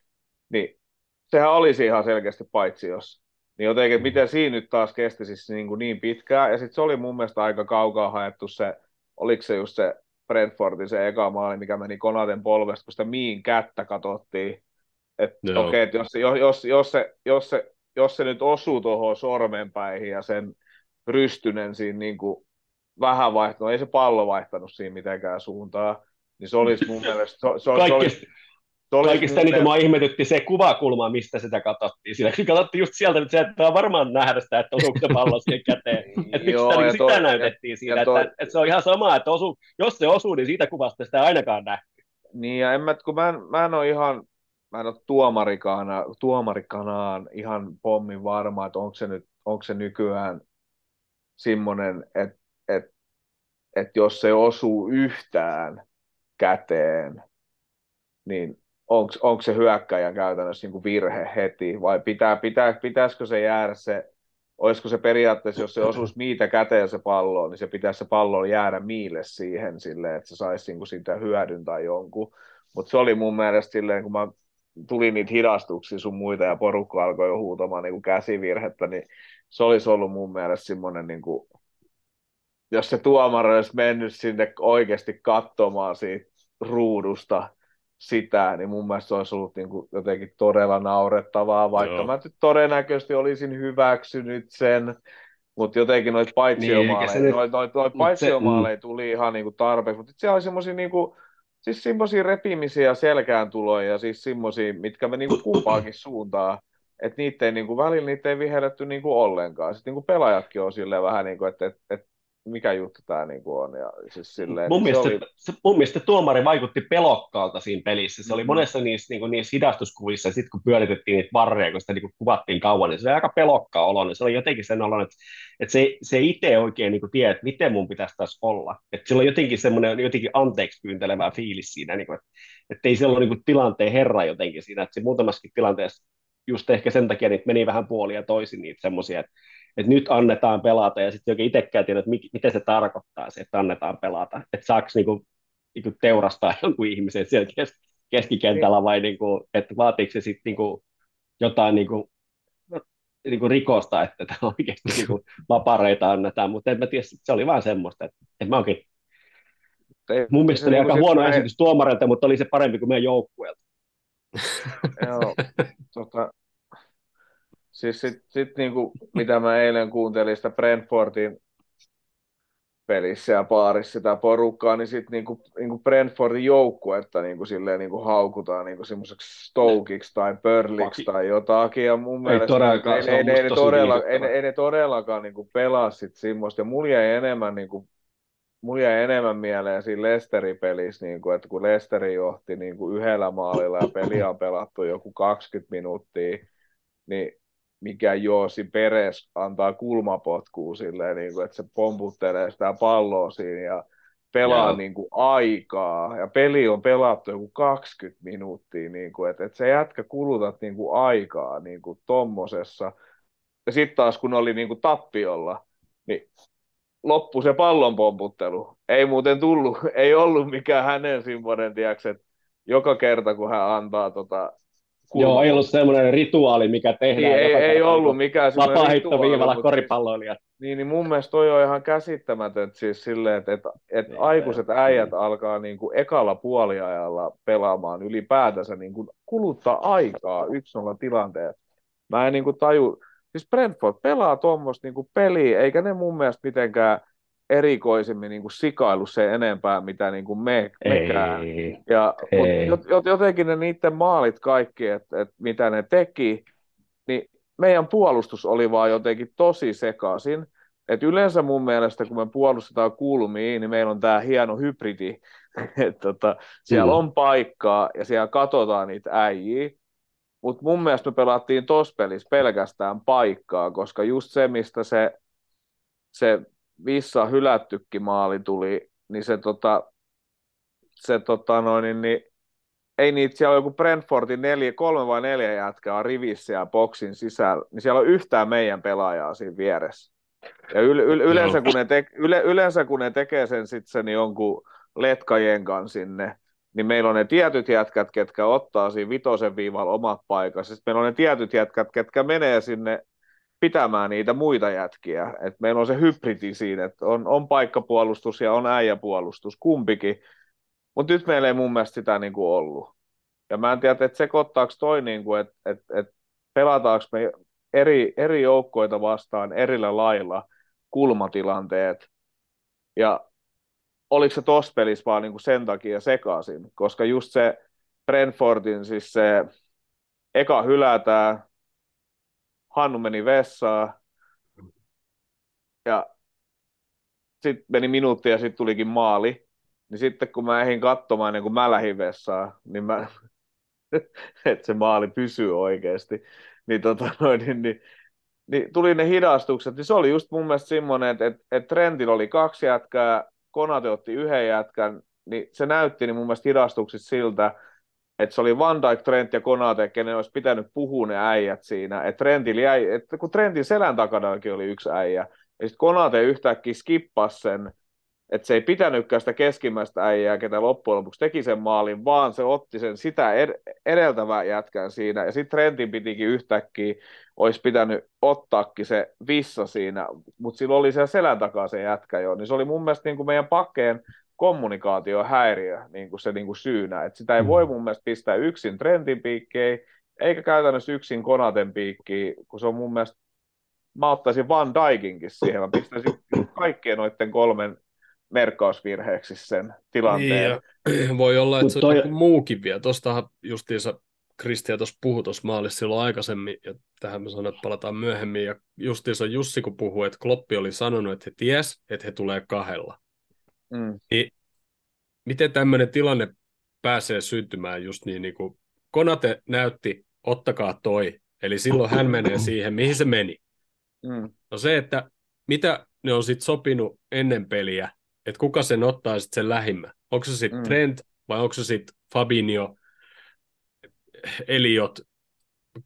niin sehän olisi ihan selkeästi paitsiossa. Niin jotenkin, että miten siinä nyt taas kesti siis niin, kuin niin pitkään. Ja sitten se oli mun mielestä aika kaukaa haettu se, oliko se just se Brentfordin se eka maali, mikä meni Konaten polvesta, kun sitä miin kättä katsottiin. et,
Joo.
okei, et jos, jos, jos, jos, se, jos, se, jos se nyt osuu tuohon sormenpäihin ja sen rystynen siinä niin kuin vähän vaihtanut, no ei se pallo vaihtanut siinä mitenkään suuntaa, niin se olisi mun mielestä, se, se, se, olisi,
Kaikista,
se
kaikista eniten mua ihmetytti se kuvakulma, mistä sitä katsottiin. Sillä katsottiin just sieltä, että se että varmaan nähdä sitä, että osuuko se pallo siihen käteen. Että miksi
Joo,
sitä, niin
toi-
sitä näytettiin siinä,
ja
että,
toi-
että, se on ihan sama, että osu, jos se osuu, niin siitä kuvasta sitä ainakaan näe.
Niin, ja en mä, kun mä en, mä en ole ihan, mä en ole tuomarikana, tuomarikanaan ihan pommin varma, että onko se, nyt, onko se nykyään semmoinen, että et, et jos se osuu yhtään käteen, niin onko, onko se hyökkäjän käytännössä niin kuin virhe heti, vai pitää, pitää, pitäisikö se jäädä se, olisiko se periaatteessa, jos se osuisi miitä käteen se pallo, niin se pitäisi se pallo jäädä miille siihen silleen, että se saisi niin kuin siitä hyödyn tai jonkun. Mutta se oli mun mielestä silleen, kun mä tuli niitä hidastuksia sun muita ja porukka alkoi jo huutamaan niin kuin käsivirhettä, niin se olisi ollut mun mielestä semmoinen, niin kuin, jos se tuomari olisi mennyt sinne oikeasti katsomaan siitä ruudusta sitä, niin mun mielestä se olisi ollut niin kuin jotenkin todella naurettavaa, vaikka
Joo.
mä nyt todennäköisesti olisin hyväksynyt sen, mutta jotenkin noita paitsiomaaleja,
eikä se
niin,
nyt-
noit, noit, noit
mut se-
paitsiomaaleja tuli ihan niin kuin tarpeeksi, mutta siellä oli semmoisia niin kuin, siis semmoisia repimisiä selkään tuloja ja siis semmoisia, mitkä me niin kuin kumpaakin suuntaan, että niitä ei niin kuin, välillä niitä ei vihelletty niin kuin ollenkaan. Sitten niin kuin pelaajatkin on silleen vähän niin kuin, että, että, että mikä juttu tämä niin kuin on. Ja siis silleen,
Mun
se
mielestä,
oli,
se, mun mielestä tuomari vaikutti pelokkaalta siinä pelissä. Se oli
Mhm.
monessa niissä, niin kuin, niissä hidastuskuvissa, ja sitten kun pyöritettiin niitä varreja, kun sitä niin kuin, kuvattiin kauan, niin se oli aika pelokkaa olo. Niin se oli jotenkin sen olo, että, että se, se itse oikein niin kuin, tiedä, että miten mun pitäisi tässä olla. Että sillä on jotenkin semmoinen jotenkin anteeksi pyyntelevä fiilis siinä, niin kuin, että, että ei siellä ole niin kuin, tilanteen herra jotenkin siinä. Että se muutamassakin tilanteessa just ehkä sen takia niitä meni vähän puolia ja toisin niitä semmoisia, että että nyt annetaan pelata, ja sitten jokin itsekään tiedä, että mi- miten se tarkoittaa se, että annetaan pelata. Että saako niinku, niinku teurastaa jonkun ihmisen siellä kes- keskikentällä, vai niinku, että vaatiiko se sitten niinku jotain niinku, niinku rikosta, että tämä oikeasti niinku vapareita annetaan, mutta en mä tiedä, se oli vaan semmoista, että, että mä oikein,
ei,
mun mielestä
se
oli
niinku
aika
sit-
huono
ei-
esitys tuomarilta, mutta oli se parempi kuin meidän joukkueelta.
Joo, tota, siis sit, sit niinku, mitä mä eilen kuuntelin sitä Brentfordin pelissä ja baarissa sitä porukkaa, niin sitten niinku, niinku Brentfordin joukkuetta niinku silleen niinku haukutaan niinku semmoiseksi Stokiksi tai Pörliksi tai jotakin, ja mun mielestä
todellakaan,
ei, ei, ei,
tosi
todella, ei, ei ne todellakaan niinku pelaa sit semmoista, ja mulla jäi enemmän niinku Mulla jäi enemmän mieleen siinä Lesterin pelissä, niin kuin, että kun Lesteri johti niin kuin yhdellä maalilla ja peli on pelattu joku 20 minuuttia, niin mikä Joosi Peres antaa kulmapotkua silleen, niin kuin, että se pomputtelee sitä palloa siinä ja pelaa
Joo.
niin kuin aikaa. Ja peli on pelattu joku 20 minuuttia, niin kuin, että, että se jätkä kulutat niin kuin aikaa niin kuin tommosessa. Ja sitten taas kun oli niin kuin tappiolla, niin loppu se pallon pomputtelu. Ei muuten tullut, ei ollut mikään hänen semmoinen, tiedätkö, että joka kerta kun hän antaa tota
Joo, ei ollut semmoinen rituaali, mikä tehdään.
niin, ei, ei ollut
niin
mikään semmoinen
Vapaa-heittoviivalla
mutta
koripalloilijat.
Niin, niin mun mielestä toi on ihan käsittämätön siis silleen, että, että, että
Niin,
aikuiset
se-
äijät alkaa niin kuin ekalla puoliajalla pelaamaan ylipäätänsä niin kuin kuluttaa aikaa 1-0 tilanteessa. Mä en niin kuin taju, siis Brentford pelaa tuommoista niin peliä, eikä ne mun mielestä mitenkään erikoisemmin niin kuin sikailu se enempää, mitä niin kuin me, mekään.
Ei.
Ja, mut
Ei.
jot, jotenkin ne niiden maalit kaikki, että et mitä ne teki, niin meidän puolustus oli vaan jotenkin tosi sekaisin. Et yleensä mun mielestä, kun me puolustetaan kulmiin, niin meillä on tämä hieno hybridi, että tota, siellä on paikkaa ja siellä katsotaan niitä äijiä. Mutta mun mielestä me pelattiin tuossa pelissä pelkästään paikkaa, koska just se, mistä se, se vissa hylättykin maali tuli, niin se, tota, se tota noin, niin, niin, ei niitä, siellä on joku Brentfordin neljä, kolme vai neljä jätkää on rivissä ja boksin sisällä, niin siellä on yhtään meidän pelaajaa siinä vieressä. Ja yle, yle, yleensä, kun ne te, yle, yleensä kun ne tekee sen sitten sen jonkun letkajenkan sinne, niin meillä on ne tietyt jätkät, ketkä ottaa siinä vitosen viivalla omat paikansa. Sitten meillä on ne tietyt jätkät, ketkä menee sinne pitämään niitä muita jätkiä. Et meillä on se hybridi siinä, että on, on paikkapuolustus ja on äijäpuolustus, kumpikin. Mutta nyt meillä ei mun mielestä sitä niinku ollut. Ja mä en tiedä, että sekoittaako toi, niin kuin, että, että, että pelataanko me eri, eri joukkoita vastaan erillä lailla kulmatilanteet. Ja oliko se tossa pelissä vaan niin kuin sen takia sekaisin, koska just se Brentfordin siis se eka hylätään, Hannu meni vessaan, ja sitten meni minuutti ja sitten tulikin maali. Niin sitten kun mä ehdin katsomaan niin kun mä lähdin vessaan, niin mä, että se maali pysyy oikeasti, niin, tota, niin, niin, niin, tuli ne hidastukset, niin se oli just mun mielestä semmoinen, että, että, että Trentillä oli kaksi jätkää, Konate otti yhden jätkän, niin se näytti niin mun mielestä hidastuksissa siltä, että se oli Van Dijk, Trent ja Konate, kenen olisi pitänyt puhua ne äijät siinä. Että Trentillä jäi, että kun Trentin selän takanakin oli yksi äijä, ja sitten Konate yhtäkkiä skippasi sen, että se ei pitänytkään sitä keskimmäistä äijää, ketä loppujen lopuksi teki sen maalin, vaan se otti sen sitä ed- edeltävää jätkän siinä, ja sitten Trentin pitikin yhtäkkiä, olisi pitänyt ottaakin se vissa siinä, mutta sillä oli siellä selän takaa se jätkä jo, niin se oli mun mielestä niin kuin meidän pakkeen kommunikaatio häiriö niin kuin se niin kuin syynä, että sitä ei voi mm. mun mielestä pistää yksin Trentin piikkeihin, eikä käytännössä yksin Konaten piikkiin, kun se on mun mielestä mä ottaisin Van Dijkinkin siihen, mä pistäisin kaikkien noiden kolmen merkkausvirheeksi sen tilanteen.
Niin, voi olla, että se toi... on muukin vielä. Tuostahan justiinsa Kristiä tuossa puhui tuossa maalissa silloin aikaisemmin, ja tähän mä sanon, että palataan myöhemmin, ja justiinsa Jussi kun puhui, että Kloppi oli sanonut, että he ties, että he tulee kahdella. Mm. Niin miten tämmöinen tilanne pääsee syntymään just niin, niin kuin Konate näytti, ottakaa toi, eli silloin hän menee siihen, mihin se meni. Mm. No se, että mitä ne on sitten sopinut ennen peliä, että kuka sen ottaa sitten sen lähimmä. Onko se sitten mm. Trent vai onko se sitten Fabinho, Eliot,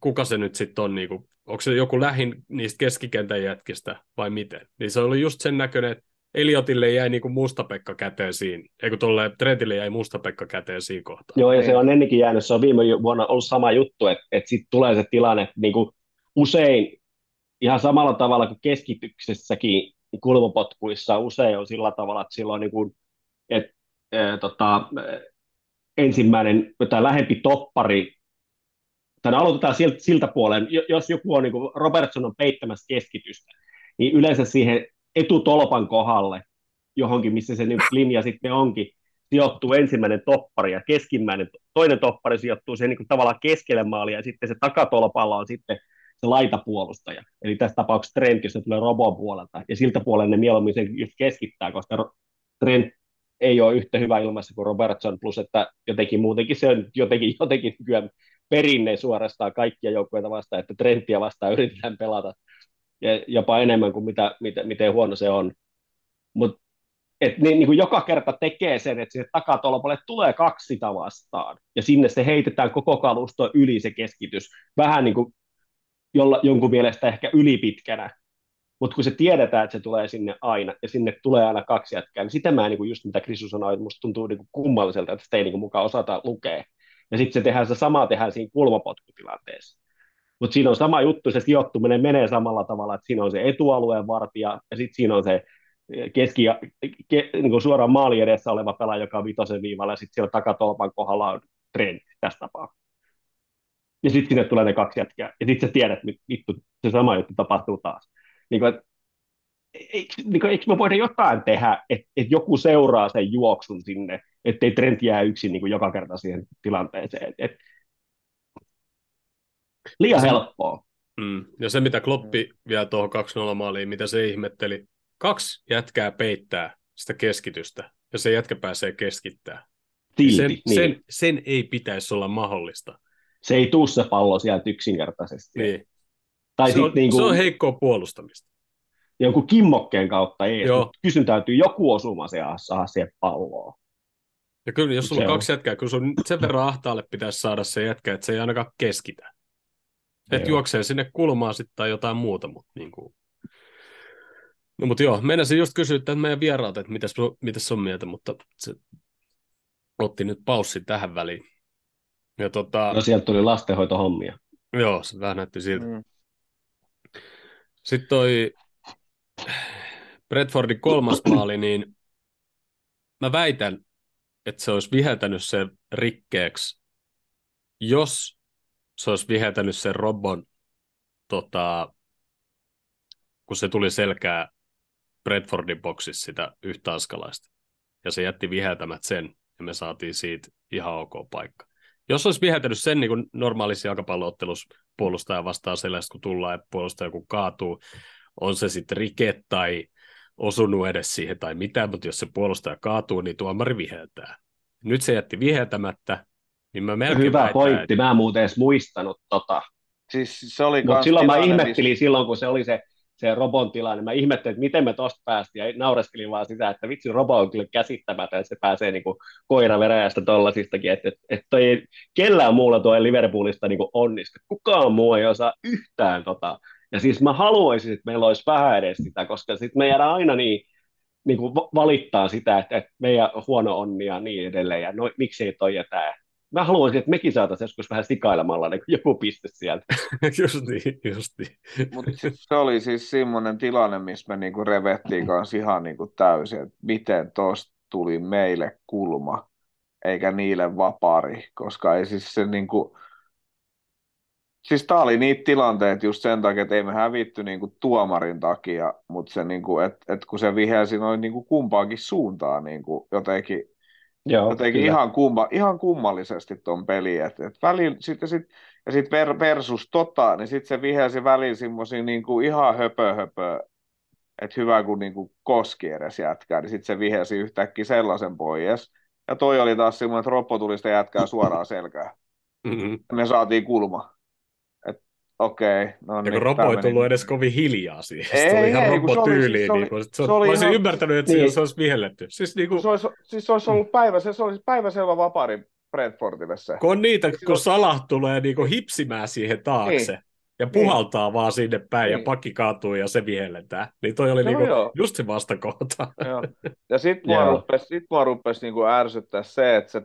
kuka se nyt sitten on, niinku, onko se joku lähin niistä keskikentän jätkistä vai miten. Niin se oli just sen näköinen, että Eliotille jäi niinku mustapekka käteen siinä, eikö tuolle Trentille jäi mustapekka käteen siinä kohtaa.
Joo, ja se on ennenkin jäänyt, se on viime vuonna ollut sama juttu, että, että sitten tulee se tilanne, että niinku usein ihan samalla tavalla kuin keskityksessäkin kulmapotkuissa usein on sillä tavalla, että silloin niin kuin, et, e, tota, ensimmäinen tai lähempi toppari, tai aloitetaan siltä, siltä puolen, jos joku on niin kuin Robertson on peittämässä keskitystä, niin yleensä siihen etutolpan kohdalle johonkin, missä se linja sitten onkin, sijoittuu ensimmäinen toppari ja keskimmäinen, toinen toppari sijoittuu siihen niin tavallaan keskelle maalia ja sitten se takatolpalla on sitten se laitapuolustaja. Eli tässä tapauksessa Trent, jos se tulee Robon puolelta, ja siltä puolella ne mieluummin sen just keskittää, koska Trent ei ole yhtä hyvä ilmassa kuin Robertson, plus että jotenkin muutenkin se on jotenkin, jotenkin perinne suorastaan kaikkia joukkoja vastaan, että Trenttiä vastaan yritetään pelata ja jopa enemmän kuin mitä, mitä, miten huono se on. Mutta et niin, niin kuin joka kerta tekee sen, että siihen takatolpalle tulee kaksi sitä vastaan, ja sinne se heitetään koko kalusto yli se keskitys. Vähän niin kuin jolla, jonkun mielestä ehkä ylipitkänä, mutta kun se tiedetään, että se tulee sinne aina, ja sinne tulee aina kaksi jätkää, niin sitä mä niin kuin just mitä Krisu sanoi, että musta tuntuu niin kuin kummalliselta, että sitä ei niin kuin mukaan osata lukea. Ja sitten se tehdään se sama tehdään siinä kulmapotkutilanteessa. Mutta siinä on sama juttu, se sijoittuminen menee samalla tavalla, että siinä on se etualueen vartija, ja sitten siinä on se keski- ke, niin kuin suoraan maali edessä oleva pelaaja, joka on vitosen viivalla, ja sitten siellä takatolpan kohdalla on trendi tässä tapauksessa ja sitten sinne tulee ne kaksi jätkää, ja sitten sä tiedät, että vittu, se sama juttu tapahtuu taas. Niin kuin, eikö, niin kuin, eikö me voida jotain tehdä, että, että joku seuraa sen juoksun sinne, ettei Trent jää yksin niin kuin joka kerta siihen tilanteeseen. Et, liian se, helppoa.
Mm. Ja se, mitä Kloppi mm. vielä tuohon 2-0 maaliin, mitä se ihmetteli, kaksi jätkää peittää sitä keskitystä, ja se jätkä pääsee keskittämään.
Silti,
sen,
niin.
sen, sen ei pitäisi olla mahdollista
se ei tuu se pallo sieltä yksinkertaisesti.
Niin. Tai se, on, niin kuin, se on heikkoa puolustamista.
Joku kimmokkeen kautta ei. Kysyn täytyy joku osuma se saada siihen palloon.
Ja kyllä, jos sulla on kaksi jätkää, kun sun sen verran ahtaalle pitäisi saada se jätkä, että se ei ainakaan keskitä. Että juoksee sinne kulmaan sitten tai jotain muuta, mutta niin kuin... No mutta joo, meinasin just kysyä että meidän vieraalta, että mitäs, mitäs on mieltä, mutta se otti nyt paussi tähän väliin. Ja tota,
no sieltä tuli lastenhoitohommia.
Joo, se vähän näytti siltä. Mm. Sitten toi Bradfordin kolmas maali, niin mä väitän, että se olisi viheltänyt sen rikkeeksi jos se olisi viheltänyt sen Robon, tota, kun se tuli selkää Bradfordin boksissa sitä yhtä askalaista, ja se jätti viheltämät sen, ja me saatiin siitä ihan ok paikka. Jos olisi viheltänyt sen niin kuin normaalissa jalkapalloottelussa puolustaja vastaa sellaista, kun tullaan ja puolustaja kun kaatuu, on se sitten rike tai osunut edes siihen tai mitään, mutta jos se puolustaja kaatuu, niin tuomari viheltää. Nyt se jätti viheltämättä, niin mä melkein
Hyvä
väitän,
pointti, mä en muuten edes muistanut tota.
Siis se oli kans
silloin mä
tilanne,
ihmettelin
missä-
silloin, kun se oli se, se Robon tilanne, mä ihmettelin, että miten me tosta päästiin, ja naureskelin vaan sitä, että vitsi, Robo on kyllä käsittämätön, että se pääsee niinku koira veräjästä tollasistakin, että et, et toi ei kellään muulla tuo Liverpoolista niinku onnistu. Kukaan muu ei osaa yhtään tota. Ja siis mä haluaisin, että meillä olisi vähän edes sitä, koska sitten me jäädään aina niin, niin kuin valittaa sitä, että, että meidän huono onni ja niin edelleen, ja no, miksei toi ja tää. Mä haluaisin, että mekin saataisiin joskus vähän sikailemalla niin joku piste sieltä.
just niin, just niin.
Mutta se oli siis semmoinen tilanne, missä me niinku revettiin kanssa ihan niinku täysin, että miten tuosta tuli meille kulma, eikä niille vapari, koska ei siis se niinku... Siis tää oli niitä tilanteita just sen takia, että ei me hävitty niinku tuomarin takia, mutta se niinku, että et kun se vihelsi noin niinku kumpaankin suuntaan niinku jotenkin,
Joo,
jotenkin
kyllä.
ihan, kumma, ihan kummallisesti ton peli, että et välillä sitten sit, ja sitten ver, versus tota, niin sitten se vihelsi välillä semmoisia niinku ihan höpö höpö, että hyvä kun niinku koski edes jätkää, niin sitten se vihelsi yhtäkkiä sellaisen pois. Ja toi oli taas semmoinen, että Roppo tuli sitä jätkää suoraan selkään.
Mm-hmm.
Me saatiin kulma. Okei, no
Ja
niin.
kun Robo ei tullut edes kovin hiljaa siihen.
Ei,
se oli ihan
ei, kun se oli- siis
niin kuin, se,
oli
mä olisin
ihan-
ymmärtänyt, että
Niin.
se olisi vihelletty. Siis niin kuin,
Se olisi, siis se olisi ollut päivä, se, se olisi päiväselvä vapari Brentfordille se.
kun on niitä,
Siis
kun
on-
Salah tulee niin kuin hipsimään siihen taakse.
Niin.
Ja puhaltaa vaan sinne päin ja
Niin.
pakki kaatuu ja se vihelletään. Niin toi oli
No
niin kuin
joo.
just se vastakohta.
Joo. Ja sitten mua rupesi, sit mua rupesi niinku ärsyttää se, että se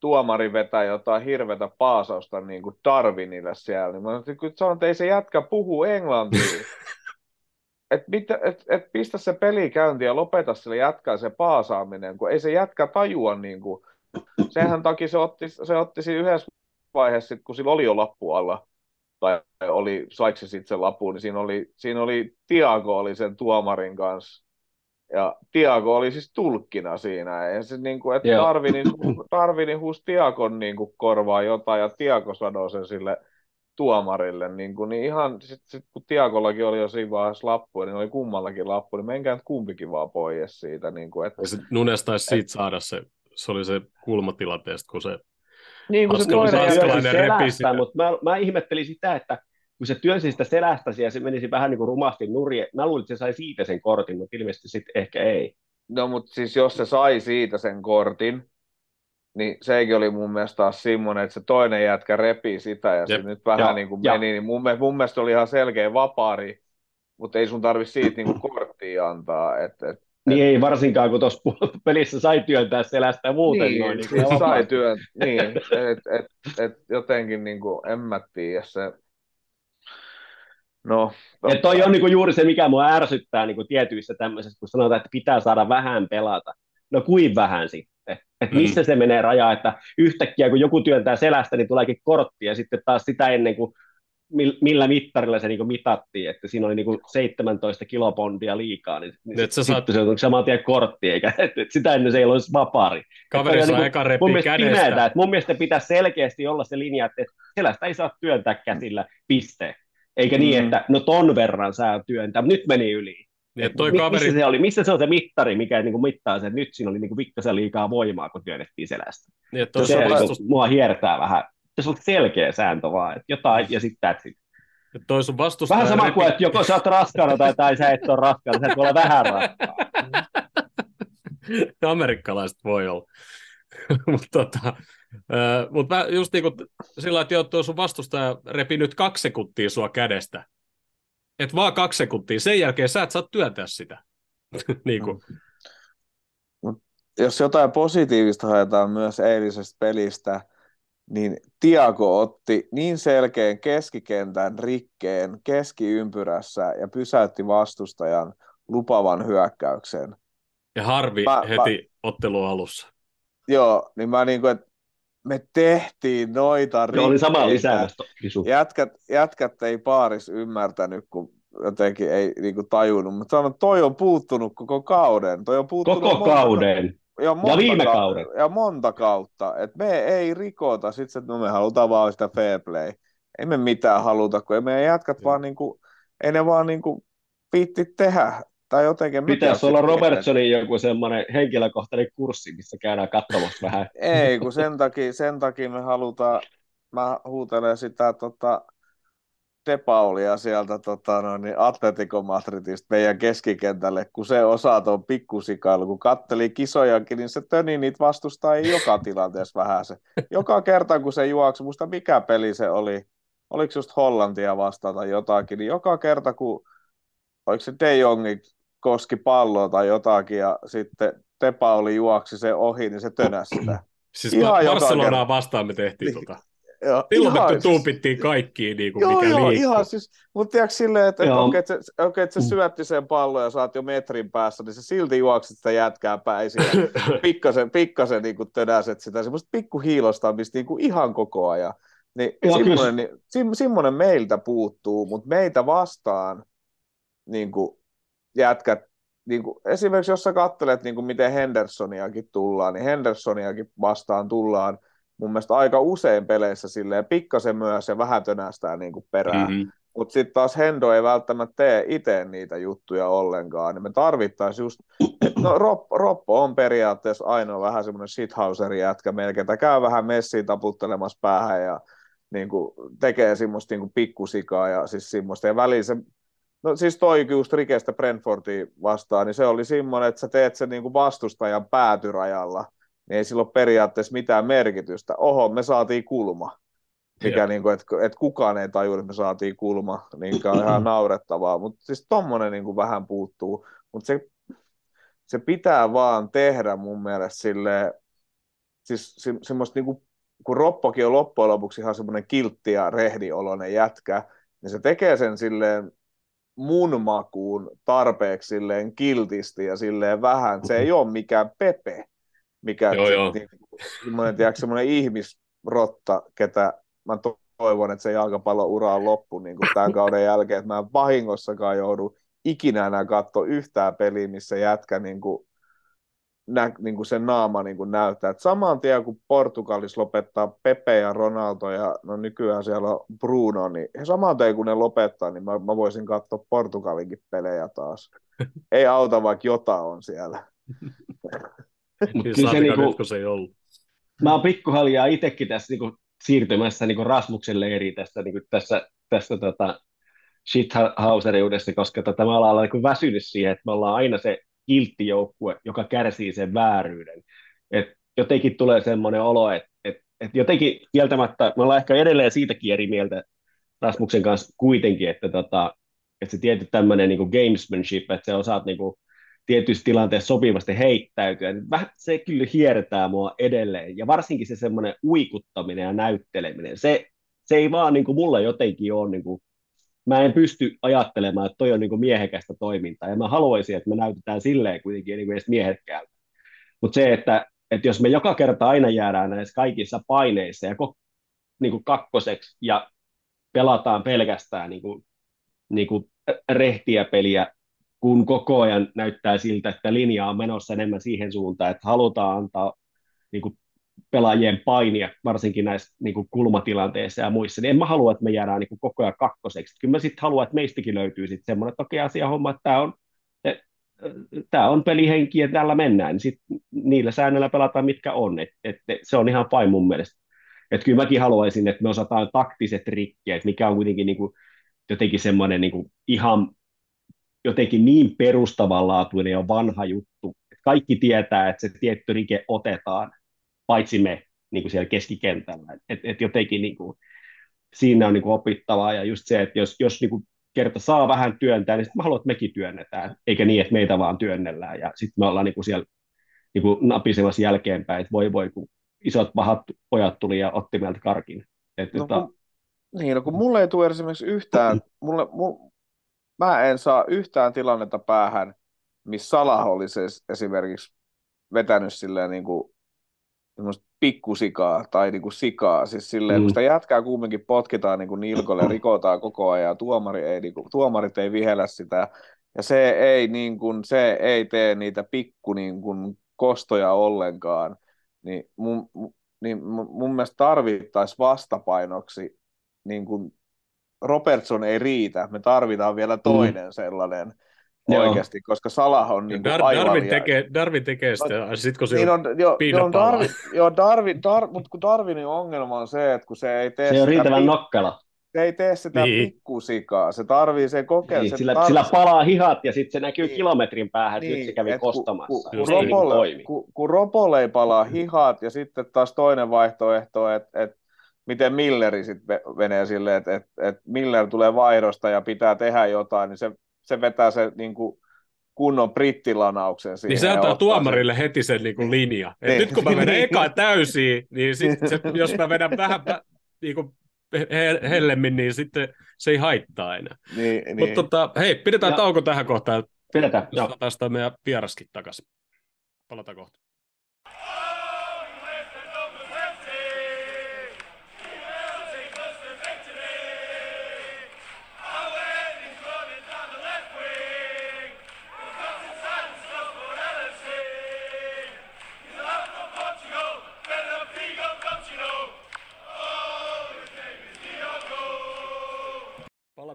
tuomari vetää jotain hirveätä paasausta niinku Darwinille siellä. Niin mä sanoin, että, että ei se jätkä puhu englantia. et, mitä, et, et pistä se peli käyntiin ja lopeta sille jätkää se paasaaminen, kun ei se jätkä tajua. Niinku. Senhän takia se otti, se otti siinä yhdessä vaiheessa, sit, kun sillä oli jo lappu alla, tai oli, saiko se sitten sen lapun, niin siinä oli, siinä oli Tiago oli sen tuomarin kanssa. Ja Tiago oli siis tulkkina siinä. Ja se, niin kuin, että. Darwinin, Darwinin huusi Tiagon niin kuin, korvaa jotain, ja Tiago sanoi sen sille tuomarille. Niin, kuin, niin ihan, sit, sit, kun Tiagollakin oli jo siinä vaiheessa lappu, niin oli kummallakin lappu, niin menkää nyt kumpikin vaan pois siitä. Niin kuin, että,
Ja se Nunes taisi siitä saada se, se oli se kulmatilanteesta, kun se
niin kuin se toinen
se
jätkä-
askelainen repi
selästä,
sitä.
mutta mä, mä ihmettelin sitä, että kun se työnsi sitä selästäsi ja se menisi vähän niin kuin rumasti nurin, mä luulin, että se sai siitä sen kortin, mutta ilmeisesti sitten ehkä ei.
No mutta siis jos se sai siitä sen kortin, niin sekin oli mun mielestä taas semmoinen, että se toinen jätkä repii sitä ja se
Jep.
nyt vähän
Ja-
niin kuin
ja-
meni, niin mun, mielestä- mun mielestä oli ihan selkeä vapaari, mutta ei sun tarvi siitä niin kuin korttia antaa. Et, et,
Niin ei varsinkaan, kun tuossa pelissä sai työntää selästä ja muuten
niin,
noin.
niin sai työn, niin, et, et, et, jotenkin niin kuin, en mä tiedä se, no,
Ja toi on niinku juuri se, mikä mua ärsyttää niinku tietyissä tämmöisissä, kun sanotaan, että pitää saada vähän pelata. No kuin vähän sitten? Että
Mm.
missä se menee raja, että yhtäkkiä kun joku työntää selästä, niin tuleekin kortti ja sitten taas sitä ennen kuin mil- millä mittarilla se niinku mitattiin, että siinä oli niinku 17 kilopondia liikaa, niin, niin
Et sä saat-
se on saman tien kortti, eikä et, et sitä ennen se ei olisi vapaari.
kaveri saa
niinku
eka
mun mielestä
kädestä.
pimeätä, että mun mielestä pitäisi selkeästi olla se linja, että että selästä ei saa työntää käsillä, piste. Eikä niin,
Mm.
että no ton verran saa työntää, mutta nyt meni yli.
Että toi
Mi-
kaveri,
missä, se oli, missä se on se mittari, mikä niin kuin mittaa sen, että nyt siinä oli niin kuin pikkasen liikaa voimaa, kun työnnettiin selästä.
niin,
Se, se
on vastus,
kuin, mua hiertää vähän. Se on selkeä sääntö vaan, että jotain ja sitten that's it.
että toi sun vastustaja
Vähän sama kuin, että joko sä oot raskaana tai, tai sä et ole raskaana, sä et voi olla vähän raskaana.
Amerikkalaiset voi olla. mutta tota, äh, mut mä just niin kuin sillä että joo, tuo sun vastustaja repi nyt kaksi sekuntia sua kädestä. Et vaan kaksi sekuntia. Sen jälkeen sä et saa työntää sitä. niin kuin.
jos jotain positiivista haetaan myös eilisestä pelistä, niin Tiago otti niin selkeän keskikentän rikkeen keskiympyrässä ja pysäytti vastustajan lupavan hyökkäyksen.
Ja harvi
Mä-
heti ottelun alussa.
Joo, niin mä niinku, että me tehtiin noita
Se oli sama
rikkeitä.
Kisu.
Jätkät, jätkät ei paaris ymmärtänyt, kun jotenkin ei niinku tajunnut, mutta sanon, toi on puuttunut koko kauden. Toi on puuttunut
Koko
monta-
kauden.
Ja, monta
viime
kau-
kauden.
Ja monta kautta. Et me ei rikota, sit se, että no me halutaan vaan sitä fair play. Ei me mitään haluta, kun ei meidän jätkät vaan niinku, ei ne vaan niinku viitti tehdä. Tai jotenkin.
Pitäisi olla Robertsonin joku semmoinen henkilökohtainen kurssi, missä käydään katsomassa vähän.
Ei, kun sen takia, sen takia me halutaan, mä huutelen sitä tota, De Paulia sieltä tota, no, niin Atletico Madridista meidän keskikentälle, kun se osaa tuon pikkusikailu, kun katteli kisojakin, niin se töni niitä vastustajia joka tilanteessa vähän se. Joka kerta, kun se juoksi, muista mikä peli se oli, oliko just Hollantia vastaan tai jotakin, niin joka kerta, kun oliko se De Jongi koski palloa tai jotakin, ja sitten De Pauli juoksi se ohi, niin se tönäsi sitä.
Siis
Ihan
Barcelonaa vastaan me tehtiin
Niin.
tota.
Joo,
Silloin
ihan
me
siis-
tuupittiin kaikkiin, niin kuin
Joo,
mikä
joo,
liikkuu.
ihan siis, mutta tiedätkö silleen, että, okei, että, se, okei, että se
Mm.
syötti sen pallon ja saat jo metrin päässä, niin se silti juokset sitä jätkää päin pikkasen, pikkasen niin kuin tönäset sitä, semmoista pikku hiilostamista niin kuin ihan koko ajan. Niin semmoinen, niin, sim, semmoinen meiltä puuttuu, mutta meitä vastaan niin kuin jätkät, niin kuin, esimerkiksi jos sä katselet, niin kuin miten Hendersoniakin tullaan, niin Hendersoniakin vastaan tullaan mun mielestä aika usein peleissä silleen pikkasen myös ja vähän tönästää niin kuin perään.
Mhm.
Mutta sitten taas Hendo ei välttämättä tee itse niitä juttuja ollenkaan, niin me tarvittaisiin just, no Roppo, Roppo on periaatteessa ainoa vähän semmoinen shithauseri jätkä melkein, että käy vähän messiin taputtelemassa päähän ja niin kuin, tekee semmoista niin kuin pikkusikaa ja siis semmoista, ja väliin se, no siis toi just Rikestä Brentfordia vastaan, niin se oli semmoinen, että sä teet sen niin kuin vastustajan päätyrajalla, niin ei sillä ole periaatteessa mitään merkitystä. Oho, me saatiin kulma. Mikä niin kuin, että, että kukaan ei tajua, että me saatiin kulma, niin on ihan naurettavaa, mutta siis tommonen niin kuin vähän puuttuu, mutta se, se pitää vaan tehdä mun mielestä silleen, siis se, semmoista niin kuin, kun Roppokin on loppujen lopuksi ihan semmoinen kiltti ja rehdioloinen jätkä, niin se tekee sen silleen mun makuun tarpeeksi silleen kiltisti ja silleen vähän, se ei ole mikään Pepe, mikä
Joo, joo.
Niin, semmoinen, tiedätkö, semmoinen ihmisrotta, ketä mä to- toivon, että se jalkapalloura on loppu niin kuin tämän kauden jälkeen, että mä en vahingossakaan joudu ikinä enää katsoa yhtään peliä, missä jätkä niin kuin, nä, niin kuin sen naama niin kuin näyttää. Et saman tien kun Portugalis lopettaa Pepe ja Ronaldo ja no nykyään siellä on Bruno, niin he saman tien kun ne lopettaa, niin mä, mä voisin katsoa Portugalinkin pelejä taas. Ei auta, vaikka jota on siellä.
Mut
Siis
kyllä se niinku,
se ei ollut.
mä oon pikkuhaljaa itsekin tässä niinku siirtymässä niinku Rasmuksen leiriin tässä, niinku tässä, tässä tota shithauseriudessa, koska tota, me ollaan niinku väsynyt siihen, että me ollaan aina se kiltti joukkue, joka kärsii sen vääryyden. Et jotenkin tulee semmoinen olo, että et, et jotenkin kieltämättä, me ollaan ehkä edelleen siitäkin eri mieltä Rasmuksen kanssa kuitenkin, että tota, että se tietty tämmöinen niinku gamesmanship, että se osaat niinku tietyissä tilanteissa sopivasti heittäytyä, niin vähän se kyllä hiertää mua edelleen. Ja varsinkin se semmoinen uikuttaminen ja näytteleminen, se, se ei vaan niin kuin mulla jotenkin ole, niin mä en pysty ajattelemaan, että toi on niin miehekästä toimintaa, ja mä haluaisin, että me näytetään silleen kuitenkin niin edes miehekkäältä. Mutta se, että, että jos me joka kerta aina jäädään näissä kaikissa paineissa ja kok, niin kuin kakkoseksi ja pelataan pelkästään niin kuin, niin kuin rehtiä peliä, kun koko ajan näyttää siltä, että linja on menossa enemmän siihen suuntaan, että halutaan antaa niin kuin, pelaajien painia, varsinkin näissä niin kuin, kulmatilanteissa ja muissa, niin en mä halua, että me jäädään niin kuin, koko ajan kakkoseksi. Kyllä mä sitten haluan, että meistäkin löytyy sitten semmoinen, että okei asia homma, että tämä on, tämä on pelihenki ja tällä mennään, niin sitten niillä säännöillä pelataan mitkä on, et, et, se on ihan fine mun mielestä. Että kyllä mäkin haluaisin, että me osataan taktiset rikkeet, mikä on kuitenkin niin kuin, jotenkin semmoinen niin kuin, ihan jotenkin niin perustavanlaatuinen ja vanha juttu, kaikki tietää, että se tietty rike otetaan, paitsi me niin kuin siellä keskikentällä. Et, et jotenkin niin kuin, siinä on niin kuin opittavaa ja just se, että jos, jos niin kuin kerta saa vähän työntää, niin sitten mä haluan, että mekin työnnetään, eikä niin, että meitä vaan työnnellään ja sitten me ollaan niin kuin siellä niin kuin napisemassa jälkeenpäin, että voi voi, kun isot pahat pojat tuli ja otti meiltä karkin. Et,
No,
tota,
niin, no kun mulle ei tule esimerkiksi yhtään, mulle, mulle, mä en saa yhtään tilannetta päähän, missä Salah olisi es- esimerkiksi vetänyt silleen niin kuin, pikkusikaa tai niin kuin sikaa, siis silleen,
Mm.
mm. kun sitä jätkää kumminkin potkitaan niin kuin nilkolle, rikotaan koko ajan, ja tuomari ei, niin kuin, tuomarit ei vihellä sitä, ja se ei, niin kuin, se ei tee niitä pikku niin kuin, kostoja ollenkaan, niin mun, mu- niin mun mun mielestä tarvittaisiin vastapainoksi, niin kuin Robertson ei riitä, me tarvitaan vielä toinen mm. sellainen
Joo.
oikeasti, koska Salah on niin
Dar-
aivan
Darwin, tekee, Darwin tekee sitä, ja sit kun se
niin
on,
jo,
palaa.
Darwin, joo, Darwin, Dar, mutta kun Darwinin ongelma on se, että kun se ei tee
Se on
sitä,
riittävän nokkela.
se ei tee sitä
Niin.
pikkusikaa, se tarvii sen kokeen,
Niin,
se
sillä,
tar-
sillä palaa hihat ja sitten se näkyy
Niin.
kilometrin päähän, että nyt se kävi
et kun-
kostamassa.
Kun, kun,
ei
niin.
niin
kun, kun Ropolle ei palaa hihat ja sitten taas toinen vaihtoehto, että et, miten Milleri sitten menee silleen, että et, et Miller tulee vaihdosta ja pitää tehdä jotain, niin se, se vetää se niin kuin kunnon brittilanauksen siihen.
niin se antaa tuomarille heti sen niin kuin linja. Et
Niin.
nyt kun mä vedän
Niin.
eka täysiin, niin sit se, jos mä vedän vähän niin kuin he- hellemmin, niin sitten se ei haittaa enää.
Sen, niin, niin.
Mutta tota, hei, pidetään
Ja-
tauko tähän kohtaan.
Pidetään, joo.
Tästä meidän vieraskin takaisin. Palataan kohta.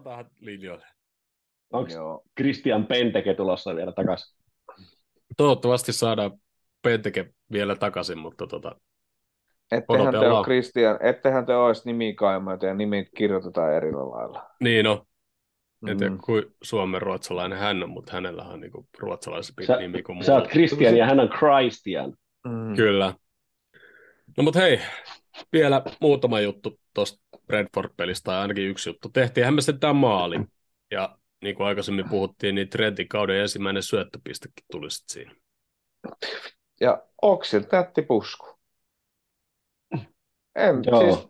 Palataan linjoille.
Onko
Joo.
Christian Penteke tulossa vielä takaisin?
Toivottavasti saadaan Penteke vielä takaisin, mutta tota,
Ettehän te, ole Christian, ettehän te olisi nimikaimaita ja nimit kirjoitetaan eri lailla.
niin no, en tiedä
Mm.
kuin Suomen ruotsalainen hän on, mutta hänellä on niinku ruotsalaisempi
Sä-
nimi kuin
Sä oot. Christian ja hän on Christian.
Mm.
Kyllä. No mutta hei, vielä muutama juttu tuosta Brentford-pelistä, tai ainakin yksi juttu. Tehtiinhän me sitten tämä maali. Ja niin kuin aikaisemmin puhuttiin, niin Trentin kauden ensimmäinen syöttöpistekin tuli sitten siinä.
Ja Oksil tätti pusku. En,
Joo.
siis,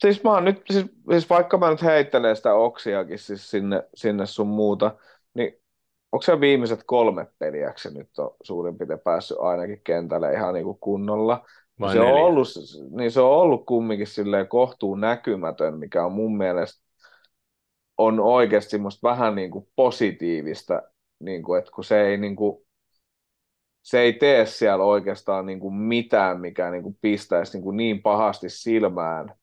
siis, mä oon nyt, siis, siis vaikka mä nyt heittelen sitä Oksiakin siis sinne, sinne sun muuta, niin onko se viimeiset kolme peliäksi nyt on suurin piirtein päässyt ainakin kentälle ihan niin kuin kunnolla.
Vai
se on,
neljä?
ollut, niin se on ollut kumminkin silleen kohtuun näkymätön, mikä on mun mielestä on oikeasti semmoista vähän niin kuin positiivista, niin kuin, että kun se ei, niin kuin, se ei tee siellä oikeastaan niin kuin mitään, mikä niin kuin pistäisi niin, kuin niin pahasti silmään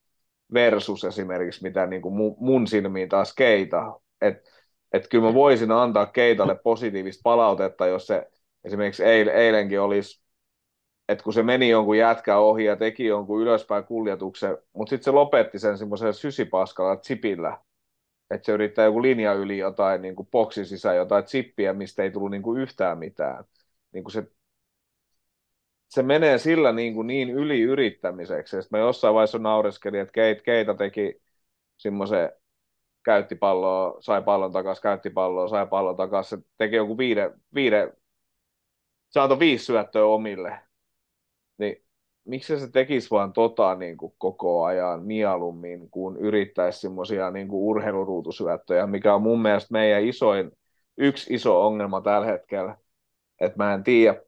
versus esimerkiksi mitä niin kuin mun, mun silmiin taas keita. Että et kyllä mä voisin antaa keitalle positiivista palautetta, jos se esimerkiksi eil, eilenkin olisi että kun se meni jonkun jätkä ohi ja teki jonkun ylöspäin kuljetuksen, mutta sitten se lopetti sen semmoisella sysipaskalla chipillä, että se yrittää joku linja yli jotain niin kuin boksin sisään jotain chippiä, mistä ei tullut niin kuin yhtään mitään. Niin kuin se, se menee sillä niin, kuin niin yli yrittämiseksi. Sitten mä jossain vaiheessa naureskelin, että Keit, Keita teki semmoisen käytti palloa, sai pallon takaisin, käytti palloa, sai pallon takaisin. Se teki joku viiden, viiden antoi viisi syöttöä omille. Niin miksi se tekisi vaan tota niin kuin koko ajan mieluummin, kun yrittäisi semmoisia niin urheiluruutusyöttöjä, mikä on mun mielestä meidän isoin, yksi iso ongelma tällä hetkellä. Että mä en tiedä,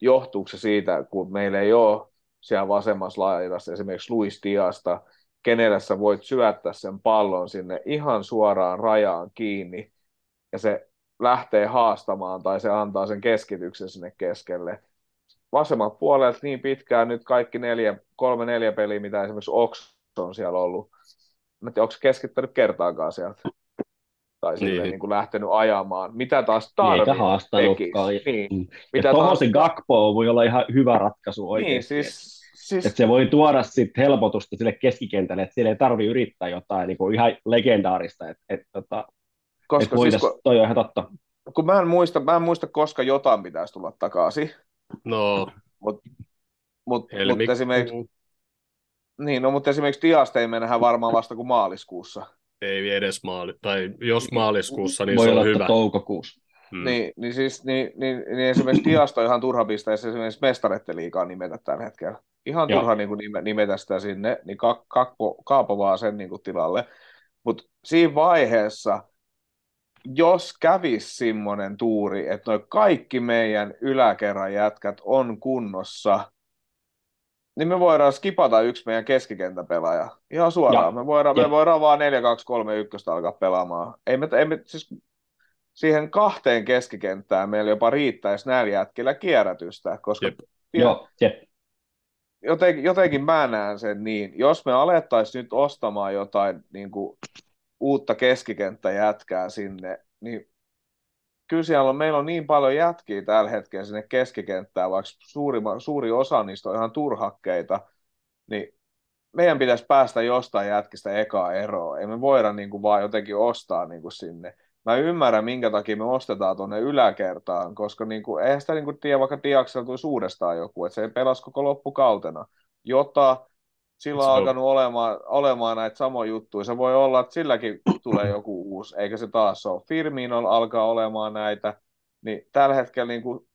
johtuuko se siitä, kun meillä ei ole siellä vasemmassa laidassa esimerkiksi Luis Diasta, kenelle sä voit syöttää sen pallon sinne ihan suoraan rajaan kiinni, ja se lähtee haastamaan tai se antaa sen keskityksen sinne keskelle. Vasemmat puolelta niin pitkään nyt kaikki neljä, kolme neljä peliä, mitä esimerkiksi Ox on siellä ollut. Mä en tiedä, onko keskittänyt kertaakaan sieltä. Tai
Niin.
niin kuin lähtenyt ajamaan. Mitä taas
Niin, eikä haastanutkaan.
Niin.
Mm.
Mitä taas...
se Gakpo voi olla ihan hyvä ratkaisu oikeasti.
Niin, siis, siis
Että se voi tuoda sit helpotusta sille keskikentälle, että siellä ei tarvi yrittää jotain niin kuin ihan legendaarista. Et, et, tota, et
koska
voitais,
siis, kun,
toi on ihan totta.
kun mä en muista, mä en muista, koska jotain pitäisi tulla takaisin.
No,
Mutta mut, mut
helmikuu.
esimerkiksi, niin, no, mutta esimerkiksi Diasta ei mennä vasta vasta kuin maaliskuussa.
Ei edes maali, tai jos maaliskuussa, niin
voi
se on hyvä.
toukokuussa.
Mm.
Niin, niin, siis, niin, niin, niin esimerkiksi Diasta on ihan turha pistää esimerkiksi mestarette liikaa nimetä tällä hetkellä. Ihan
Joo.
turha niin kuin nime, nimetä sitä sinne, niin ka, kakpo, kaapo vaan sen niin kuin tilalle. Mutta siinä vaiheessa, jos kävisi semmoinen tuuri, että noi kaikki meidän yläkerran jätkät on kunnossa, niin me voidaan skipata yksi meidän keskikentäpelaaja. Ihan suoraan.
Ja,
me, voidaan,
ja.
me voidaan vaan 4 2 3 1 alkaa pelaamaan. Ei me, ei me, siis siihen kahteen keskikenttään meillä jopa riittäisi näillä jätkillä kierrätystä, koska
Jep.
Joo, jep.
jotenkin, jotenkin mä näen sen niin, jos me alettaisiin nyt ostamaan jotain niin kuin, uutta keskikenttäjätkää sinne, niin kyllä siellä on, meillä on niin paljon jätkiä tällä hetkellä sinne keskikenttään, vaikka suuri, suuri osa niistä on ihan turhakkeita, niin meidän pitäisi päästä jostain jätkistä ekaa eroa. Ei me voida niin kuin, vaan jotenkin ostaa niin kuin, sinne. Mä ymmärrän, minkä takia me ostetaan tuonne yläkertaan, koska niin kuin, eihän sitä niin kuin, tiedä, vaikka Diaksella tulisi uudestaan joku, että se ei pelasi koko loppukautena. Jota sillä on alkanut olemaan, olemaan näitä samoja juttuja. Se voi olla, että silläkin tulee joku uusi, eikä se taas ole. Firmino alkaa olemaan näitä, niin tällä hetkellä niin kuin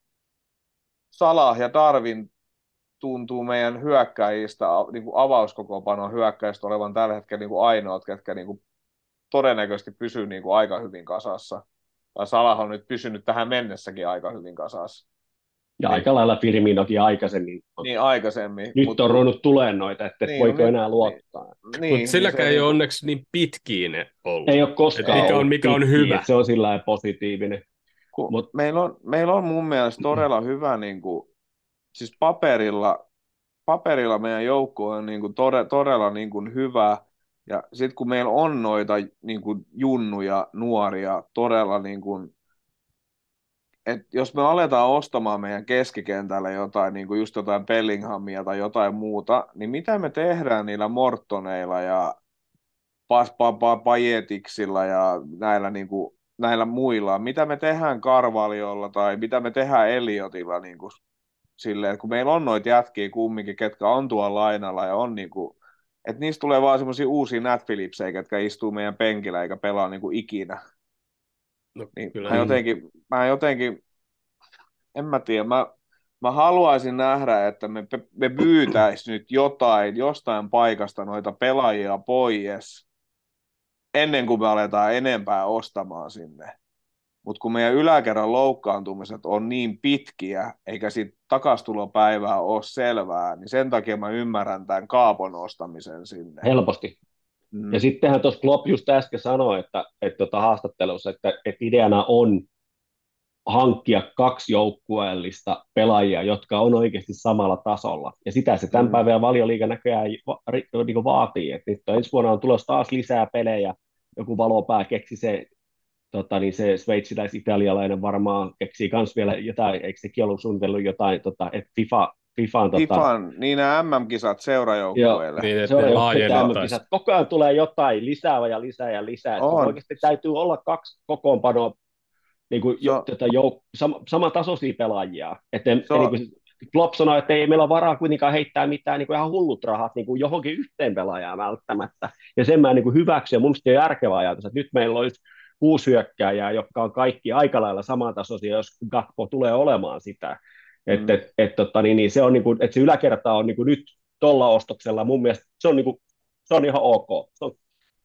Salah ja Darwin tuntuu meidän hyökkäjistä, niin kuin avauskokopanon hyökkäjistä olevan tällä hetkellä niin kuin ainoat, ketkä niin kuin todennäköisesti pysyy niin kuin aika hyvin kasassa. Tai Salah on nyt pysynyt tähän mennessäkin aika hyvin kasassa.
Ja
Niin.
aika lailla Firminokin aikaisemmin.
Niin aikaisemmin.
Nyt
mut-
on ruvennut tulemaan noita, että
Niin,
niin, voiko
nyt-
enää luottaa.
niin,
Mutta silläkään
se
ei ole onneksi niin pitkiin ollut.
Ei ole koskaan
Et mikä on- mikä on hyvä.
Se on sillä lailla positiivinen.
kun
Mut-
meillä, on, meillä on mun mielestä todella hyvä, niin kuin, siis paperilla, paperilla meidän joukko on niin kuin tode, todella niin kuin hyvä, ja sitten kun meillä on noita niin kuin junnuja, nuoria, todella niin kuin, et jos me aletaan ostamaan meidän keskikentällä jotain, niin kuin just jotain Bellinghamia tai jotain muuta, niin mitä me tehdään niillä Mortoneilla ja Pajetiksilla ja näillä, niin kuin, näillä muilla, mitä me tehdään Karvaliolla tai mitä me tehdään Eliotilla niin kuin, silleen, kun meillä on noita jätkiä kumminkin, ketkä on tuolla lainalla ja on niin kuin, että niistä tulee vaan semmoisia uusia Nat Phillipsejä, ketkä istuu meidän penkillä eikä pelaa niin kuin ikinä.
No,
Niin
kyllä
mä
niin.
jotenkin, mä jotenkin, en mä tiedä, mä, mä haluaisin nähdä, että me, me pyytäisi nyt jotain, jostain paikasta noita pelaajia pois, ennen kuin me aletaan enempää ostamaan sinne. Mutta kun meidän yläkerran loukkaantumiset on niin pitkiä, eikä siitä takastulopäivää ole selvää, niin sen takia mä ymmärrän tämän kaapon ostamisen sinne.
Helposti.
Mm.
Ja sittenhän tuossa Klopp just äsken sanoi, että, että tota haastattelussa, että, että ideana on hankkia kaksi joukkueellista pelaajia, jotka on oikeasti samalla tasolla. Ja sitä se tämän
Mm.
päivän valioliiga näköjään va- niin vaatii. Että nyt ensi vuonna on tulossa taas lisää pelejä. Joku valopää keksi se, tota, niin se sveitsiläis-italialainen varmaan keksii myös vielä jotain, eikö sekin ollut suunnitellut jotain, tota, että FIFA, FIFAan, tota,
FIFAn, niin nämä MM-kisat seurajoukkueille.
Niin, että laajennettaisiin.
Koko ajan tulee jotain lisää ja lisää ja lisää. Että
On.
Oikeasti täytyy olla kaksi kokoonpanoa, niin kuin jo,
Se on-
tätä jouk- sama, samantasoisia pelaajia. Että,
Se on-
niin kuin Klopp sanoi, että ei meillä ole varaa kuitenkaan heittää mitään niin kuin ihan hullut rahat niin kuin johonkin yhteen pelaajaan välttämättä. Ja sen mä niin kuin hyväksyn. Ja mun mielestä on järkevä ajatus, että nyt meillä olisi kuusi hyökkääjää, jotka on kaikki aika lailla samantasoisia, jos Gakpo tulee olemaan sitä.
Mm.
Että et, et, tota, niin, niin se, on, niin kuin, että se yläkerta on niin kuin nyt tuolla ostoksella mun mielestä se on, niin kuin, se on ihan ok. Se on,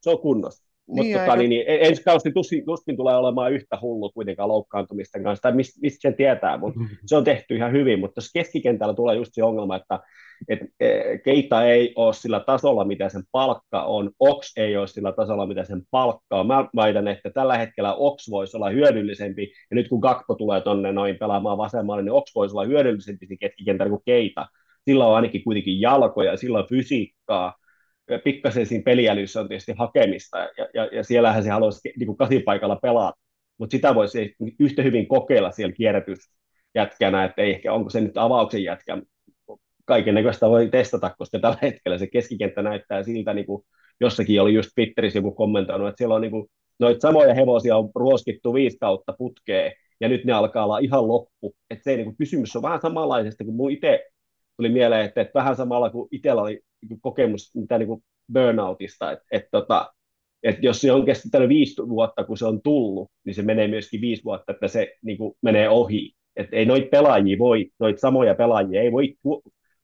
se on kunnossa.
Niin,
Mutta
eikä-
tota, niin, niin, ensi kausi tuskin, tuskin tulee olemaan yhtä hullu kuitenkaan loukkaantumisten kanssa, tai mistä, mistä sen tietää, mutta se on tehty ihan hyvin, mutta jos keskikentällä tulee just se ongelma, että et, e, Keita ei ole sillä tasolla, mitä sen palkka on, Ox ei ole sillä tasolla, mitä sen palkka on. Mä väitän, että tällä hetkellä Ox voisi olla hyödyllisempi, ja nyt kun Gakpo tulee tonne noin pelaamaan vasemmalle, niin Ox voisi olla hyödyllisempi keskikentällä kuin Keita. Sillä on ainakin kuitenkin jalkoja, sillä on fysiikkaa, pikkasen siinä peliälyssä on tietysti hakemista, ja, ja, ja siellähän se haluaisi niin kuin kasipaikalla pelata, mutta sitä voisi yhtä hyvin kokeilla siellä kierrätysjätkänä, että ei ehkä onko se nyt avauksen jätkä, kaiken näköistä voi testata, koska tällä hetkellä se keskikenttä näyttää siltä, niin kuin jossakin oli just Twitterissä joku kommentoinut, että siellä on niin kuin, noita samoja hevosia on ruoskittu viisi kautta putkeen, ja nyt ne alkaa olla ihan loppu. Että se niin kuin, kysymys on vähän samanlaisesta kuin mun itse tuli mieleen, että, että vähän samalla kuin itsellä oli niin kokemus mitä niin kuin burnoutista, että, että, tota, että jos se on kestänyt viisi vuotta, kun se on tullut, niin se menee myöskin viisi vuotta, että se niin kuin, menee ohi. Että ei noita pelaajia voi, noita samoja pelaajia ei voi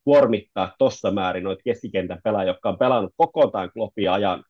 kuormittaa tuossa määrin noita keskikentän pelaajia, jotka on pelannut koko tämän ajan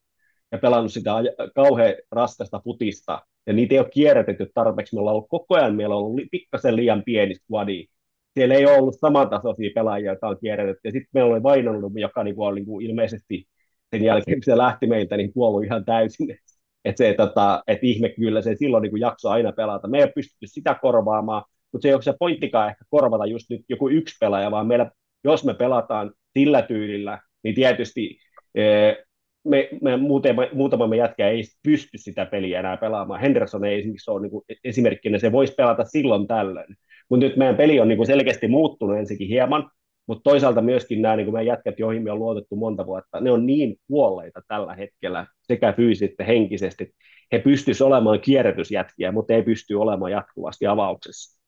ja pelannut sitä kauhean raskasta putista, ja niitä ei ole kierrätetty tarpeeksi. Me ollaan ollut koko ajan, meillä on ollut pikkasen liian pieni squadi, siellä ei ole ollut samantasoisia pelaajia, joita on kierrätetty. Ja sitten meillä oli Vainonut, joka niin kuin, oli niin kuin ilmeisesti sen jälkeen, kun se lähti meiltä, niin kuollut ihan täysin. Että se, tota, et ihme kyllä, se silloin niin jakso aina pelata. Me ei ole pystytty sitä korvaamaan, mutta se ei ole se pointtikaan ehkä korvata just nyt joku yksi pelaaja, vaan meillä, jos me pelataan sillä tyylillä, niin tietysti eh, me, me muutama, muutama me jätkä ei pysty sitä peliä enää pelaamaan. Henderson ei esimerkiksi ole niin esimerkkinä, se voisi pelata silloin tällöin. Mutta nyt meidän peli on niin kuin selkeästi muuttunut ensinnäkin hieman, mutta toisaalta myöskin nämä niin kuin meidän jätkät, joihin me on luotettu monta vuotta, ne on niin kuolleita tällä hetkellä sekä fyysisesti että henkisesti. He pystyisivät olemaan kierrätysjätkiä, mutta ei pysty olemaan jatkuvasti avauksessa.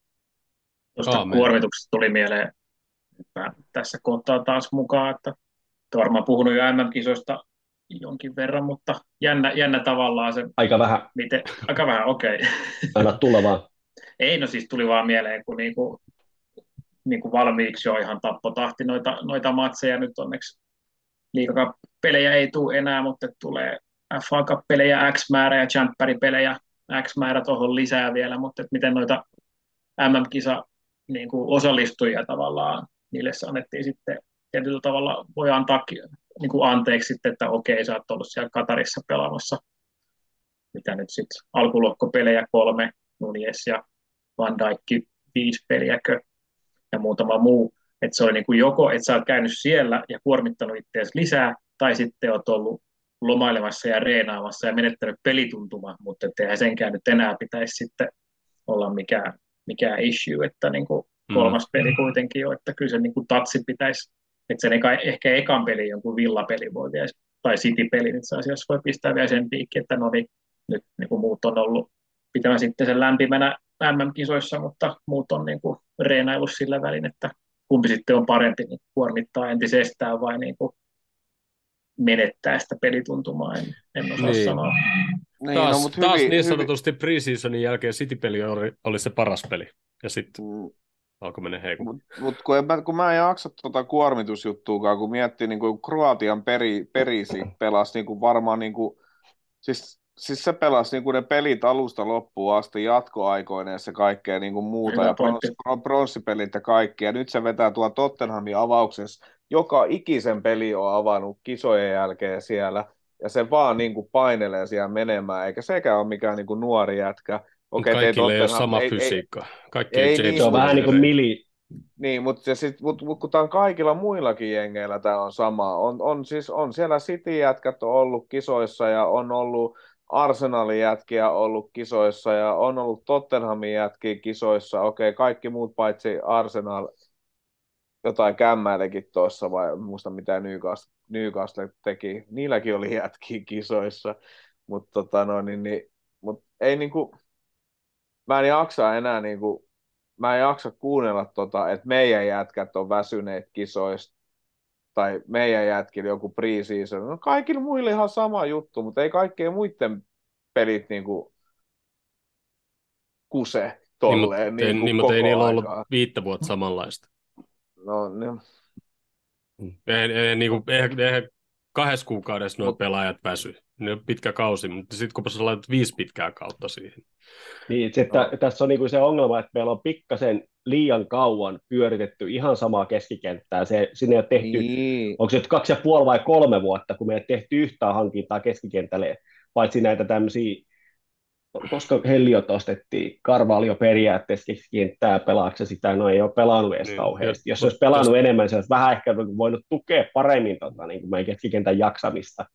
Tuosta kuormituksesta tuli mieleen, tässä kohtaa taas mukaan, että varmaan puhunut jo MM-kisoista jonkin verran, mutta jännä, jännä tavallaan se,
Aika vähän,
miten, aika vähän, okei. Okay.
anna tulla vaan.
Ei, no siis tuli vaan mieleen, kun niinku, niinku valmiiksi jo ihan tappotahti noita, noita matseja. Nyt onneksi liikakap-pelejä ei tule enää, mutta tulee FA Cup-pelejä X määrä ja Champions-pelejä X määrä tuohon lisää vielä, mutta miten noita MM-kisa niin kuin osallistujia tavallaan, niille se annettiin sitten tietyllä tavalla, voi antaa niin kuin anteeksi sitten, että okei, sä oot ollut siellä Katarissa pelaamassa, mitä nyt sitten, alkulohkopelejä kolme, Nunes ja Van Dijk viisi peliäkö ja muutama muu, että se oli niin kuin joko, että sä oot käynyt siellä ja kuormittanut itseäsi lisää, tai sitten oot ollut lomailemassa ja reenaamassa ja menettänyt pelituntuma, mutta eihän senkään nyt enää pitäisi sitten olla mikään, mikään issue, että niin kuin kolmas peli kuitenkin on, että kyllä se niin kuin tatsi pitäisi, että sen eka, ehkä ekan peli jonkun villapeli voi vielä, tai City-peli itse asiassa voi pistää vielä sen piikki, että no niin, nyt niin kuin muut on ollut pitämään sitten sen lämpimänä MM-kisoissa, mutta muut on niin kuin reenaillut sillä välin, että kumpi sitten on parempi, niin kuormittaa entisestään vai niin kuin menettää sitä pelituntumaa, en, en osaa
Niin.
sanoa.
Niin,
taas,
mut
taas
hyvin-
niin
hyvin-
sanotusti preseasonin jälkeen City-peli oli, oli se paras peli. Ja sitten
Mm,
alkoi mennä heikon.
Mutta mut kun, en mä, kun mä en jaksa tuota kuormitusjuttuakaan, kun miettii niin kuin Kroatian peri, perisi pelasi niin kuin varmaan niin kuin, siis, siis se pelasi niin kuin ne pelit alusta loppuun asti jatkoaikoineen se kaikkea niin kuin muuta
Hyvä
ja brons, bron- bronssipelit ja kaikki. Ja nyt se vetää tuon Tottenhamin avauksessa. Joka ikisen peli on avannut kisojen jälkeen siellä ja se vaan niin kuin painelee siellä menemään, eikä sekään ole mikään niin kuin nuori jätkä.
Okei,
Okei,
Kaikille ei ole sama
ei- ei-
fysiikka. Kaikki
ei
ei,
niin,
Se on vähän niin kuin mili,
Niin, mutta sit, mut, mut, kun tämä on kaikilla muillakin jengeillä tämä on sama. On, on, siis, on siellä City-jätkät on ollut kisoissa ja on ollut Arsenalin jätkiä ollut kisoissa ja on ollut Tottenhamin jätkiä kisoissa. Okei, kaikki muut paitsi Arsenal jotain kämmäilekin tuossa vai muista mitä Newcastle, Newcastle teki. Niilläkin oli jätkiä kisoissa, mutta tota no, niin, niin, mut ei niinku, mä en jaksa enää niinku, mä en jaksa kuunnella tota, että meidän jätkät on väsyneet kisoista tai meidän jätkillä joku preseason. No kaikilla muilla ihan sama juttu, mutta ei kaikkien muiden pelit niinku kuse
Niin, mutta,
tolleen
ei,
niinku
niin, mutta ei niillä ollut viittä vuotta samanlaista.
No, ne,
Eihän, eihän, niin kuin, eihän, eihän kahdessa kuukaudessa nuo pelaajat väsy. Ne on pitkä kausi, mutta sitten kun sä laitat viisi pitkää kautta siihen.
Niin, se, että
No.
tässä on niinku se ongelma, että meillä on pikkasen liian kauan pyöritetty ihan samaa keskikenttää. Se, sinne ei ole tehty, niin.
niin.
onko se nyt kaksi ja puoli vai kolme vuotta, kun me ei ole tehty yhtään hankintaa keskikentälle, paitsi näitä tämmöisiä, koska Helliot ostettiin, Karvalio periaatteessa keskikenttää pelaaksi sitä, no ei ole pelannut edes
Niin,
kauheasti.
ja-
Jos se olisi pelannut enemmän, se olisi vähän ehkä voinut tukea paremmin tota, niin kuin meidän keskikentän jaksamista.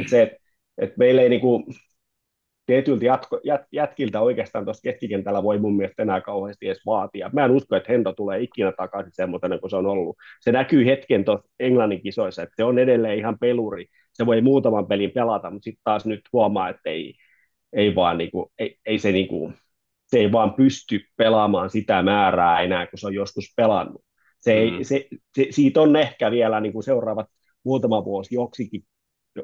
Et se, että et meillä ei niin kuin, tietyiltä jatko, jät, jätkiltä oikeastaan tuossa keskikentällä voi mun mielestä enää kauheasti edes vaatia. Mä en usko, että Hento tulee ikinä takaisin semmoisena kuin se on ollut. Se näkyy hetken tuossa Englannin kisoissa, että se on edelleen ihan peluri. Se voi muutaman pelin pelata, mutta sitten taas nyt huomaa, että ei, ei, vaan niinku, ei, ei se, niinku, se ei vaan pysty pelaamaan sitä määrää enää, kun se on joskus pelannut. Se ei,
Mm.
se, se, siitä on ehkä vielä niinku seuraavat muutama vuosi joksikin,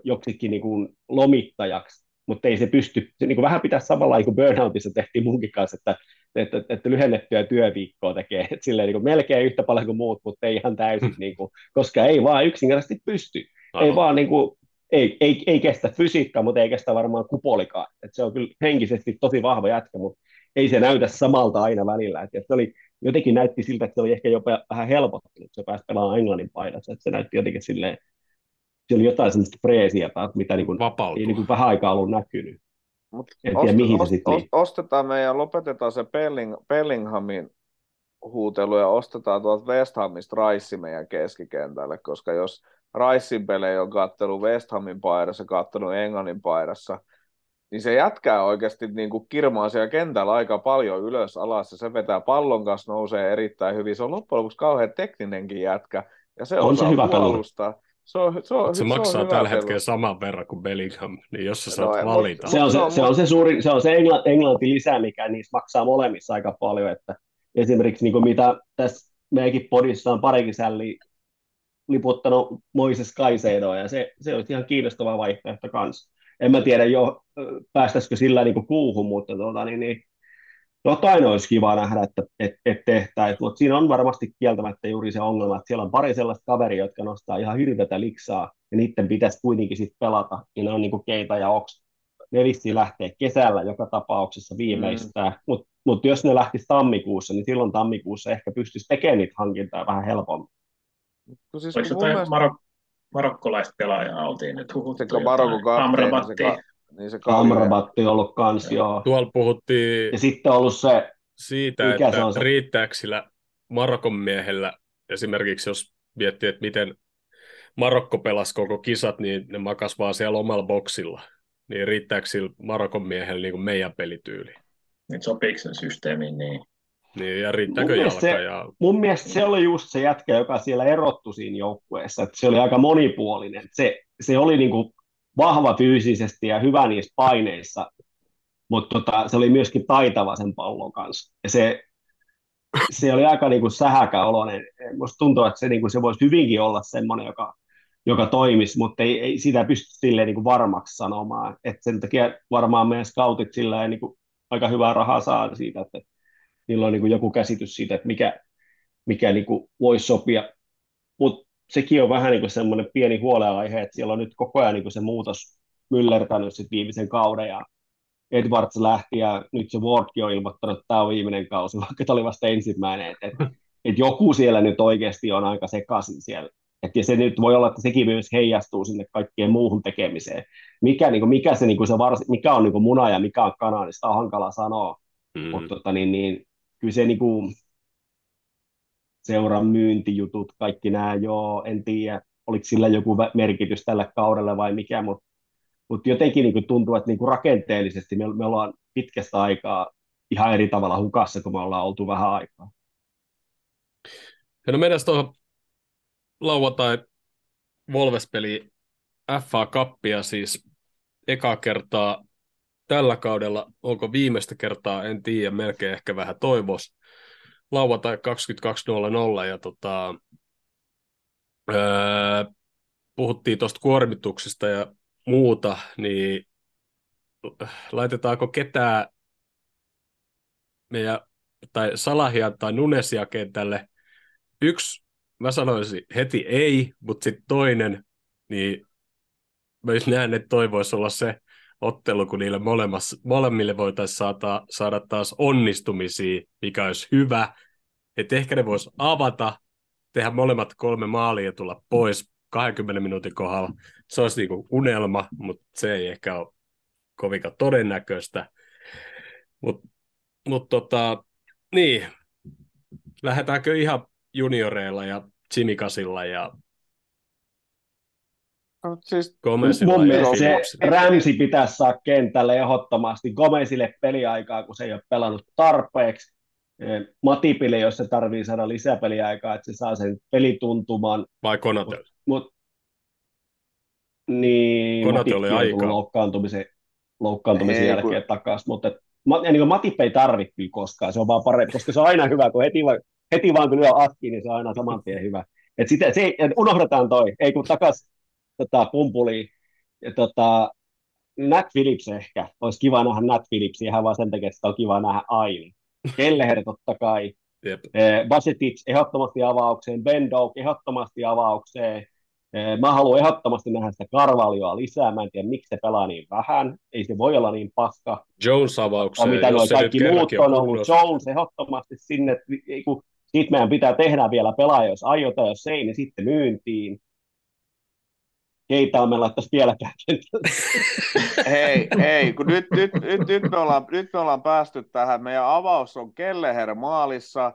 joksikin niinku lomittajaksi, mutta ei se pysty, se niin kuin vähän pitäisi samalla niin kuin burnoutissa tehtiin munkin kanssa, että, että, että lyhennettyä työviikkoa tekee, että silleen niin kuin melkein yhtä paljon kuin muut, mutta ei ihan täysin, niin kuin, koska ei vaan yksinkertaisesti pysty. Ei
Aivan.
vaan niin kuin, ei, ei, ei kestä fysiikkaa, mutta ei kestä varmaan kupolikaan. Et se on kyllä henkisesti tosi vahva jätkä, mutta ei se näytä samalta aina välillä. Et, et se oli jotenkin näytti siltä, että se oli ehkä jopa vähän helpottunut, että se pääsi pelaamaan Englannin paidassa, että se näytti jotenkin silleen, se oli jotain semmoista freesiä taas, mitä niin kuin, ei niin kuin vähän aikaa ollut näkynyt.
Mut
En tiedä, mihin se sitten
ost, ostetaan me ja lopetetaan se Belling, Bellinghamin huutelu ja ostetaan tuolta West Hamista Rice meidän keskikentälle, koska jos Ricein pelejä on kattelu West Hamin paidassa, kattelu Englannin paidassa, niin se jätkää oikeasti niin kuin kirmaa siellä kentällä aika paljon ylös alas ja se vetää pallon kanssa, nousee erittäin hyvin. Se on loppujen lopuksi kauhean tekninenkin jätkä ja se
On se hyvä
puolustaa. Se, on, se, on,
Se,
on
maksaa
hyvä
tällä
peluri.
hetkellä saman verran kuin Bellingham, niin jos sä
No,
saat
mut-
valita.
Se on se,
No,
se, on se, suuri, se, on se engla, englanti lisä, mikä niissä maksaa molemmissa aika paljon, että esimerkiksi niin kuin mitä tässä meidänkin podissa on parikin sälliä liputtanut Moises Kaisedoa, ja se, se olisi ihan kiinnostava vaihtoehto kanssa. En mä tiedä jo, päästäisikö sillä niin kuin kuuhun, mutta tota, niin, niin, jotain olisi kiva nähdä, että et, et tehtäisiin, mutta siinä on varmasti kieltämättä juuri se ongelma, että siellä on pari sellaista kaveria, jotka nostaa ihan hirveätä liksaa, ja niiden pitäisi kuitenkin sitten pelata, ja ne on niin kuin Keita ja Oks. Ne vissiin lähtee kesällä joka tapauksessa viimeistään, mm. mutta mut jos ne lähtisi tammikuussa, niin silloin tammikuussa ehkä pystyisi tekemään niitä hankintoja vähän helpommin.
Kun siis
Oliko jotain
mielestä-
marok- marokkolaista pelaajaa oltiin nyt huhuttu?
Se Marokon kapteeni, se, ka, niin se.
Amrabatti on ollut kans, joo.
Tuolla puhuttiin
Ja sitten on ollut se,
siitä,
Mikä
että
se on se?
riittääkö sillä Marokon miehellä, esimerkiksi jos miettii, että miten Marokko pelasi koko kisat, niin ne makas vaan siellä omalla boksilla. Niin riittääkö sillä Marokon miehellä niin kuin meidän pelityyli?
Nyt sopiiko sen systeemiin, niin
Niin, ja riittääkö
Mun
jalka?
se-
Ja...
mun mielestä se oli just se jätkä, joka siellä erottui siinä joukkueessa, että se oli aika monipuolinen. Se, se oli niinku vahva fyysisesti ja hyvä niissä paineissa, mutta tota, se oli myöskin taitava sen pallon kanssa. Ja se, se oli aika niinku sähäkä oloinen. Musta tuntuu, että se, niinku, se voisi hyvinkin olla semmoinen, joka, joka toimisi, mutta ei, ei sitä pysty silleen niinku varmaksi sanomaan. Et sen takia varmaan meidän scoutit sillä niinku aika hyvää rahaa saa siitä, että niillä on niinku joku käsitys siitä, että mikä, mikä niinku voisi sopia. Mutta sekin on vähän niinku semmoinen pieni huolenaihe, että siellä on nyt koko ajan niinku se muutos myllertänyt sit viimeisen kauden ja Edwards lähti ja nyt se Wardkin on ilmoittanut, että tämä on viimeinen kausi, vaikka tämä oli vasta ensimmäinen. Että et, et joku siellä nyt oikeasti on aika sekaisin siellä. Et ja se nyt voi olla, että sekin myös heijastuu sinne kaikkeen muuhun tekemiseen. Mikä, niinku, mikä, se, niinku, se varsi, mikä on niinku muna ja mikä on kana, niin sitä on hankala sanoa.
Mm.
Mutta tota, niin, niin, kyllä se niinku, seuran myyntijutut, kaikki nämä, joo, en tiedä, oliko sillä joku merkitys tälle kaudelle vai mikä, mutta mut jotenkin niinku tuntuu, että niinku rakenteellisesti me, me ollaan pitkästä aikaa ihan eri tavalla hukassa, kun me ollaan oltu vähän aikaa.
Ja no mennään tuohon lauantai Volves-peli FA Cuppia siis eka kertaa tällä kaudella, onko viimeistä kertaa, en tiedä, melkein ehkä vähän toivos. Lauantai 22.00 ja tota, öö, puhuttiin tuosta kuormituksesta ja muuta, niin laitetaanko ketään meidän tai Salahia tai Nunesia kentälle. Yksi, mä sanoisin heti ei, mutta sitten toinen, niin mä näen, että toivoisi olla se ottelu, kun niille molemmassa, molemmille voitaisiin saada, saada taas onnistumisia, mikä olisi hyvä. Että ehkä ne vois avata, tehdä molemmat kolme maalia ja tulla pois 20 minuutin kohdalla. Se olisi niinku unelma, mutta se ei ehkä ole kovinkaan todennäköistä. Mutta mut tota, niin, lähdetäänkö ihan junioreilla ja Chimikasilla ja
No, siis,
Gomezilla
Mun
ja
mielestä se? Ramsi pitäisi saa kentälle ehdottomasti Gomezille peliaikaa, kun se ei ole pelannut tarpeeksi. Eh, Matipille, jos se tarvii saada lisäpeliaikaa, että se saa sen pelituntuman.
Vai Konatel?
Mut, niin,
Konate oli aikaa.
loukkaantumisen, loukkaantumisen
Ei,
jälkeen takaisin, mutta ja niin Matip ei tarvitse kyllä koskaan, se on vaan parempi, koska se on aina hyvä, kun heti, va- heti vaan kun lyö askiin, niin se on aina saman tien hyvä. Et sitä, se, et unohdetaan toi, ei kun takas tota, pumpuliin. Ja, tota, Nat Phillips ehkä, olisi kiva nähdä Nat Phillipsia ihan vaan sen takia, että sitä on kiva nähdä aina. Kelleher totta kai,
Jep.
Eh, Basetic ehdottomasti avaukseen, Ben Doak ehdottomasti avaukseen, Eh, Mä haluan ehdottomasti nähdä sitä Karvalioa lisää. Mä en tiedä, miksi se pelaa niin vähän. Ei se voi olla niin paska,
Jones
on
avaukseen,
mitä
jos
kaikki muut on ollut.
kunnossa.
Jones ehdottomasti sinne. kun- Siitä meidän pitää tehdä vielä pelaaja, jos aiotaan, jos ei, niin sitten myyntiin. Keitä me laittaisi vieläkään kentälle.
Hei, hei, kun nyt, nyt, nyt, nyt, me ollaan, nyt me ollaan päästy tähän. Meidän avaus on Kelleher maalissa,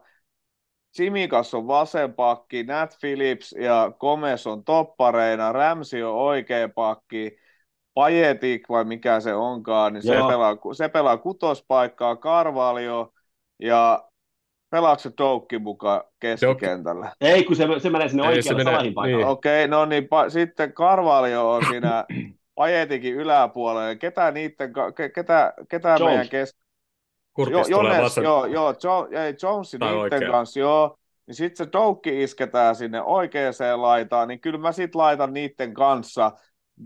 Simikas on vasen pakki, Nat Phillips ja Gomez on toppareina, Ramsey on oikea pakki, Pajetik vai mikä se onkaan, niin se pelaa, se pelaa kutospaikkaa, Carvalho ja pelaako se Toukki mukaan keskikentällä?
Ei, kun se, se menee sinne oikealle salahin paikalle.
niin.
Okei, no niin, pa- sitten Carvalho on siinä Pajetikin yläpuolella. Ketä, niitten, ka- ke- ketä, ketä
Jones.
meidän kes...
Kurkis
Jo,
tulee
Jones,
vasen.
joo, joo, jo, ei, Jonesin
Tai
niitten
oikea.
kanssa, joo. Niin sitten se Doukki isketään sinne oikeaan laitaan, niin kyllä mä sit laitan niitten kanssa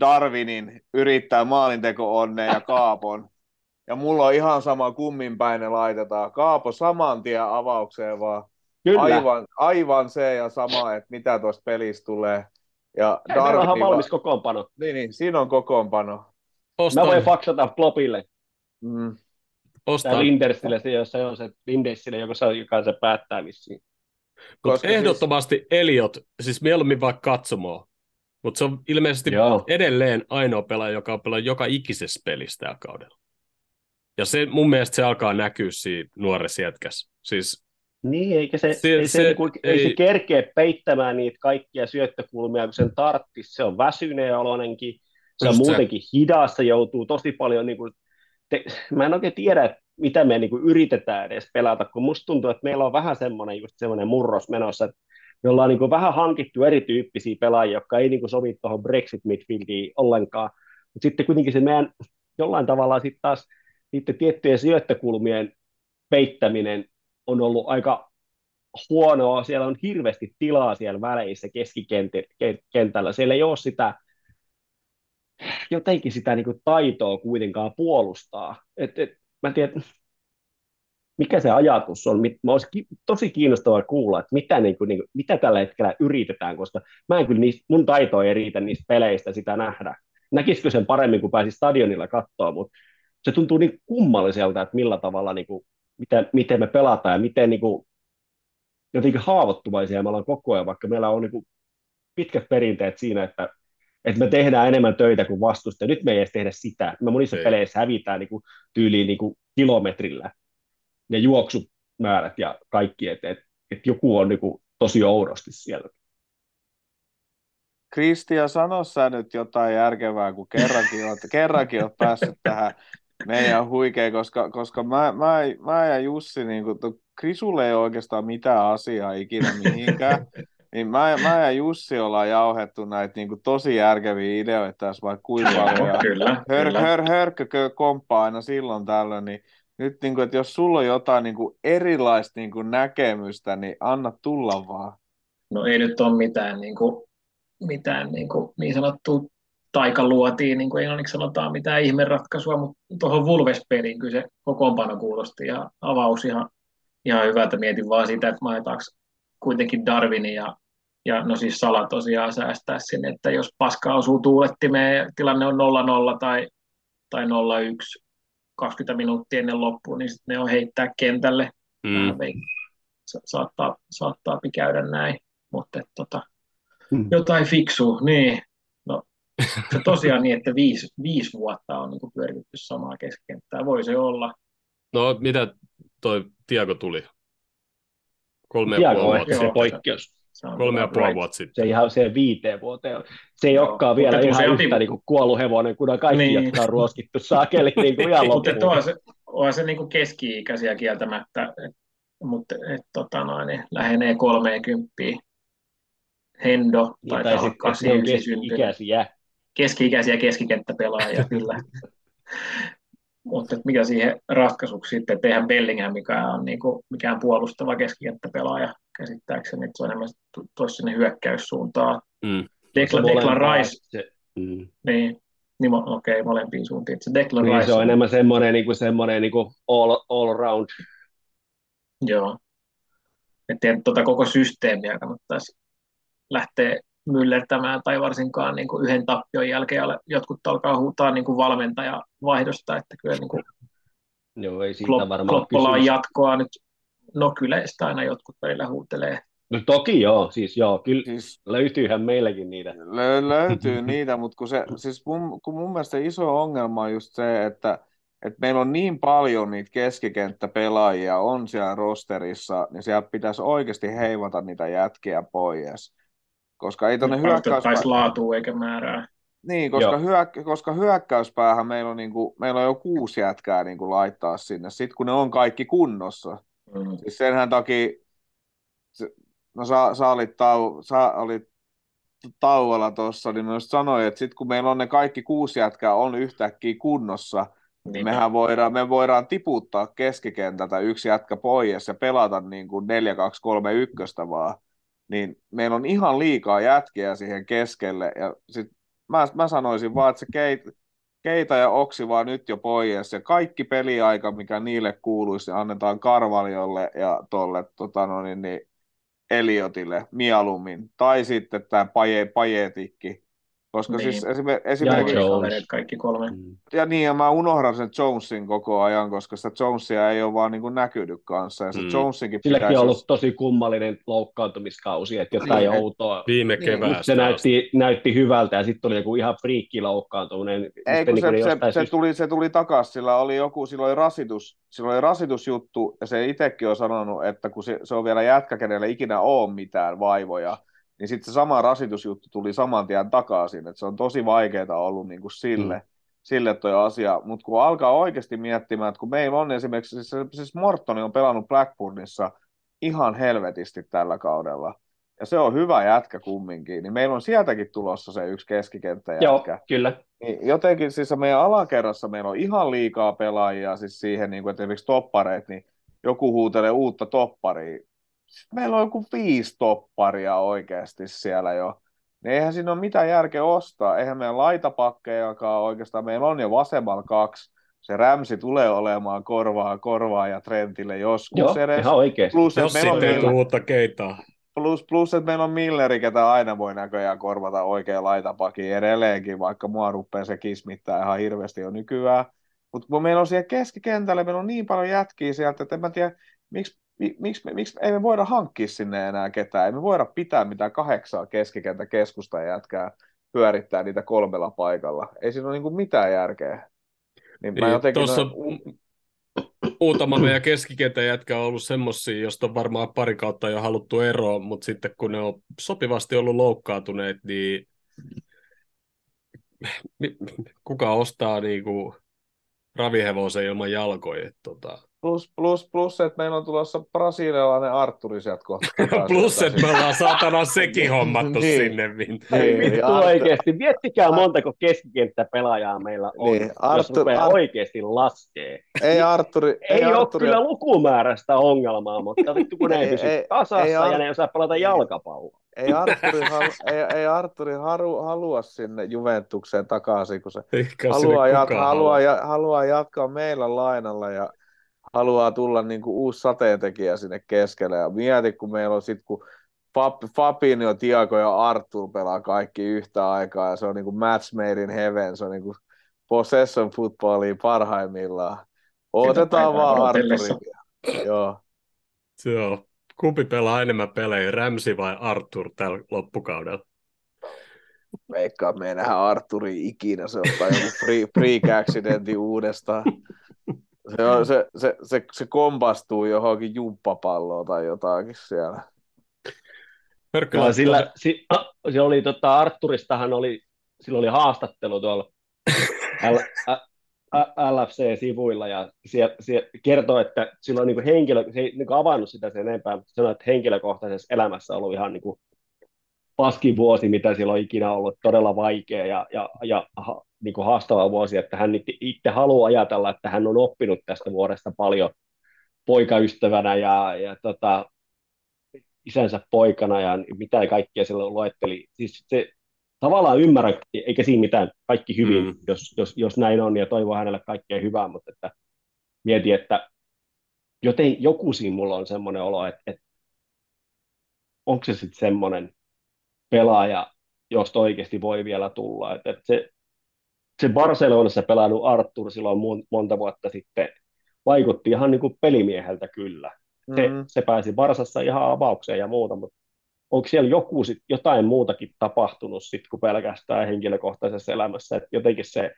Darwinin yrittää maalinteko onneen ja Kaapon. Ja mulla on ihan sama kummin päin ne laitetaan. Kaapo saman tien avaukseen vaan.
Kyllä.
Aivan, aivan se ja sama, että mitä tuosta pelistä tulee. Ja
Ei, meillä on ihan
Darwin
valmis
va-
kokoonpano.
niin, niin, siinä on kokoonpano.
Ostan,
Mä voin faksata Flopille
Mm.
tai
ostan.
Lindersille, se, jos se on se Lindersille, joka se, joka se päättää vissiin.
Koska siis-
ehdottomasti Eliot, siis mieluummin vaikka katsomoa. Mutta se on ilmeisesti
Joo.
edelleen ainoa pelaaja, joka on pelannut joka ikisessä pelissä tällä kaudella. Ja se, mun mielestä se alkaa näkyä siinä nuoressa jätkässä. Siis
Niin, eikä se,
Se-
ei, se,
se-
niinku, ei,
ei-
se kerkeä peittämään niitä kaikkia syöttökulmia, kun sen tarttis. Se on väsyneen olonenkin, se on
Just se.
muutenkin hidas, se joutuu tosi paljon, niinku, te, mä en oikein tiedä, mitä me niinku yritetään edes pelata, kun musta tuntuu, että meillä on vähän semmoinen just semmoinen murros menossa, että me ollaan niinku vähän hankittu erityyppisiä pelaajia, jotka ei niinku sovi tuohon Brexit midfieldiin ollenkaan, mutta sitten kuitenkin se meidän jollain tavalla sitten taas niiden tiettyjen syöttökulmien peittäminen on ollut aika huonoa. Siellä on hirveästi tilaa siellä väleissä keskikentällä. Siellä ei ole sitä jotenkin sitä niin kuin taitoa kuitenkaan puolustaa. Et, et, mä en tiedä, mikä se ajatus on. Mä olisi ki- tosi kiinnostavaa kuulla, että mitä, niin kuin, niin kuin, mitä tällä hetkellä yritetään, koska mä en kyllä niistä, mun taito ei riitä niistä peleistä sitä nähdä. Näkisikö sen paremmin, kun pääsi stadionilla katsoa, mutta se tuntuu niin kummalliselta, että millä tavalla, niin kuin, miten, miten me pelataan ja miten niin kuin, jotenkin haavoittuvaisia me ollaan koko ajan, vaikka meillä on niin kuin, pitkät perinteet siinä, että, että me tehdään enemmän töitä kuin vastusta. Nyt me ei edes tehdä sitä. Me monissa
Ei.
peleissä hävitään niin kuin, tyyliin niin kuin, kilometrillä ne juoksumäärät ja kaikki, että et, et joku on niin kuin, tosi oudosti siellä.
Kristian, sano sä nyt jotain järkevää, kun kerrankin oot, kerrankin oot päässyt tähän meidän huikeen, koska, koska mä, mä, mä ja Jussi, niin kun, Krisulle ei oikeastaan mitään asiaa ikinä mihinkään, niin mä, mä ja Jussi ollaan jauhettu näitä niin kuin, tosi järkeviä ideoita tässä vaikka kuinka paljon.
Kyllä,
hör,
kyllä.
hör, hörkkökö komppaa aina silloin tällöin, niin nyt niin kuin, että jos sulla on jotain niin kuin, erilaista niin kuin, näkemystä, niin anna tulla vaan.
No ei nyt ole mitään niin, kuin, mitään niin, kuin, niin sanottua taikaluotiin, niin kuin englanniksi sanotaan, mitään ihmeratkaisua, mutta tuohon Vulves-peliin kyllä se kokoonpano kuulosti ja avaus ihan, ihan hyvältä. Mietin vaan sitä, että maetaanko kuitenkin Darwinin ja, ja no siis Sala tosiaan säästää sinne, että jos paska osuu tuulettimeen ja tilanne on 0-0 tai, tai 0-1 20 minuuttia ennen loppuun, niin sitten ne on heittää kentälle.
mm,
sa- saattaa, saattaa käydä näin, mutta tota,
Hmm.
jotain fiksua, niin. Se tosiaan niin, että viisi, viisi vuotta on niin pyöritetty samaa keskikenttää. Voi se olla.
no mitä toi Tiago tuli? Kolme ja puoli
on
vuotta
se
Joo.
poikkeus.
Se on
Kolme ja puoli
right.
vuotta sitten.
Se ihan se viiteen vuoteen. Se ei
Joo,
olekaan vielä
mutta kun
ihan
se
yhtä
otin-
niin kuin kuollut hevonen, kun on kaikki,
Niin.
jotka on ruoskittu saakeli niin kuin ihan
Mutta
loppuun.
onhan se, onhan se niin keski-ikäisiä kieltämättä, mutta et, tota noin, niin lähenee 30. Hendo
Niin, tai sitten ne on
89 syntynyt.
keski-ikäisiä.
Keski-ikäisiä keskikenttäpelaajia kyllä. Mutta mikä siihen ratkaisuksi sitten, että eihän Bellingham, mikä on niinku mikään puolustava keskikenttäpelaaja käsittääkseni, että se on enemmän tu- tuossa sinne hyökkäyssuuntaan.
Mm.
Declan, Declan Rice,
Se, mm.
niin, niin okei, molempiin suuntiin. Se Declan
Niin,
Rice,
se on enemmän semmoinen, niin kuin, semmoinen niin kuin all, all round.
joo. Että tuota koko systeemiä kannattaisi lähteä myllertämään tai varsinkaan niin kuin yhden tappion jälkeen jotkut alkaa huutaa niin kuin valmentajavaihdosta, että kyllä niin kuin
Joo, ei siitä
Klopp,
varmaan
Kloppola on
kysymys.
jatkoa nyt, no kyllä sitä aina jotkut välillä huutelee.
No toki joo, siis joo, kyllä
Siis
löytyyhän meilläkin niitä.
lö- löytyy niitä, mutta kun, se, siis mun, kun mun mielestä se iso ongelma on just se, että, että meillä on niin paljon niitä keskikenttäpelaajia on siellä rosterissa, niin siellä pitäisi oikeasti heivata niitä jätkiä pois. Koska ei tuonne hyökkäys...
Laatua eikä määrää.
Niin, koska, hyök, koska hyökkäyspäähän meillä on, niin kuin, meillä on jo kuusi jätkää niin kuin laittaa sinne, sitten kun ne on kaikki kunnossa.
Mm.
Siis senhän takia, se- no sä, sä, olit, tau, sä olit tauolla tuossa, niin mä just sanoin, että sitten kun meillä on ne kaikki kuusi jätkää on yhtäkkiä kunnossa, niin
Niin.
mehän voidaan, me voidaan tiputtaa keskikentältä yksi jätkä pois ja pelata niin kuin 4-2-3-1 vaan. Niin meillä on ihan liikaa jätkiä siihen keskelle. Ja sit mä, mä sanoisin vaan, että se keit, Keita ja Oksi vaan nyt jo pois. Ja kaikki peliaika, mikä niille kuuluisi, annetaan Karvaljolle ja tolle tota no niin, niin Eliotille mieluummin. Tai sitten tämä paje, Pajetikki. Koska
Niin.
siis esimer-
Ja
esimerkiksi...
Jones.
Kavereet kaikki kolme.
Mm.
Ja niin, ja mä unohdan sen Jonesin koko ajan, koska sitä Jonesia ei ole vaan niin kuin näkynyt kanssa. Ja se
Mm.
Jonesinkin
Silläkin
pitäisi...
on ollut tosi kummallinen loukkaantumiskausi, että jotain
Niin, et-
outoa.
Viime
Niin,
keväästä.
Nyt se näytti, näytti hyvältä ja sitten oli joku ihan friikki loukkaantuminen.
Ei, kun
niin kuin
se, se, se,
syystä-
tuli, se tuli takaisin, sillä oli joku, sillä oli rasitus, sillä oli rasitusjuttu, ja se itsekin on sanonut, että kun se, se on vielä jätkä, kenelle ikinä ole mitään vaivoja, niin sitten se sama rasitusjuttu tuli saman tien takaisin, että se on tosi vaikeaa ollut niin kuin sille, mm. sille toi asia, mutta kun alkaa oikeasti miettimään, että kun meillä on esimerkiksi, siis, siis Mortoni on pelannut Blackburnissa ihan helvetisti tällä kaudella, ja se on hyvä jätkä kumminkin, niin meillä on sieltäkin tulossa se yksi keskikenttäjätkä.
Joo, kyllä.
Niin jotenkin siis meidän alakerrassa meillä on ihan liikaa pelaajia siis siihen, niin kuin, että esimerkiksi toppareit, niin joku huutelee uutta topparia. Sitten meillä on joku viisi topparia oikeasti siellä jo. Niin eihän siinä ole mitään järkeä ostaa. Eihän meidän laitapakkejakaan oikeastaan. Meillä on jo vasemmalla kaksi. Se Rämsi tulee olemaan korvaa korvaa ja Trentille joskus
Joo,
edes.
ihan oikeasti.
Plus,
Jos
että meillä on
tule uutta keitaa.
plus, plus, että meillä on Milleri, ketä aina voi näköjään korvata oikein laitapakin edelleenkin, vaikka mua rupeaa se kismittää ihan hirveästi jo nykyään. Mutta kun meillä on siellä keskikentällä, meillä on niin paljon jätkiä sieltä, että en mä tiedä, miksi, mi- miksi, me, miksi ei me voida hankkia sinne enää ketään. Ei me voida pitää mitään kahdeksaa keskikentä keskusta jätkää pyörittää niitä kolmella paikalla. Ei siinä ole niinku mitään järkeä. Niin mä
Niin,
jotenkin...
Tuossa
noin-
muutama meidän keskikentän jätkä on ollut semmosia, josta on varmaan pari kautta jo haluttu eroon, mutta sitten kun ne on sopivasti ollut loukkaantuneet, niin kuka ostaa niinku ravihevosen ilman jalkoja? Tota.
Plus, plus, plus, että meillä on tulossa brasilialainen Arturi sieltä kohta.
Plus, että me ollaan saatana sekin hommattu
Niin.
sinne.
Ei
Niin,
vittu
Artur-
oikeasti. Miettikää montako keskikenttäpelaajaa meillä on,
Niin,
jos
Artur-
rupeaa
Ar-
oikeasti laskee.
Ei Arturi,
Ei, ole
Arturi,
kyllä lukumäärästä ongelmaa, mutta vittu kun ne ei
Ei,
pysy
ei,
kasassa
ei
ja
Ar-
ne ei osaa pelata jalkapalloa.
ei Arturi, halu, ei, ei Arturi halu, halua sinne Juventukseen takaisin, kun se
Eikä
haluaa, jat, haluaa,
halua.
ja, haluaa jatkaa meillä lainalla ja haluaa tulla niin kuin uusi sateentekijä sinne keskelle. Ja mieti, kun meillä on sitten, kun Fab, Fabinho, Tiago ja Artur pelaa kaikki yhtä aikaa ja se on niin kuin match made in heaven, se on niin kuin possession footballia parhaimmillaan. Otetaan vaan. Arturia. Joo.
Joo. Kumpi pelaa enemmän pelejä, Ramsi vai Arthur tällä loppukaudella?
Veikkaa, me ei nähdä Arturi ikinä, se ottaa joku free, freak accidentin uudestaan. Se, on, se, se, se, se kompastuu johonkin jumppapalloon tai jotakin siellä.
Kyllä
laittaa
sillä, si, se oli, tota, Arturistahan oli, sillä oli haastattelu tuolla L, ä, ä, LFC-sivuilla ja siellä, siellä kertoi, että sillä on niin henkilö, se ei niin avannut sitä sen enempää, mutta sanoi, että henkilökohtaisessa elämässä on ollut ihan niin kuin paskin vuosi, mitä sillä on ikinä ollut, todella vaikea ja, ja, ja niin kuin haastava vuosi, että hän itse, haluaa ajatella, että hän on oppinut tästä vuodesta paljon poikaystävänä ja, ja tota, isänsä poikana ja mitä kaikkea silloin luetteli. Siis se tavallaan ymmärrän, eikä siinä mitään kaikki hyvin,
Mm.
jos, jos, jos näin on ja toivoo hänelle kaikkea hyvää, mutta että mietin, että joten joku siinä mulla on semmoinen olo, että, että onko se sitten semmoinen pelaaja, jos oikeasti voi vielä tulla. Et, et se, se Barcelonassa pelannut Artur silloin monta vuotta sitten vaikutti ihan niin kuin pelimieheltä kyllä. Se, mm-hmm. se pääsi Barsassa ihan avaukseen ja muuta, mutta onko siellä joku sit, jotain muutakin tapahtunut sit, kuin pelkästään henkilökohtaisessa elämässä, että jotenkin se,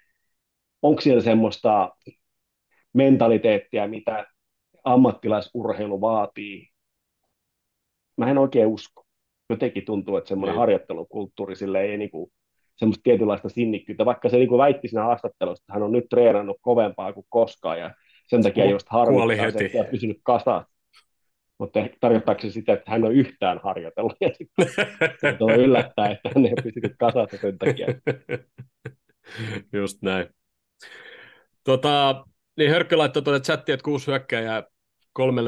onko siellä semmoista mentaliteettia, mitä ammattilaisurheilu vaatii. Mä en oikein usko. Jotenkin tuntuu, että semmoinen niin. harjoittelukulttuuri sille ei niinku, semmoista tietynlaista sinnikkyyttä, vaikka se niinku väitti siinä haastattelussa, että hän on nyt treenannut kovempaa kuin koskaan ja sen takia just harmittaa se, että pysynyt kasassa. Mutta tarkoittaako se sitä, että hän on yhtään harjoitellut ja sitten se yllättää, että hän ei pysynyt kasassa sen takia.
Just näin. Tota, niin Hörkkö laittoi tuonne chattiin, että kuusi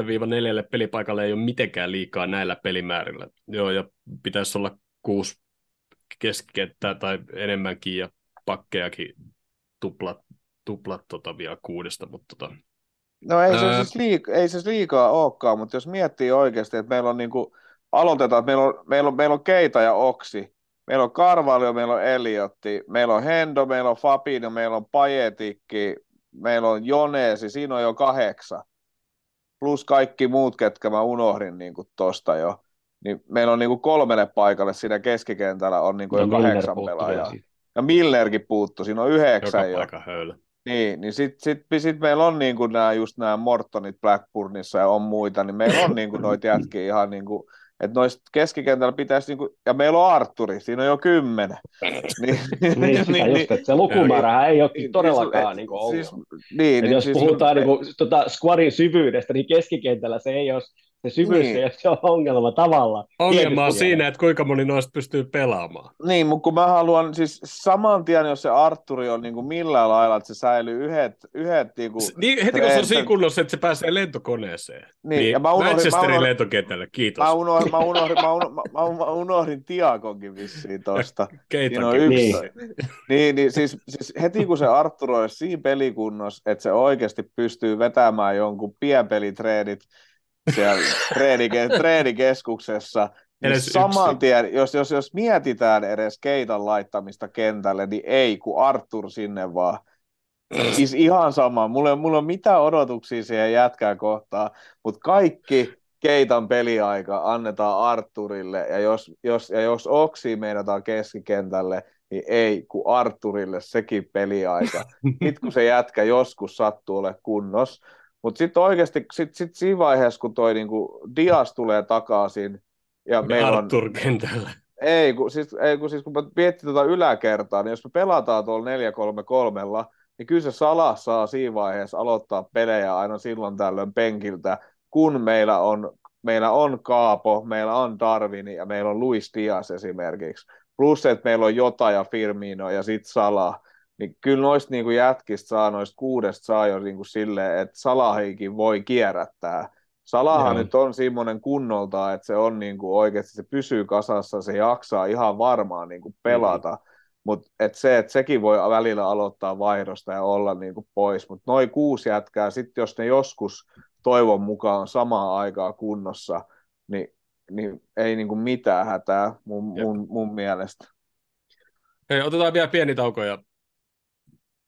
viiva neljälle pelipaikalle ei ole mitenkään liikaa näillä pelimäärillä. Joo, ja pitäisi olla kuusi keskikenttää tai enemmänkin ja pakkejakin tuplat, tuplat tota vielä kuudesta, mutta tota,
No ei se, siis liikaa, ei se liikaa olekaan, mutta jos miettii oikeasti, että meillä on niin kuin, aloitetaan, että meillä on, meillä on, meillä on Keita ja Oksi, meillä on Karvalio, meillä on Eliotti, meillä on Hendo, meillä on Fabino, meillä on Pajetikki, meillä on Joneesi, siinä on jo kahdeksan. Plus kaikki muut, ketkä mä unohdin niin kuin tosta jo. Niin meillä on niin kuin kolmelle paikalle siinä keskikentällä on niin kuin jo kahdeksan pelaajaa. Ja Millerkin puuttu, siinä on yhdeksän
Joka jo.
Niin, niin sitten sit, sit meillä on niin kuin nämä, just nämä Mortonit Blackburnissa ja on muita, niin meillä on niin kuin noita jätkiä ihan niin kuin, että noista keskikentällä pitäisi, niin kuin, ja meillä on Arturi, siinä on jo kymmenen.
niin, niin, niin, niin, just, että se lukumäärä ei ole niin, todellakaan niin, kuin siis, niin, niin, jos siis, puhutaan niin kuin, tota, squadin syvyydestä, niin keskikentällä se ei ole se syvyys niin. ei se on ongelma tavalla.
Ongelma on siinä, että kuinka moni noista pystyy pelaamaan.
Niin, mutta kun mä haluan, siis saman tien, jos se Arturi on niin kuin millään lailla, että se säilyy yhdet, yhdet niin kuin
niin, heti kun se on siinä kunnossa, että se pääsee lentokoneeseen. Niin, niin ja mä unohdin, Manchesterin mä unohdin, lentokentälle, kiitos.
Mä unohdin, mä unohdin, mä unohdin, mä unohdin, mä unohdin Tiakonkin vissiin tosta.
Keitakin.
Niin. niin, niin siis, siis, heti kun se Artur olisi siinä pelikunnossa, että se oikeasti pystyy vetämään jonkun pienpelitreenit, siellä treenike, treenikeskuksessa, niin saman tien, jos, jos, jos mietitään edes keitan laittamista kentälle, niin ei, kun Artur sinne vaan. Siis ihan sama. Mulla ei, mulla on mitään odotuksia siihen jätkää kohtaan, mutta kaikki keitan peliaika annetaan Arturille, ja jos, jos, ja jos Oksi meinataan keskikentälle, niin ei, kun Arturille sekin peliaika. Nyt kun se jätkä joskus sattuu ole kunnossa, mutta sitten oikeasti sit, sit siinä vaiheessa, kun toi niinku Dias tulee takaisin, ja
Me meillä on... kentällä.
Ei, kun, siis, ei, kun, siis, kun miettii tuota yläkertaa, niin jos me pelataan tuolla 4-3-3, niin kyllä se Salah saa siinä vaiheessa aloittaa pelejä aina silloin tällöin penkiltä, kun meillä on, meillä on Kaapo, meillä on Darwin ja meillä on Luis Dias esimerkiksi. Plus, että meillä on Jota ja Firmino ja sitten Salah niin kyllä noista niin kuin jätkistä saa, noista kuudesta saa jo niin kuin silleen, että Salahikin voi kierrättää. Salahan Joo. nyt on semmoinen kunnolta, että se on niin kuin oikeasti, se pysyy kasassa, se jaksaa ihan varmaan niin kuin pelata. Mm. Mutta et se, että sekin voi välillä aloittaa vaihdosta ja olla niin kuin pois. Mutta noin kuusi jätkää, sitten jos ne joskus toivon mukaan samaan aikaa kunnossa, niin, niin ei niin kuin mitään hätää mun, mun, mun mielestä.
Hei, otetaan vielä pieni tauko ja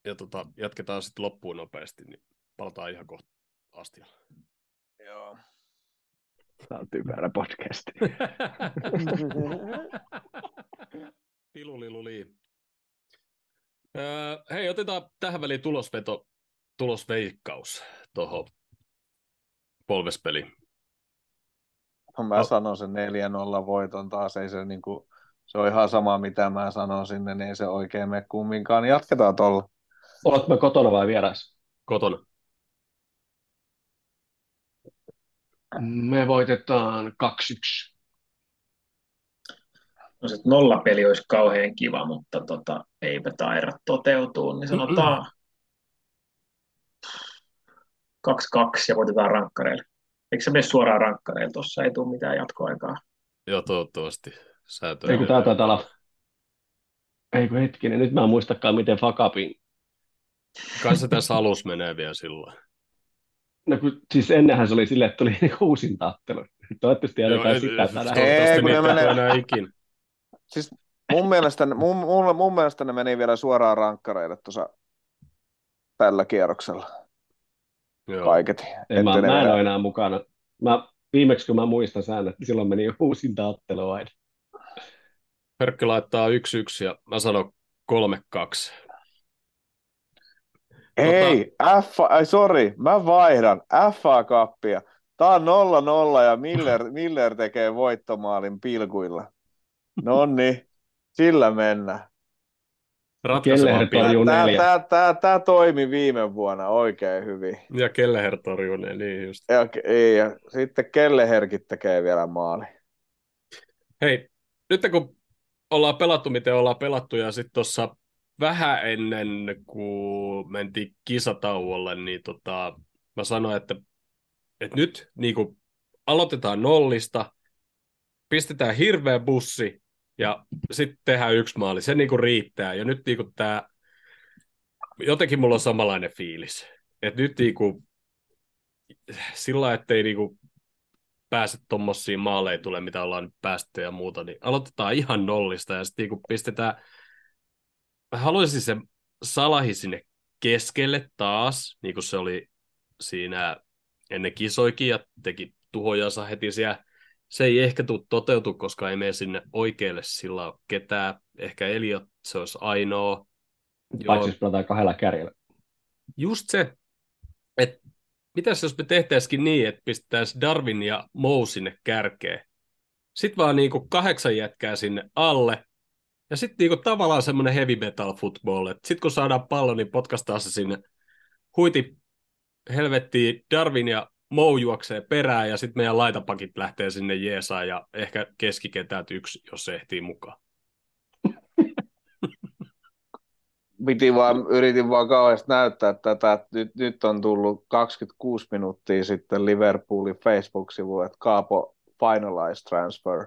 ja tota, jatketaan sitten loppuun nopeasti, niin palataan ihan kohta astialla.
Joo.
Tämä on typerä podcast.
Piluliluli. Öö, hei, otetaan tähän väliin tulosveto, tulosveikkaus tuohon polvespeliin.
No, mä oh. sanon sen 4-0 voiton taas, ei se niinku, se on ihan sama mitä mä sanon sinne, niin ei se oikein mene kumminkaan. Jatketaan tuolla.
Oletko me kotona vai vieras?
Kotona.
Me voitetaan 2-1.
No se nollapeli olisi kauhean kiva, mutta tota, eipä taida toteutuu, niin sanotaan 2-2 ja voitetaan rankkareille. Eikö se mene suoraan rankkareille? Tuossa ei tule mitään jatkoaikaa.
Joo, toivottavasti.
Eikö tämä taitaa olla... Eikö hetkinen, nyt mä en muistakaan, miten Fakapin
Kai se tässä alus menee vielä silloin.
No kun, siis ennenhän se oli silleen, että tuli niinku uusin tattelu. Toivottavasti jätetään sitä tänään.
Ei, kun ne menee...
Enää ikin.
Siis mun, mielestä, mun, mun, mun mielestä ne meni vielä suoraan rankkareille tuossa tällä kierroksella
Joo.
kaiketi.
En, mä, mä en ole enää mukana. Mä, viimeksi kun mä muistan säännöt, niin silloin meni uusinta ottelu aina.
Perkki laittaa 1-1 ja mä sanon 3-2.
Ei, F, ai sorry, mä vaihdan FA-kappia. Tää on 0-0 ja Miller, Miller tekee voittomaalin pilkuilla. No niin, sillä mennään.
Ratkaiseva
Kelleher torjuu
Tää,
neljä.
tää, tää, tää toimi viime vuonna oikein hyvin.
Ja Kelleher torjuu ne, niin just.
Ja, ei, ja sitten Kelleherkit tekee vielä maali.
Hei, nyt kun ollaan pelattu, miten ollaan pelattu, ja sitten tuossa vähän ennen kuin mentiin kisatauolle, niin tota, mä sanoin, että, että nyt niin kuin aloitetaan nollista, pistetään hirveä bussi, ja sitten tehdään yksi maali. Se niin kuin riittää. Ja nyt niin kuin tämä, jotenkin mulla on samanlainen fiilis. Että nyt niin kuin, sillä ettei niin kuin pääse tuommoisiin maaleihin tule, mitä ollaan nyt päästy ja muuta, niin aloitetaan ihan nollista ja sitten niin pistetään, mä haluaisin sen Salahi sinne keskelle taas, niin kuin se oli siinä ennen kisoikin ja teki tuhojansa heti siellä. Se ei ehkä tule toteutu, koska ei mene sinne oikealle sillä ole ketään. Ehkä Eliot, se olisi ainoa.
Paitsi jos pelataan kahdella kärjellä.
just se, että mitäs jos me tehtäisikin niin, että pistettäisiin Darwin ja Mou sinne kärkeen. Sitten vaan niinku kahdeksan jätkää sinne alle. Ja sitten niinku tavallaan semmoinen heavy metal football, että sitten kun saadaan pallo, niin potkastaa se sinne huiti helvettiin Darwin ja Mou juoksee perään ja sitten meidän laitapakit lähtee sinne jeesaan ja ehkä keskikentät yksi, jos se ehtii mukaan.
Piti vaan, yritin vaan kauheasti näyttää tätä, nyt, nyt on tullut 26 minuuttia sitten Liverpoolin Facebook-sivu, että Kaapo finalized transfer.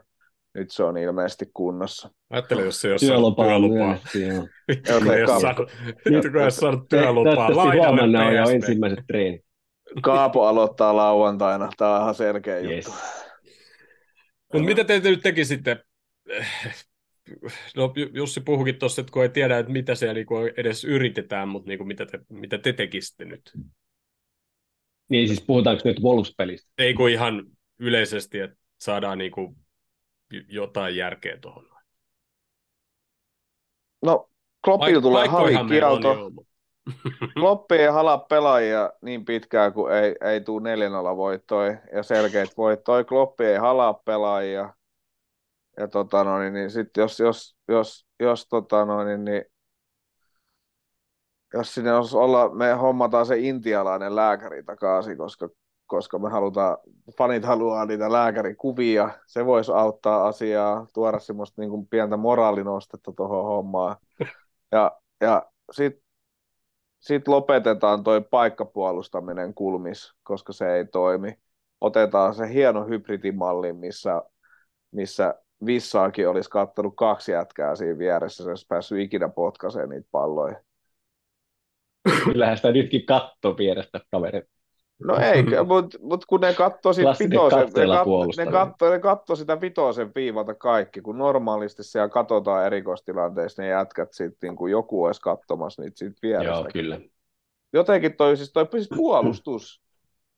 Nyt se on ilmeisesti kunnossa.
Ajattelin, jos se ei ole saanut
Työlupaa
työlupaa. Vittu, kun ei ole saanut- työlupaa.
Huomenna on jo ensimmäiset treenit.
Kaapo aloittaa lauantaina. Tämä on ihan selkeä juttu.
Yes.
Mutta mitä te nyt tekisitte? No Ju- Jussi puhukin tuossa, että kun ei tiedä, että mitä siellä niinku edes yritetään, mutta niinku mitä, te, mitä te tekisitte nyt?
Niin siis puhutaanko nyt Wolves-pelistä?
Ei kun ihan yleisesti, että saadaan niinku j- jotain järkeä tuohon.
No, Kloppilla tulee halikielto.
mutta-
Kloppi ei hala pelaajia niin pitkään, kuin ei, ei tule 4 voittoja ja selkeät voittoja. Kloppi ei halaa pelaajia. Ja tota no, niin, sit jos, jos, jos, jos, tota no, niin, niin, jos sinne olisi olla, me hommataan se intialainen lääkäri takaisin, koska, koska me halutaan, fanit haluaa niitä lääkärikuvia. Se voisi auttaa asiaa, tuoda semmoista niin kuin pientä moraalinostetta tuohon hommaan. Ja, ja sitten sit lopetetaan toi paikkapuolustaminen kulmis, koska se ei toimi. Otetaan se hieno hybridimalli, missä, missä Vissaakin olisi kattanut kaksi jätkää siinä vieressä, se olisi päässyt ikinä potkaiseen niitä palloja.
Kyllähän sitä nytkin katto vierestä kaverit.
No ei, mutta mut kun ne katsoo sit vitosen, ne, kat, ne, katso, ne katso sitä vitosen viivalta kaikki, kun normaalisti siellä katsotaan erikoistilanteissa ne jätkät sit, niin kuin joku olisi katsomassa niitä siitä
Joo,
vierestä.
kyllä.
jotenkin toi, siis toi siis puolustus.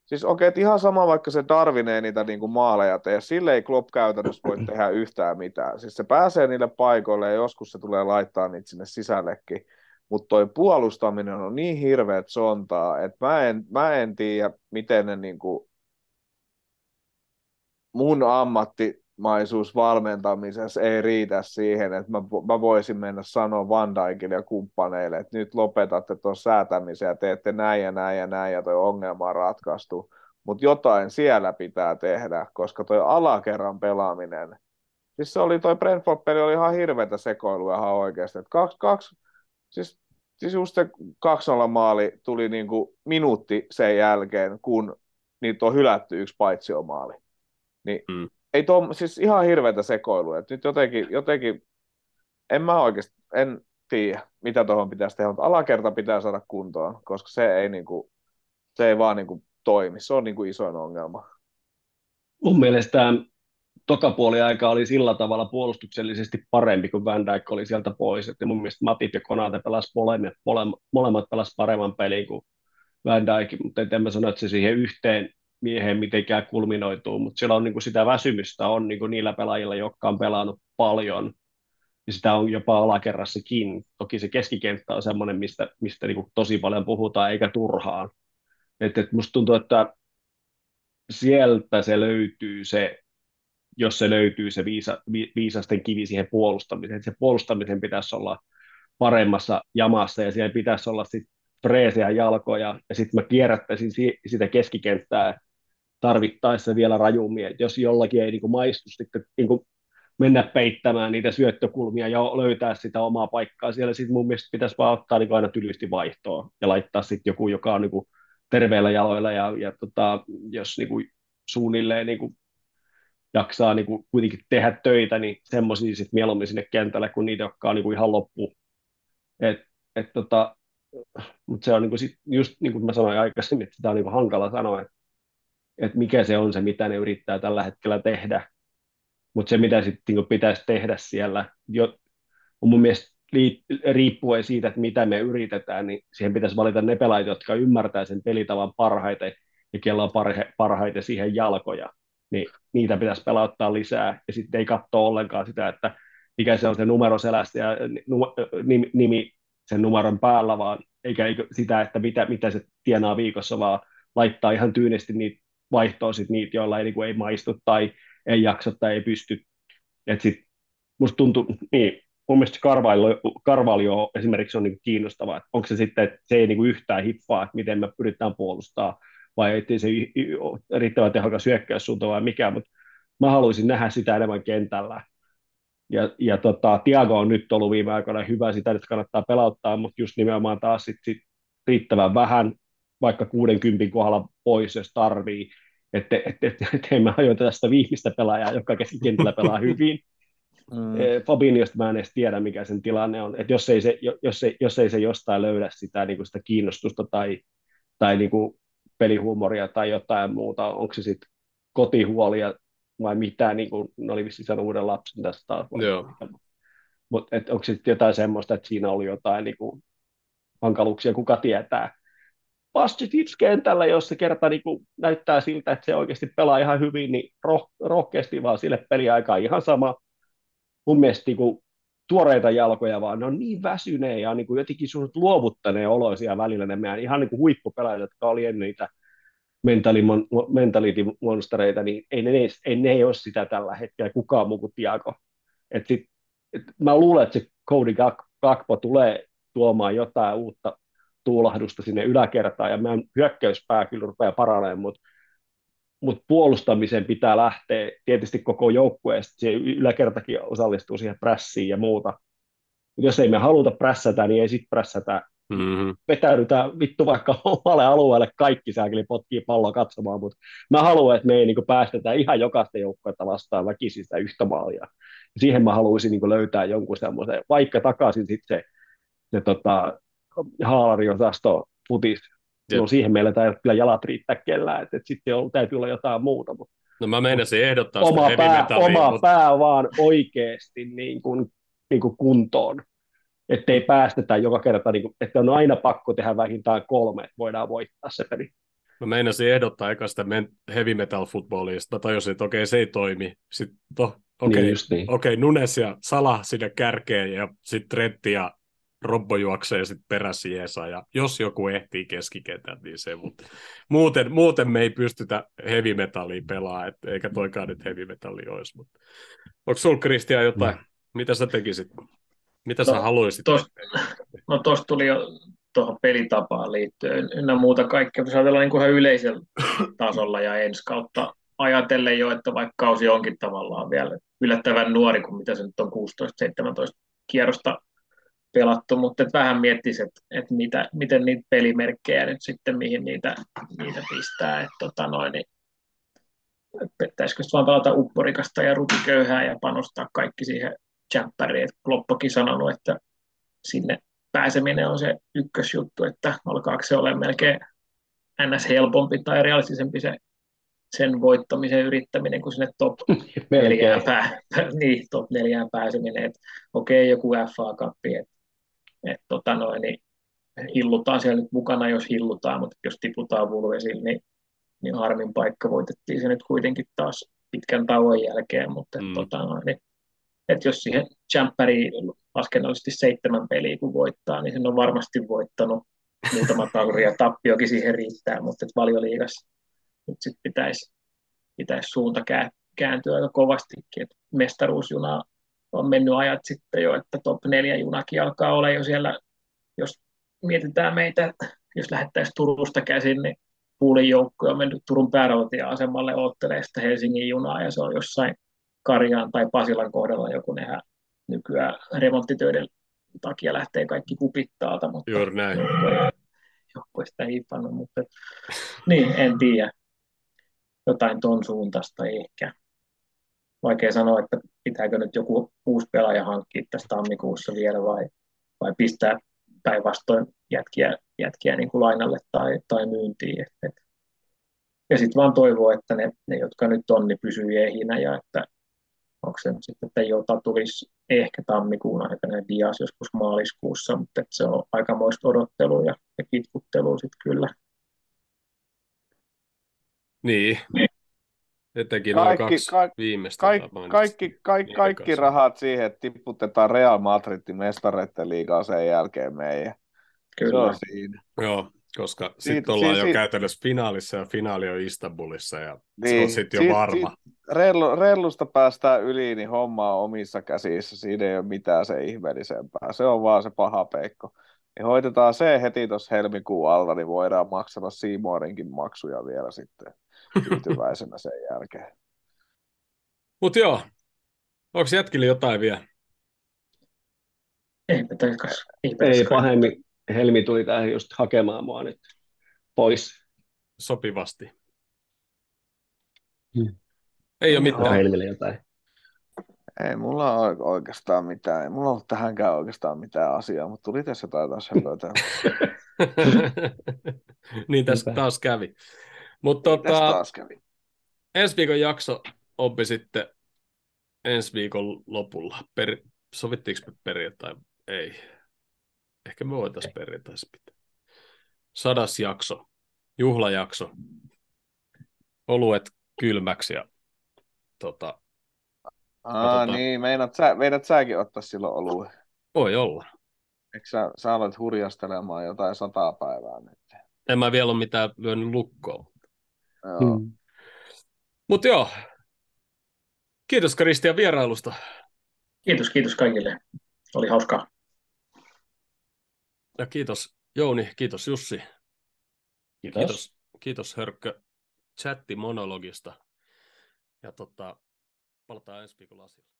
Siis okei, okay, ihan sama vaikka se Darwin ei niitä niinku maaleja tee, sille ei Klopp käytännössä voi tehdä yhtään mitään. Siis se pääsee niille paikoille ja joskus se tulee laittaa niitä sinne sisällekin. Mutta toi puolustaminen on niin hirveet sontaa, että mä en, mä en tiedä, miten ne niinku mun ammattimaisuus valmentamisessa ei riitä siihen, että mä, mä voisin mennä sanoa Van Dijkille ja kumppaneille, että nyt lopetatte tuon säätämisen ja teette näin ja näin ja näin ja toi ongelma on ratkaistu. Mutta jotain siellä pitää tehdä, koska toi alakerran pelaaminen, siis se oli toi Brentford-peli oli ihan hirveätä sekoilua ihan oikeasti. Et kaksi, kaksi, siis, siis just se 2-0 maali tuli niinku minuutti sen jälkeen, kun niitä on hylätty yksi paitsiomaali. Niin
Mm.
ei tuo, siis ihan hirveätä sekoilua. Et nyt jotenkin, jotenkin, en mä oikeasti, en tiedä, mitä tuohon pitäisi tehdä, mutta alakerta pitää saada kuntoon, koska se ei, niinku, se ei vaan niinku toimi. Se on niinku isoin ongelma.
Mun mielestä toka puoli aika oli sillä tavalla puolustuksellisesti parempi, kun Van Dijk oli sieltä pois. Että mun mielestä Matip ja Konate pelas molemmat, molemmat, pelas paremman pelin kuin Van Dijk, mutta en mä sano, että se siihen yhteen mieheen mitenkään kulminoituu, mutta siellä on niin kuin sitä väsymystä on niin kuin niillä pelaajilla, jotka on pelannut paljon, ja sitä on jopa alakerrassakin. Toki se keskikenttä on semmoinen, mistä, mistä niin kuin tosi paljon puhutaan, eikä turhaan. Et, et musta tuntuu, että sieltä se löytyy se, jos se löytyy se viisa, vi, viisasten kivi siihen puolustamiseen. Se puolustamisen pitäisi olla paremmassa jamassa ja siellä pitäisi olla sitten freesiä jalkoja ja sitten mä kierrättäisin si- sitä keskikenttää tarvittaessa vielä rajummin, että jos jollakin ei niin kuin maistu sitten niin kuin mennä peittämään niitä syöttökulmia ja löytää sitä omaa paikkaa siellä, sitten mun mielestä pitäisi vaan ottaa niin aina tylysti vaihtoa ja laittaa sitten joku, joka on niin kuin terveillä jaloilla ja, ja tota, jos niin kuin suunnilleen niin kuin jaksaa niin kuin kuitenkin tehdä töitä, niin semmoisia sitten mieluummin sinne kentälle kuin niitä, jotka on niin kuin ihan loppu. Et, et tota, mutta se on niin kuin sit, just niin kuin mä sanoin aikaisemmin, että sitä on niin kuin hankala sanoa, että, että mikä se on se, mitä ne yrittää tällä hetkellä tehdä. Mutta se, mitä sitten niin pitäisi tehdä siellä, jo, on mun mielestä riippuen siitä, että mitä me yritetään, niin siihen pitäisi valita ne pelaajat, jotka ymmärtää sen pelitavan parhaiten ja kello on parhe, parhaiten siihen jalkoja, niin niitä pitäisi pelauttaa lisää ja sitten ei katsoa ollenkaan sitä, että mikä se on se numero selästä ja nimi, nimi sen numeron päällä, vaan eikä, sitä, että mitä, mitä se tienaa viikossa, vaan laittaa ihan tyynesti niitä vaihtoa sit niitä, joilla ei, niin kuin, ei maistu tai ei jaksa tai ei pysty. Et sit, musta tuntuu, niin, mun mielestä Carvalho, Carvalho esimerkiksi on niin kiinnostavaa, että onko se sitten, että se ei niin kuin yhtään hippaa, että miten me pyritään puolustaa, vai ettei se riittävän tehokas hyökkäyssuunta vai mikä, mutta mä haluaisin nähdä sitä enemmän kentällä. Ja, ja tota, Tiago on nyt ollut viime aikoina hyvä, sitä että kannattaa pelauttaa, mutta just nimenomaan taas sit, sit riittävän vähän, vaikka 60 kohdalla pois, jos tarvii, että et, et, et, et me ajoita tästä viimeistä pelaajaa, joka keskikentällä pelaa hyvin. Mm. Eh, Fabiniosta mä en edes tiedä, mikä sen tilanne on. Et jos, ei se, jos, ei, jos ei se jostain löydä sitä, niin kuin sitä kiinnostusta tai, tai niin kuin pelihuumoria tai jotain muuta, onko se sitten kotihuolia vai mitä, niin kuin, ne oli vissiin saanut uuden lapsen tästä taas. Mutta onko sitten jotain semmoista, että siinä oli jotain niin kuin, hankaluuksia, kuka tietää. Pastic kentällä, jos se kerta niin kuin, näyttää siltä, että se oikeasti pelaa ihan hyvin, niin roh- rohkeasti vaan sille peliaikaan ihan sama. Mun mielestä niin kuin, tuoreita jalkoja, vaan ne on niin väsyneen ja niin kuin jotenkin sun luovuttaneen oloisia välillä ne meidän ihan niin kuin huippupelaajat, jotka oli ennen niitä mentality-monstereita, niin ei ne, ei ne ei ole sitä tällä hetkellä kukaan muu kuin Tiago. Et sit, et mä luulen, että se Cody Gakpo tulee tuomaan jotain uutta tuulahdusta sinne yläkertaan, ja meidän hyökkäyspää kyllä rupeaa paranemaan, mutta mut puolustamisen pitää lähteä tietysti koko joukkueesta, se yläkertakin osallistuu siihen prässiin ja muuta. Jos ei me haluta prässätä, niin ei sitten prässätä Mm-hmm. Vetäydytään vittu vaikka omalle alueelle kaikki sääkeli potkii palloa katsomaan, mutta mä haluan, että me ei niin päästetä ihan jokaista joukkuetta vastaan väkisistä yhtä maalia. Siihen mä haluaisin niin löytää jonkun semmoisen, vaikka takaisin sitten se, se tota, haalariosasto futis. No siihen meillä ei kyllä jalat riittää kellään, että, että sitten on, täytyy olla jotain muuta. Mutta,
no mä meinasin ehdottaa
oma sitä pää, Oma mutta... pää vaan oikeasti niin kuin, niin kuin kuntoon ettei päästetä joka kerta, niin kuin, että on aina pakko tehdä vähintään kolme, että voidaan voittaa se peli.
Mä meinasin ehdottaa eka sitä heavy metal footballia, sitten tajusin, että okei, se ei toimi. Sitten to, okei, niin niin. okei, Nunes ja Sala sinne kärkeen ja sitten Tretti ja Robbo juoksee sitten perässä Jeesa, ja jos joku ehtii keskikentän, niin se, mutta muuten, muuten me ei pystytä heavy metallia pelaamaan, et, eikä toikaan nyt heavy metalli olisi. Mutta. Onko sinulla Kristian jotain, no. mitä sä tekisit? Mitä no, sä haluaisit? Tosta,
no tuosta tuli jo tuohon pelitapaan liittyen ynnä muuta kaikkea. Jos ajatellaan niin ihan yleisellä tasolla ja ensi kautta ajatellen jo, että vaikka kausi onkin tavallaan vielä yllättävän nuori, kuin mitä se nyt on 16-17 kierrosta pelattu, mutta et vähän miettisi, että, että mitä, miten niitä pelimerkkejä nyt sitten, mihin niitä, niitä pistää. Että tota noin, niin, pitäisikö vaan pelata upporikasta ja rutiköyhää ja panostaa kaikki siihen Chappari, että Kloppokin sanonut, että sinne pääseminen on se ykkösjuttu, että alkaako se olla melkein ns. helpompi tai realistisempi se, sen voittamisen yrittäminen kuin sinne top neljään, pää, niin, top neljään pääseminen. Et, okei, joku FA Cup, että et, tota noin, niin hillutaan siellä nyt mukana, jos hillutaan, mutta jos tiputaan Vulvesille, niin, niin harmin paikka voitettiin se nyt kuitenkin taas pitkän tauon jälkeen, mutta mm. tota noin, niin, et jos siihen Champperiin laskennallisesti seitsemän peliä kun voittaa, niin sen on varmasti voittanut muutama tauri ja tappiokin siihen riittää, mutta valioliigassa nyt sit pitäisi, pitäisi suunta kääntyä aika kovastikin, että mestaruusjuna on mennyt ajat sitten jo, että top 4 junakin alkaa olla jo siellä, jos mietitään meitä, jos lähettäisiin Turusta käsin, niin Puulin joukko on mennyt Turun päärautatieasemalle oottelee sitä Helsingin junaa ja se on jossain Karjaan tai Pasilan kohdalla joku nehän nykyään remonttitöiden takia lähtee kaikki kupit täältä, mutta
Juuri näin.
Joku sitä hiipannut, mutta niin, en tiedä. Jotain ton suuntaista ehkä. Vaikea sanoa, että pitääkö nyt joku uusi pelaaja hankkia tässä tammikuussa vielä vai, vai pistää päinvastoin jätkiä, jätkiä niin kuin lainalle tai, tai myyntiin. Et, et. Ja sitten vaan toivoo, että ne, ne, jotka nyt on, niin pysyy ehinä ja että onko se sitten, että Jota tulisi ehkä tammikuun aikana Dias joskus maaliskuussa, mutta että se on aikamoista odottelua ja, ja kitkuttelua sitten kyllä.
Niin. niin. Etenkin kaikki, noin kaksi ka- viimeistä.
Kaikki, kaikki, kaikki, kaikki rahat siihen, että tiputetaan Real Madridin mestareiden liigaa sen jälkeen meidän.
Kyllä. Se on
siinä.
Joo, koska sitten ollaan si- jo si- käytännössä finaalissa ja finaali on Istanbulissa ja niin, se on sitten jo varma. Sit,
rellu, rellusta päästään yli, niin homma on omissa käsissä. Siinä ei ole mitään se ihmeellisempää. Se on vaan se paha peikko. Ja hoitetaan se heti tuossa helmikuun alta, niin voidaan maksata Siimorinkin maksuja vielä sitten tyytyväisenä sen jälkeen.
Mutta joo, onko jätkille jotain vielä?
Eipä takas.
Eipä Ei pahemmin. Helmi tuli tähän just hakemaan mua nyt pois.
Sopivasti. Hmm. Ei ole mitään.
Helmille jotain.
Ei mulla ole oikeastaan mitään. Ei mulla ole tähänkään oikeastaan mitään asiaa, mutta tuli tässä jotain taas
niin tässä taas kävi. Mutta tota, ensi viikon jakso oppi sitten ensi viikon lopulla. Per, sovittiinko me perjantai? Ei. Ehkä me voitaisiin perjantaisin pitää. Sadas jakso, juhlajakso, oluet kylmäksi ja tota,
Aa, niin, meidät, sä, meidät säkin ottaa silloin olue.
Voi olla.
Eikö sä, sä olet hurjastelemaan jotain sataa päivää nyt?
En mä vielä ole mitään lyönyt lukkoon.
Joo. Hmm.
Mutta joo, kiitos Kristian vierailusta.
Kiitos, kiitos kaikille. Oli hauskaa.
Ja kiitos Jouni, kiitos Jussi.
Kiitos.
Kiitos, kiitos Hörkkö chatti monologista. Ja tota, palataan ensi viikolla asialla.